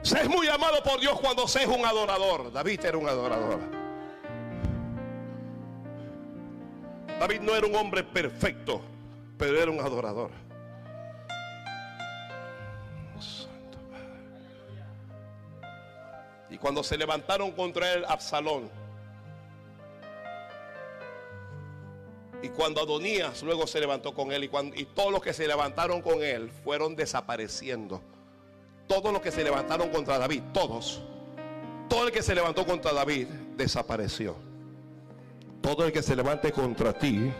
Se es muy amado por Dios cuando se es un adorador. David era un adorador. David no era un hombre perfecto, pero era un adorador. Santo Padre. Y cuando se levantaron contra él, Absalón, y cuando Adonías luego se levantó con él, y, cuando, y todos los que se levantaron con él fueron desapareciendo. Todos los que se levantaron contra David, todos, todo el que se levantó contra David desapareció. Todo el que se levante contra ti.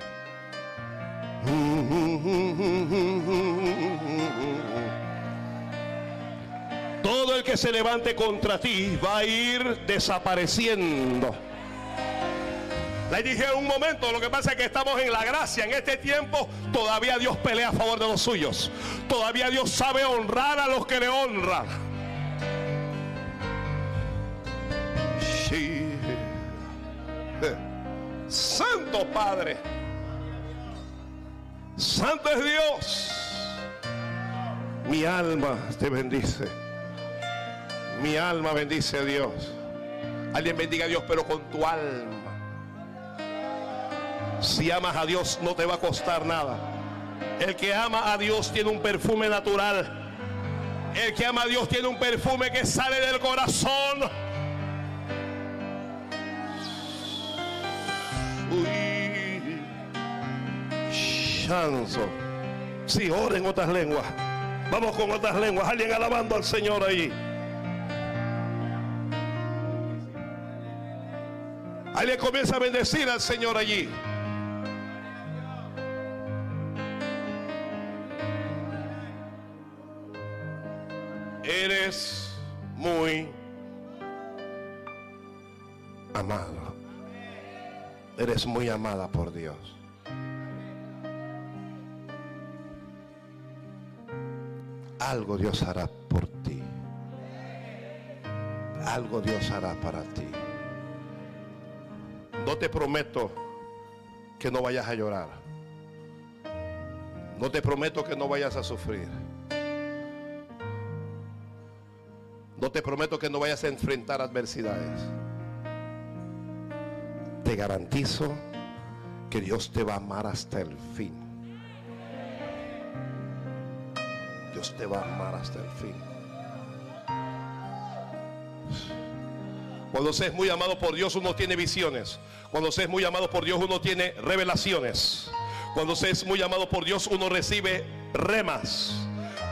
Todo el que se levante contra ti va a ir desapareciendo. Le dije un momento, lo que pasa es que estamos en la gracia. En este tiempo todavía Dios pelea a favor de los suyos. Todavía Dios sabe honrar a los que le honran. Sí. Santo Padre. Santo es Dios. Mi alma te bendice. Mi alma bendice a Dios. Alguien bendiga a Dios, pero con tu alma. Si amas a Dios no te va a costar nada. El que ama a Dios tiene un perfume natural. El que ama a Dios tiene un perfume que sale del corazón. Uy. Chanzo. Si ora en otras lenguas. Vamos con otras lenguas. Alguien alabando al Señor allí. Alguien comienza a bendecir al Señor allí. Eres muy amado. Eres muy amada por Dios. Algo Dios hará por ti. Algo Dios hará para ti. No te prometo que no vayas a llorar. No te prometo que no vayas a sufrir. No te prometo que no vayas a enfrentar adversidades. Te garantizo que Dios te va a amar hasta el fin. Dios te va a amar hasta el fin. Cuando se es muy amado por Dios, uno tiene visiones. Cuando se es muy amado por Dios, uno tiene revelaciones. Cuando se es muy amado por Dios, uno recibe remas.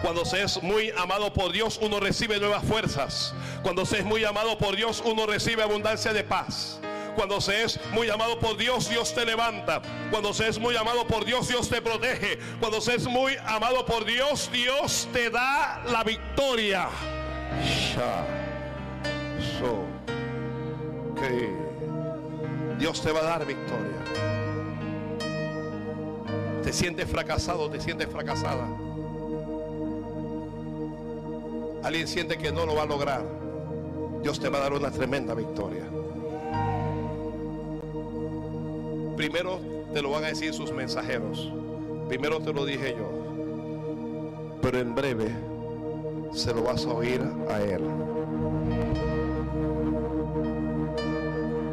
Cuando se es muy amado por Dios, uno recibe nuevas fuerzas. Cuando se es muy amado por Dios, uno recibe abundancia de paz. Cuando se es muy amado por Dios, Dios te levanta. Cuando se es muy amado por Dios, Dios te protege. Cuando se es muy amado por Dios, Dios te da la victoria. Dios te va a dar victoria. Te sientes fracasado, te sientes fracasada. Alguien siente que no lo va a lograr. Dios te va a dar una tremenda victoria. Primero te lo van a decir sus mensajeros. Primero te lo dije yo. Pero en breve se lo vas a oír a Él.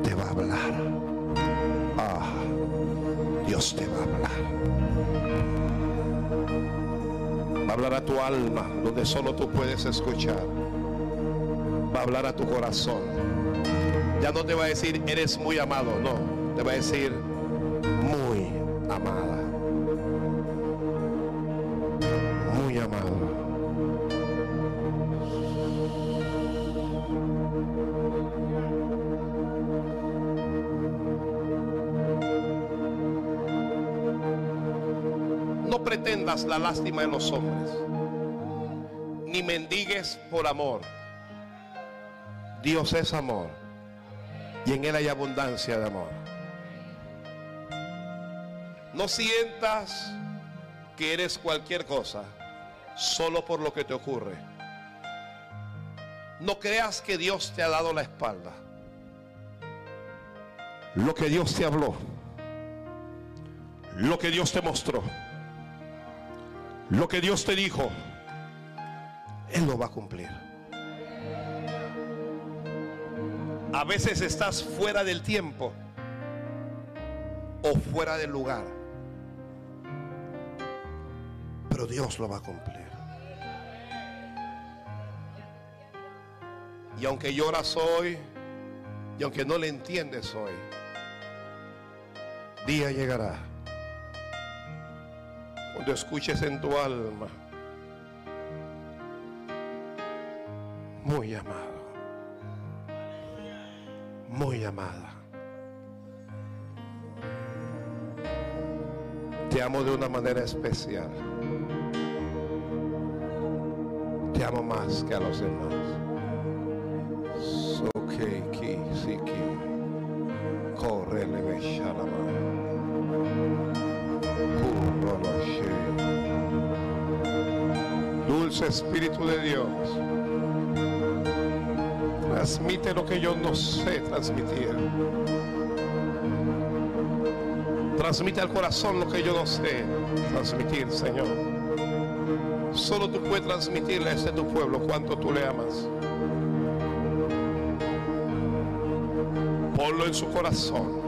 Te va a hablar. Ah, Dios te va a hablar. Va a hablar a tu alma donde solo tú puedes escuchar. Va a hablar a tu corazón. Ya no te va a decir eres muy amado, no. Te va a decir muy amada. La lástima de los hombres, ni mendigues por amor. Dios es amor y en Él hay abundancia de amor. No sientas que eres cualquier cosa solo por lo que te ocurre. No creas que Dios te ha dado la espalda. Lo que Dios te habló, lo que Dios te mostró, lo que Dios te dijo, Él lo va a cumplir. A veces estás fuera del tiempo o fuera del lugar. Pero Dios lo va a cumplir. Y aunque lloras hoy, y aunque no le entiendes hoy, día llegará. Cuando escuches en tu alma, muy amado, muy amada. Te amo de una manera especial. Te amo más que a los demás. So que ki si ki corre le Dulce Espíritu de Dios. Transmite lo que yo no sé transmitir. Transmite al corazón lo que yo no sé transmitir, Señor. Solo tú puedes transmitirle a este tu pueblo cuánto tú le amas. Ponlo en su corazón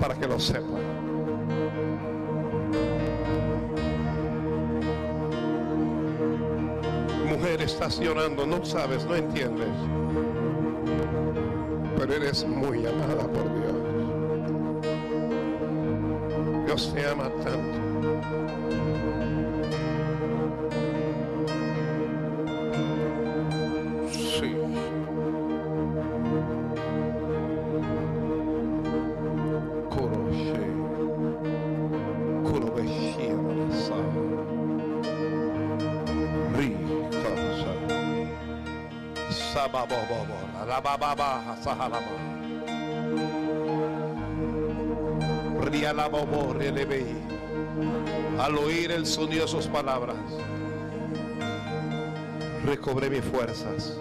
para que lo sepa. Llorando, no sabes, no entiendes. Pero eres muy amada por Dios. Dios te ama tanto. Al oír el sonido de sus palabras, recobré mis fuerzas.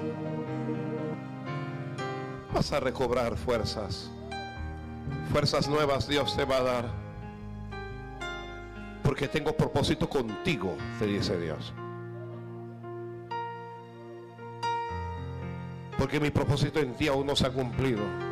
Vas a recobrar fuerzas. Fuerzas nuevas Dios te va a dar. Porque tengo propósito contigo, te dice Dios. Porque mi propósito en ti aún no se ha cumplido.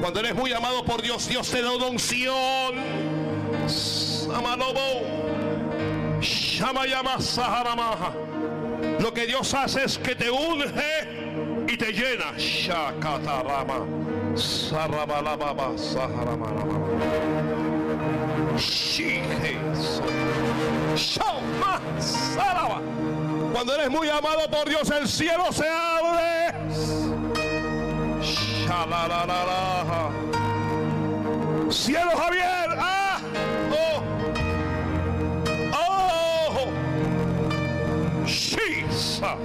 Cuando eres muy amado por Dios, Dios te da una unción. Lo que Dios hace es que te unge y te llena. Cuando eres muy amado por Dios, el cielo se abre. Cielo Javier. Ah. Oh. Oh. Shisa.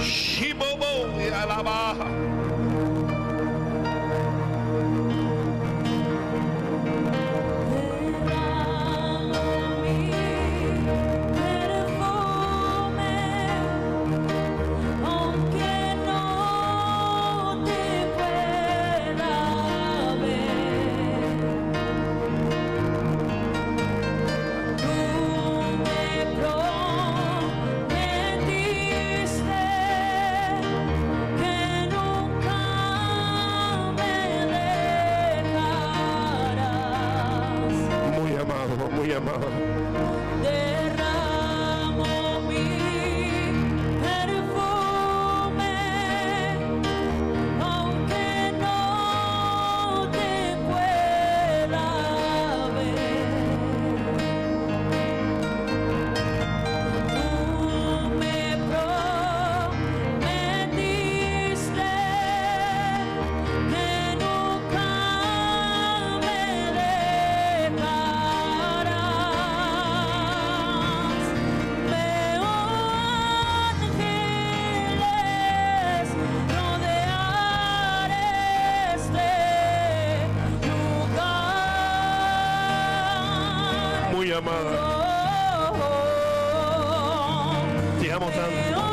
Shibobo y alabaja. Amada. Te amo tanto.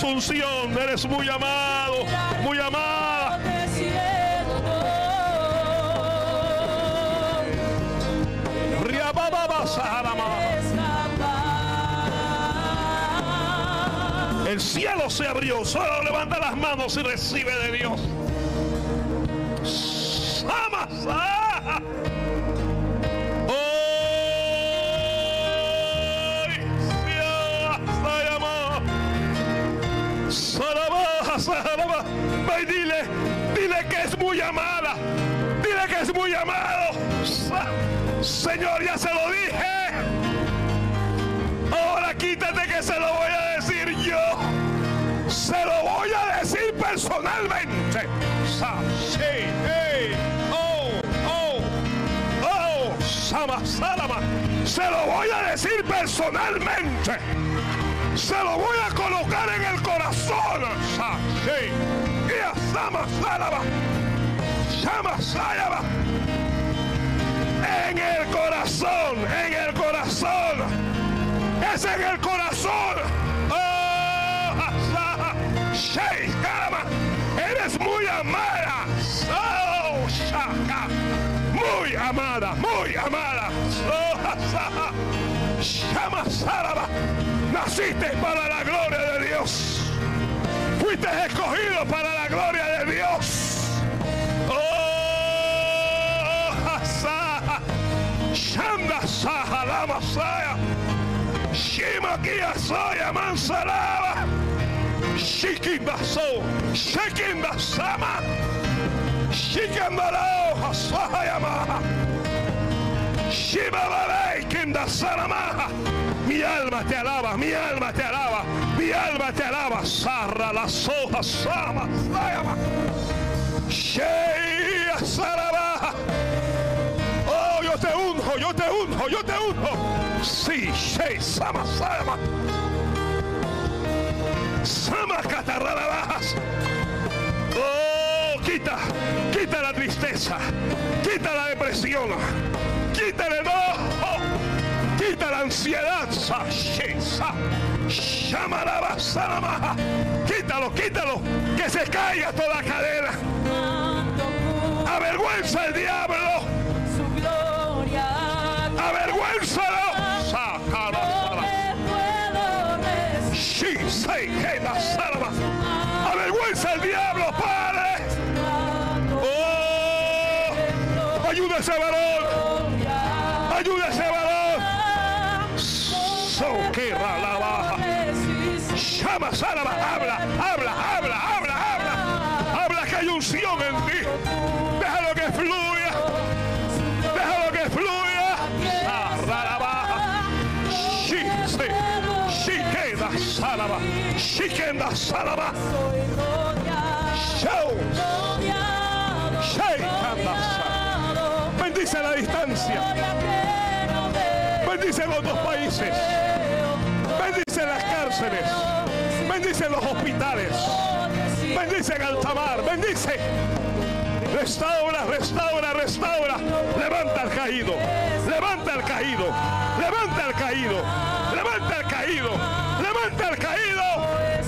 Recibe esa unción. Eres muy amado, muy amada. El cielo se abrió. Solo levanta las manos y recibe de Dios. Señor, ya se lo dije. Ahora quítate que se lo voy a decir yo. Se lo voy a decir personalmente. Oh, oh, oh. Se lo voy a decir personalmente. Se lo voy a colocar en el corazón. Y a. Sama, salama. En el corazón, en el corazón. Es en el corazón. Oh. Eres muy amada. Oh. Muy amada, muy amada. Oh, asa, shama, saraba. Naciste para la gloria de Dios. Fuiste escogido para la gloria de Dios. Shanda, saha, lama, saya. Shima kia soya mansalaba. Shikinda so. Shikinda sama. Shikandalo hasayama. Shiba balay kinda salama. Mi alma te alaba, mi alma te alaba, mi alma te alaba. Sarra la soja sama. Unjo, yo te unjo. Sí, Shei, Sama, Sama. Sama, catarrarabajas. Oh, quita, quita la tristeza, quita la depresión, quita el enojo, quita la ansiedad. Sa, Shei, Sa, Shamaraba, Salama. Quítalo, quítalo, que se caiga toda cadena. Avergüenza el diablo. Sí, say, que la salva. Avergüenza el diablo, Padre. Oh, ayuda a ese varón. Ayuda a ese varón. So que la baja. Llama, salva, habla, Shikenda Salaba. Show. Bendice la distancia. Bendice los dos países. Bendice las cárceles. Bendice los hospitales. Bendice Altamar. Bendice. Restaura, restaura, restaura. Levanta al caído. Levanta al caído. Levanta al caído. Levanta al caído. ¡Levanta caído!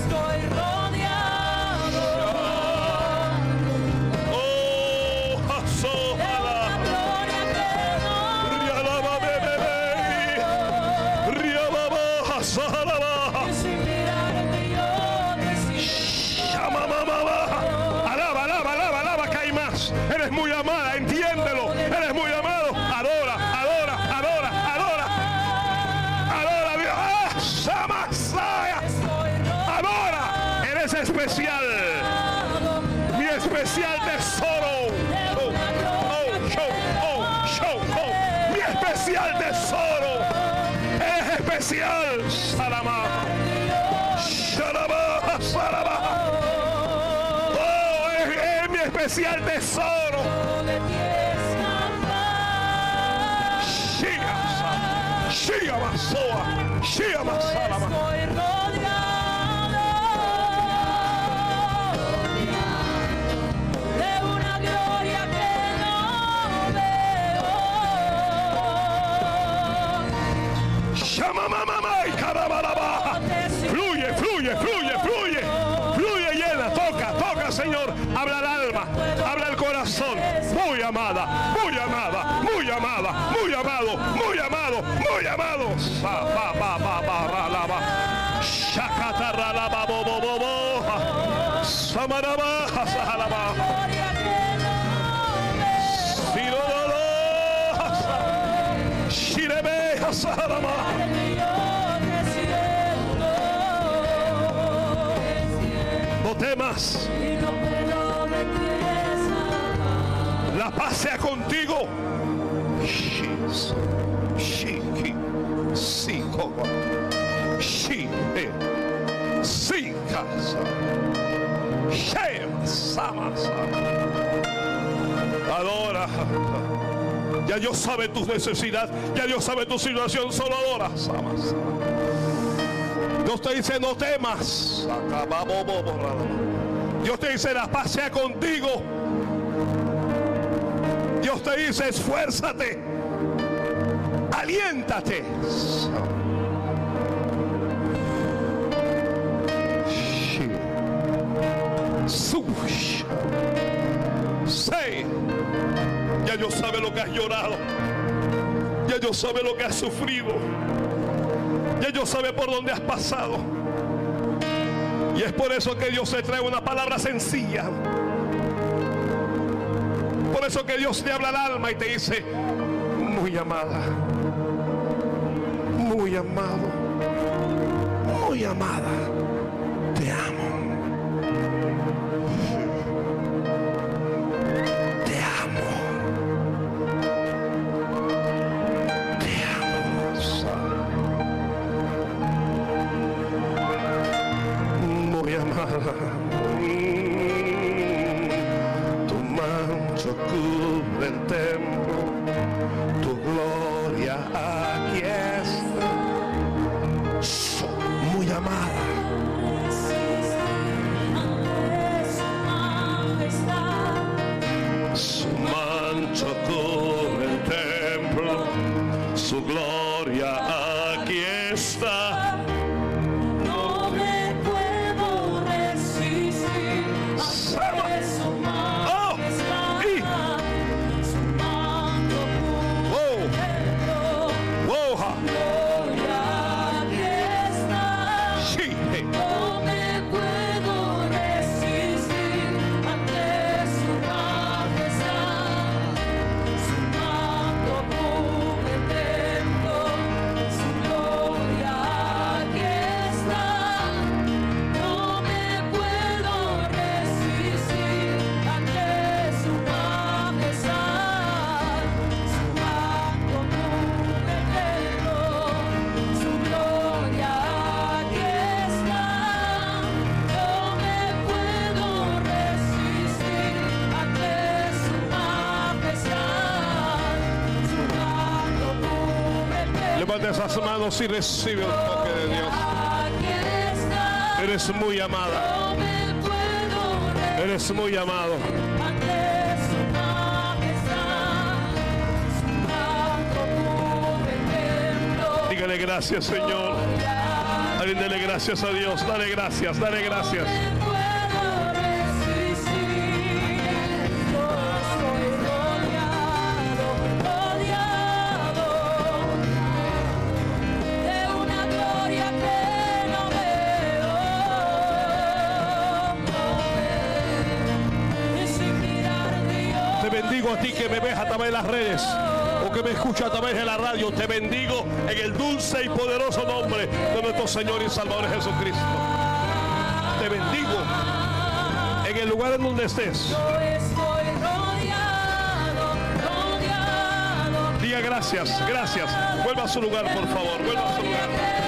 ba la lo no temas. La paz sea contigo. Adora. Ya Dios sabe tus necesidades. Ya Dios sabe tu situación. Solo adora. Samasa. Dios te dice, no temas. Dios te dice, la paz sea contigo. Dios te dice, esfuérzate. Aliéntate. Sush. Say, ya yo sabe lo que has llorado. Ya yo sabe lo que has sufrido. Ya yo sabe por dónde has pasado. Y es por eso que Dios te trae una palabra sencilla. Por eso que Dios te habla al alma y te dice, muy amada, muy amado, muy amada. Levanta esas manos y recibe el toque de Dios. Eres muy amada. Eres muy amado. Dígale gracias, Señor. Alguien gracias a Dios. Dale gracias, dale gracias. Través de las redes o que me escucha a través de la radio. Te bendigo en el dulce y poderoso nombre de nuestro Señor y Salvador Jesucristo. Te bendigo en el lugar en donde estés. Diga gracias, gracias. Vuelva a su lugar, por favor. Vuelva a su lugar.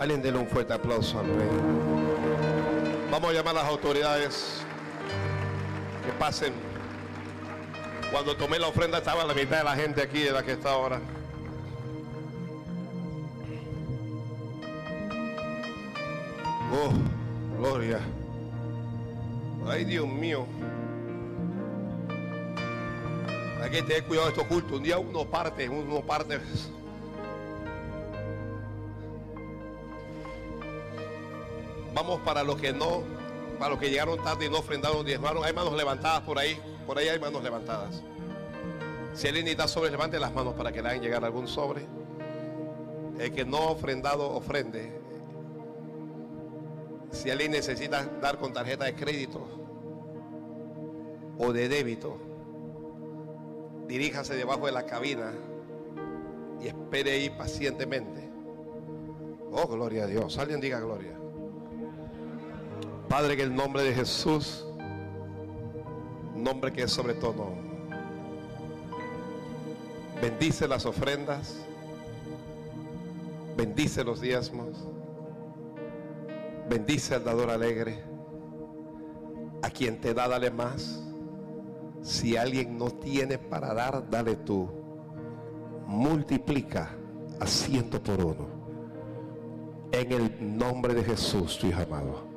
Alguien denle un fuerte aplauso al rey. Vamos a llamar a las autoridades que pasen. Cuando tomé la ofrenda estaba la mitad de la gente aquí de la que está ahora. Oh, gloria. Ay, Dios mío. Hay que tener cuidado de estos cultos. Un día uno parte, uno parte. Para los que no, para los que llegaron tarde y no ofrendaron, diezmaron. Hay manos levantadas por ahí. Por ahí hay manos levantadas. Si alguien necesita sobres, levante las manos para que le hagan llegar algún sobre. El que no ha ofrendado, ofrende. Si alguien necesita dar con tarjeta de crédito o de débito, diríjase debajo de la cabina y espere ahí pacientemente. Oh, gloria a Dios. Alguien diga gloria. Padre, en el nombre de Jesús, nombre que es sobre todo. Bendice las ofrendas, bendice los diezmos, bendice al dador alegre. A quien te da, dale más. Si alguien no tiene para dar, dale tú. Multiplica a ciento por uno. En el nombre de Jesús, tu hijo amado.